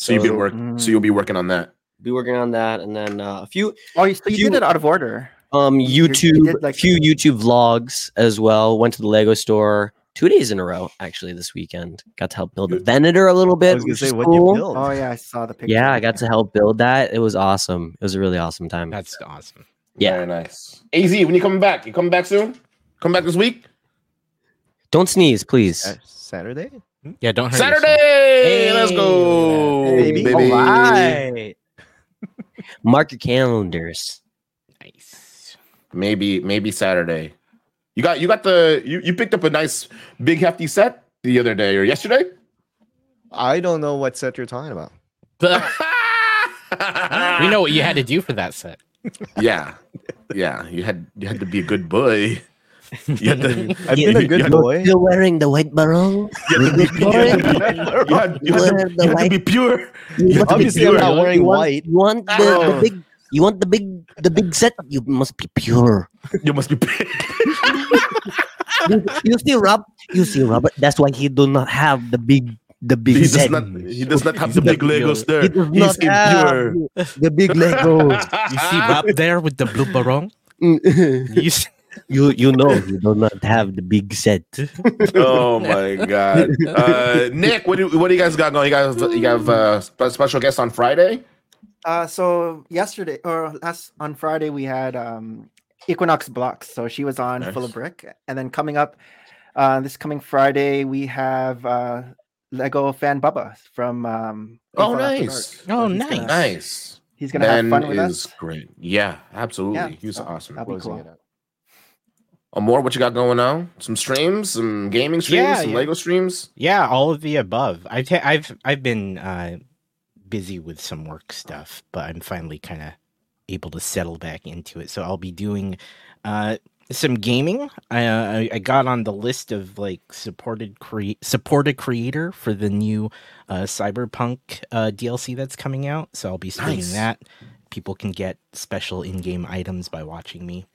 So you've been work, Mm. so you'll be working on that. Be working on that, and then uh, a few Oh, you, so you You- did it out of order. um you YouTube, did, like- a few YouTube vlogs as well. Went to the Lego store two days in a row actually this weekend. Got to help build the Good. Venator a little I bit. was gonna say is what cool. you built. Oh yeah, I saw the picture. Yeah, I got to help build that. It was awesome. It was a really awesome time. That's awesome. Yeah. Very nice. Az, when you coming back? You coming back soon? Come back this week? Don't sneeze, please. Uh, Saturday? Yeah, don't hurt yourself. Saturday. Let's go, baby. baby. All right. Mark your calendars. Nice. Maybe, maybe Saturday. You got, you got the, you, you picked up a nice big hefty set the other day or yesterday. I don't know what set you're talking about. we know what you had to do for that set. Yeah, yeah. You had, you had to be a good boy. You had to, I've been a good boy. You're wearing the white barong. you had to be, you had to be, you had, you had to, you had to be pure. You want, Obviously, I'm not wearing you want, white. you want the, Oh. the big. You want the big, the big set. You must be pure. You must be pure. you, you see, Rob. You see, Robert. That's why he do not have the big, the big He does set. not, he does not have the big Legos there. He does He's not have impure. the big Legos. You see Rob there with the blue barong? you, You see- you you know, you do not have the big set. oh my god, uh, Nick, what do what do you guys got going? You guys, you have uh, special guest on Friday. Uh, so yesterday or last on Friday we had um Equinox Blocks. So she was on Full of Brick, and then coming up uh, this coming Friday we have uh, Lego fan Bubba from. Um, Oh, nice. Oh, he's nice. gonna- Nice. He's gonna Ben have fun with is us. great. Yeah, absolutely. Yeah, he was so awesome. that'll be Closing cool. Up. Amor, what you got going on? Some streams, some gaming streams, Yeah, some yeah. Lego streams. Yeah, all of the above. I've I've I've been uh, busy with some work stuff, but I'm finally kind of able to settle back into it. So I'll be doing uh, some gaming. I, uh, I got on the list of like supported cre- supported creator for the new uh, Cyberpunk uh, DLC that's coming out. So I'll be streaming Nice. that. People can get special in-game items by watching me.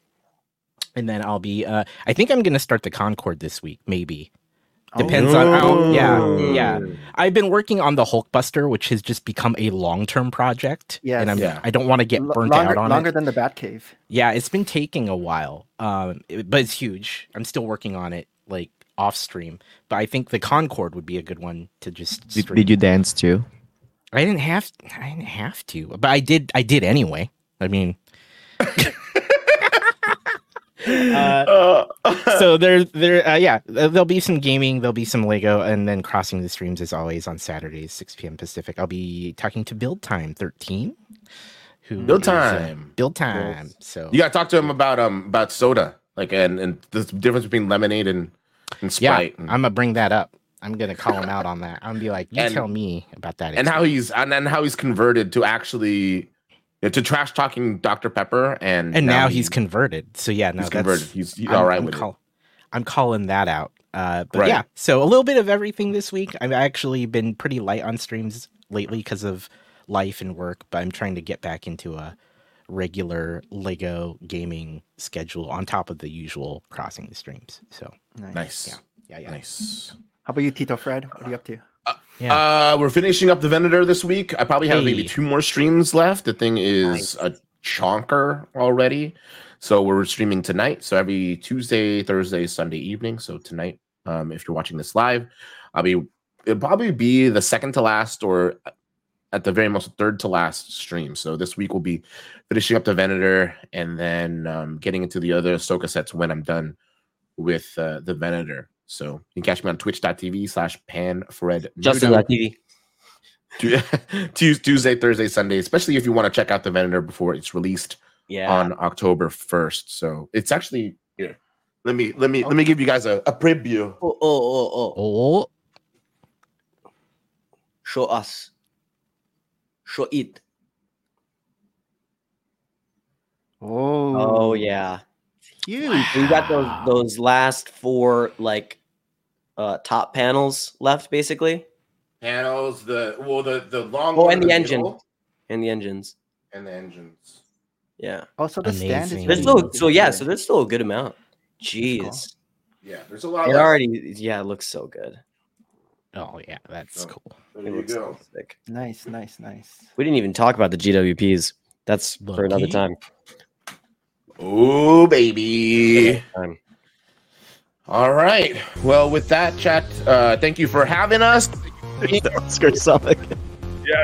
And then I'll be uh I think I'm gonna start the Concord this week, maybe. Depends on how yeah, yeah. I've been working on the Hulkbuster, which has just become a long-term project. Yes. And I'm Yeah. I don't want to get Lo- burnt longer, out on longer it. than the Batcave. Yeah, it's been taking a while. Um it- but it's huge. I'm still working on it like off stream. But I think the Concord would be a good one to just Did, did you dance too? I didn't have I didn't have to, but I did I did anyway. I mean uh, so there there uh, yeah there'll be some gaming there'll be some lego and then crossing the streams as always on saturdays 6 p.m pacific. I'll be talking to build time 13 who Build is, uh, time. build time so You got to talk to him about um about soda, like and and the difference between lemonade and and yeah Sprite, i'm gonna bring that up. I'm gonna call him out on that. I'm gonna be like you And- tell me about that and how he's and then how he's converted to actually to trash talking Dr Pepper, and and now, he- he's converted so yeah no he's converted. He's, he's I'm- all right I'm with call- I'm calling that out. Uh, but Right. yeah, so a little bit of everything this week. I've actually been pretty light on streams lately because of life and work, but I'm trying to get back into a regular Lego gaming schedule on top of the usual crossing the streams. So it. Nice, Yeah. yeah, yeah. nice. How about you, Tito Fred? What are you up to? Yeah. Uh, we're finishing up the Venator this week. I probably have maybe two more streams left. The thing is a chonker already, so we're streaming tonight. So every Tuesday, Thursday, Sunday evening. So tonight, um, if you're watching this live, I'll be. It'll probably be the second to last, or at the very most third to last stream. So this week we'll be finishing up the Venator and then um, getting into the other Ahsoka sets when I'm done with uh, the Venator. So you can catch me on twitch.tv slash panfred. Justin.tv. Tu- Tues- Tuesday, Thursday, Sunday, especially if you want to check out the Venator before it's released Yeah. on October 1st. So it's actually here. Let me let me let me give you guys a, a preview. oh, oh, oh, oh. Oh, Show us. Show it. Oh, Oh yeah. Huge. We got those those last four like uh top panels left basically. Panels, the well the the long Oh, one and in the engine. middle, And the engines. and the engines. Yeah. Oh, so the stand is There's still so yeah, so there's still a good amount. Jeez. Yeah, there's a lot It of already yeah, it looks so good. oh yeah, that's Oh. cool. There It you go. sick. nice, nice, nice. We didn't even talk about the GWPs. That's for another time. Oh baby. All right. Well, with that, chat, uh, thank you for having us. Oscar Sonic. Yeah,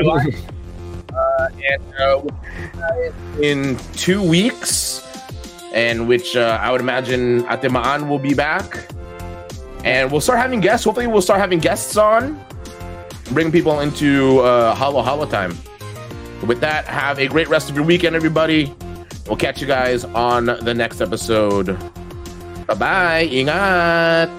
uh, and uh, we'll see you guys in two weeks, and which uh, I would imagine Atemaan will be back, and we'll start having guests. Hopefully, we'll start having guests on, bring people into uh, Halo Halo time. With that, have a great rest of your weekend, everybody. We'll catch you guys on the next episode. Bye bye. Ingat.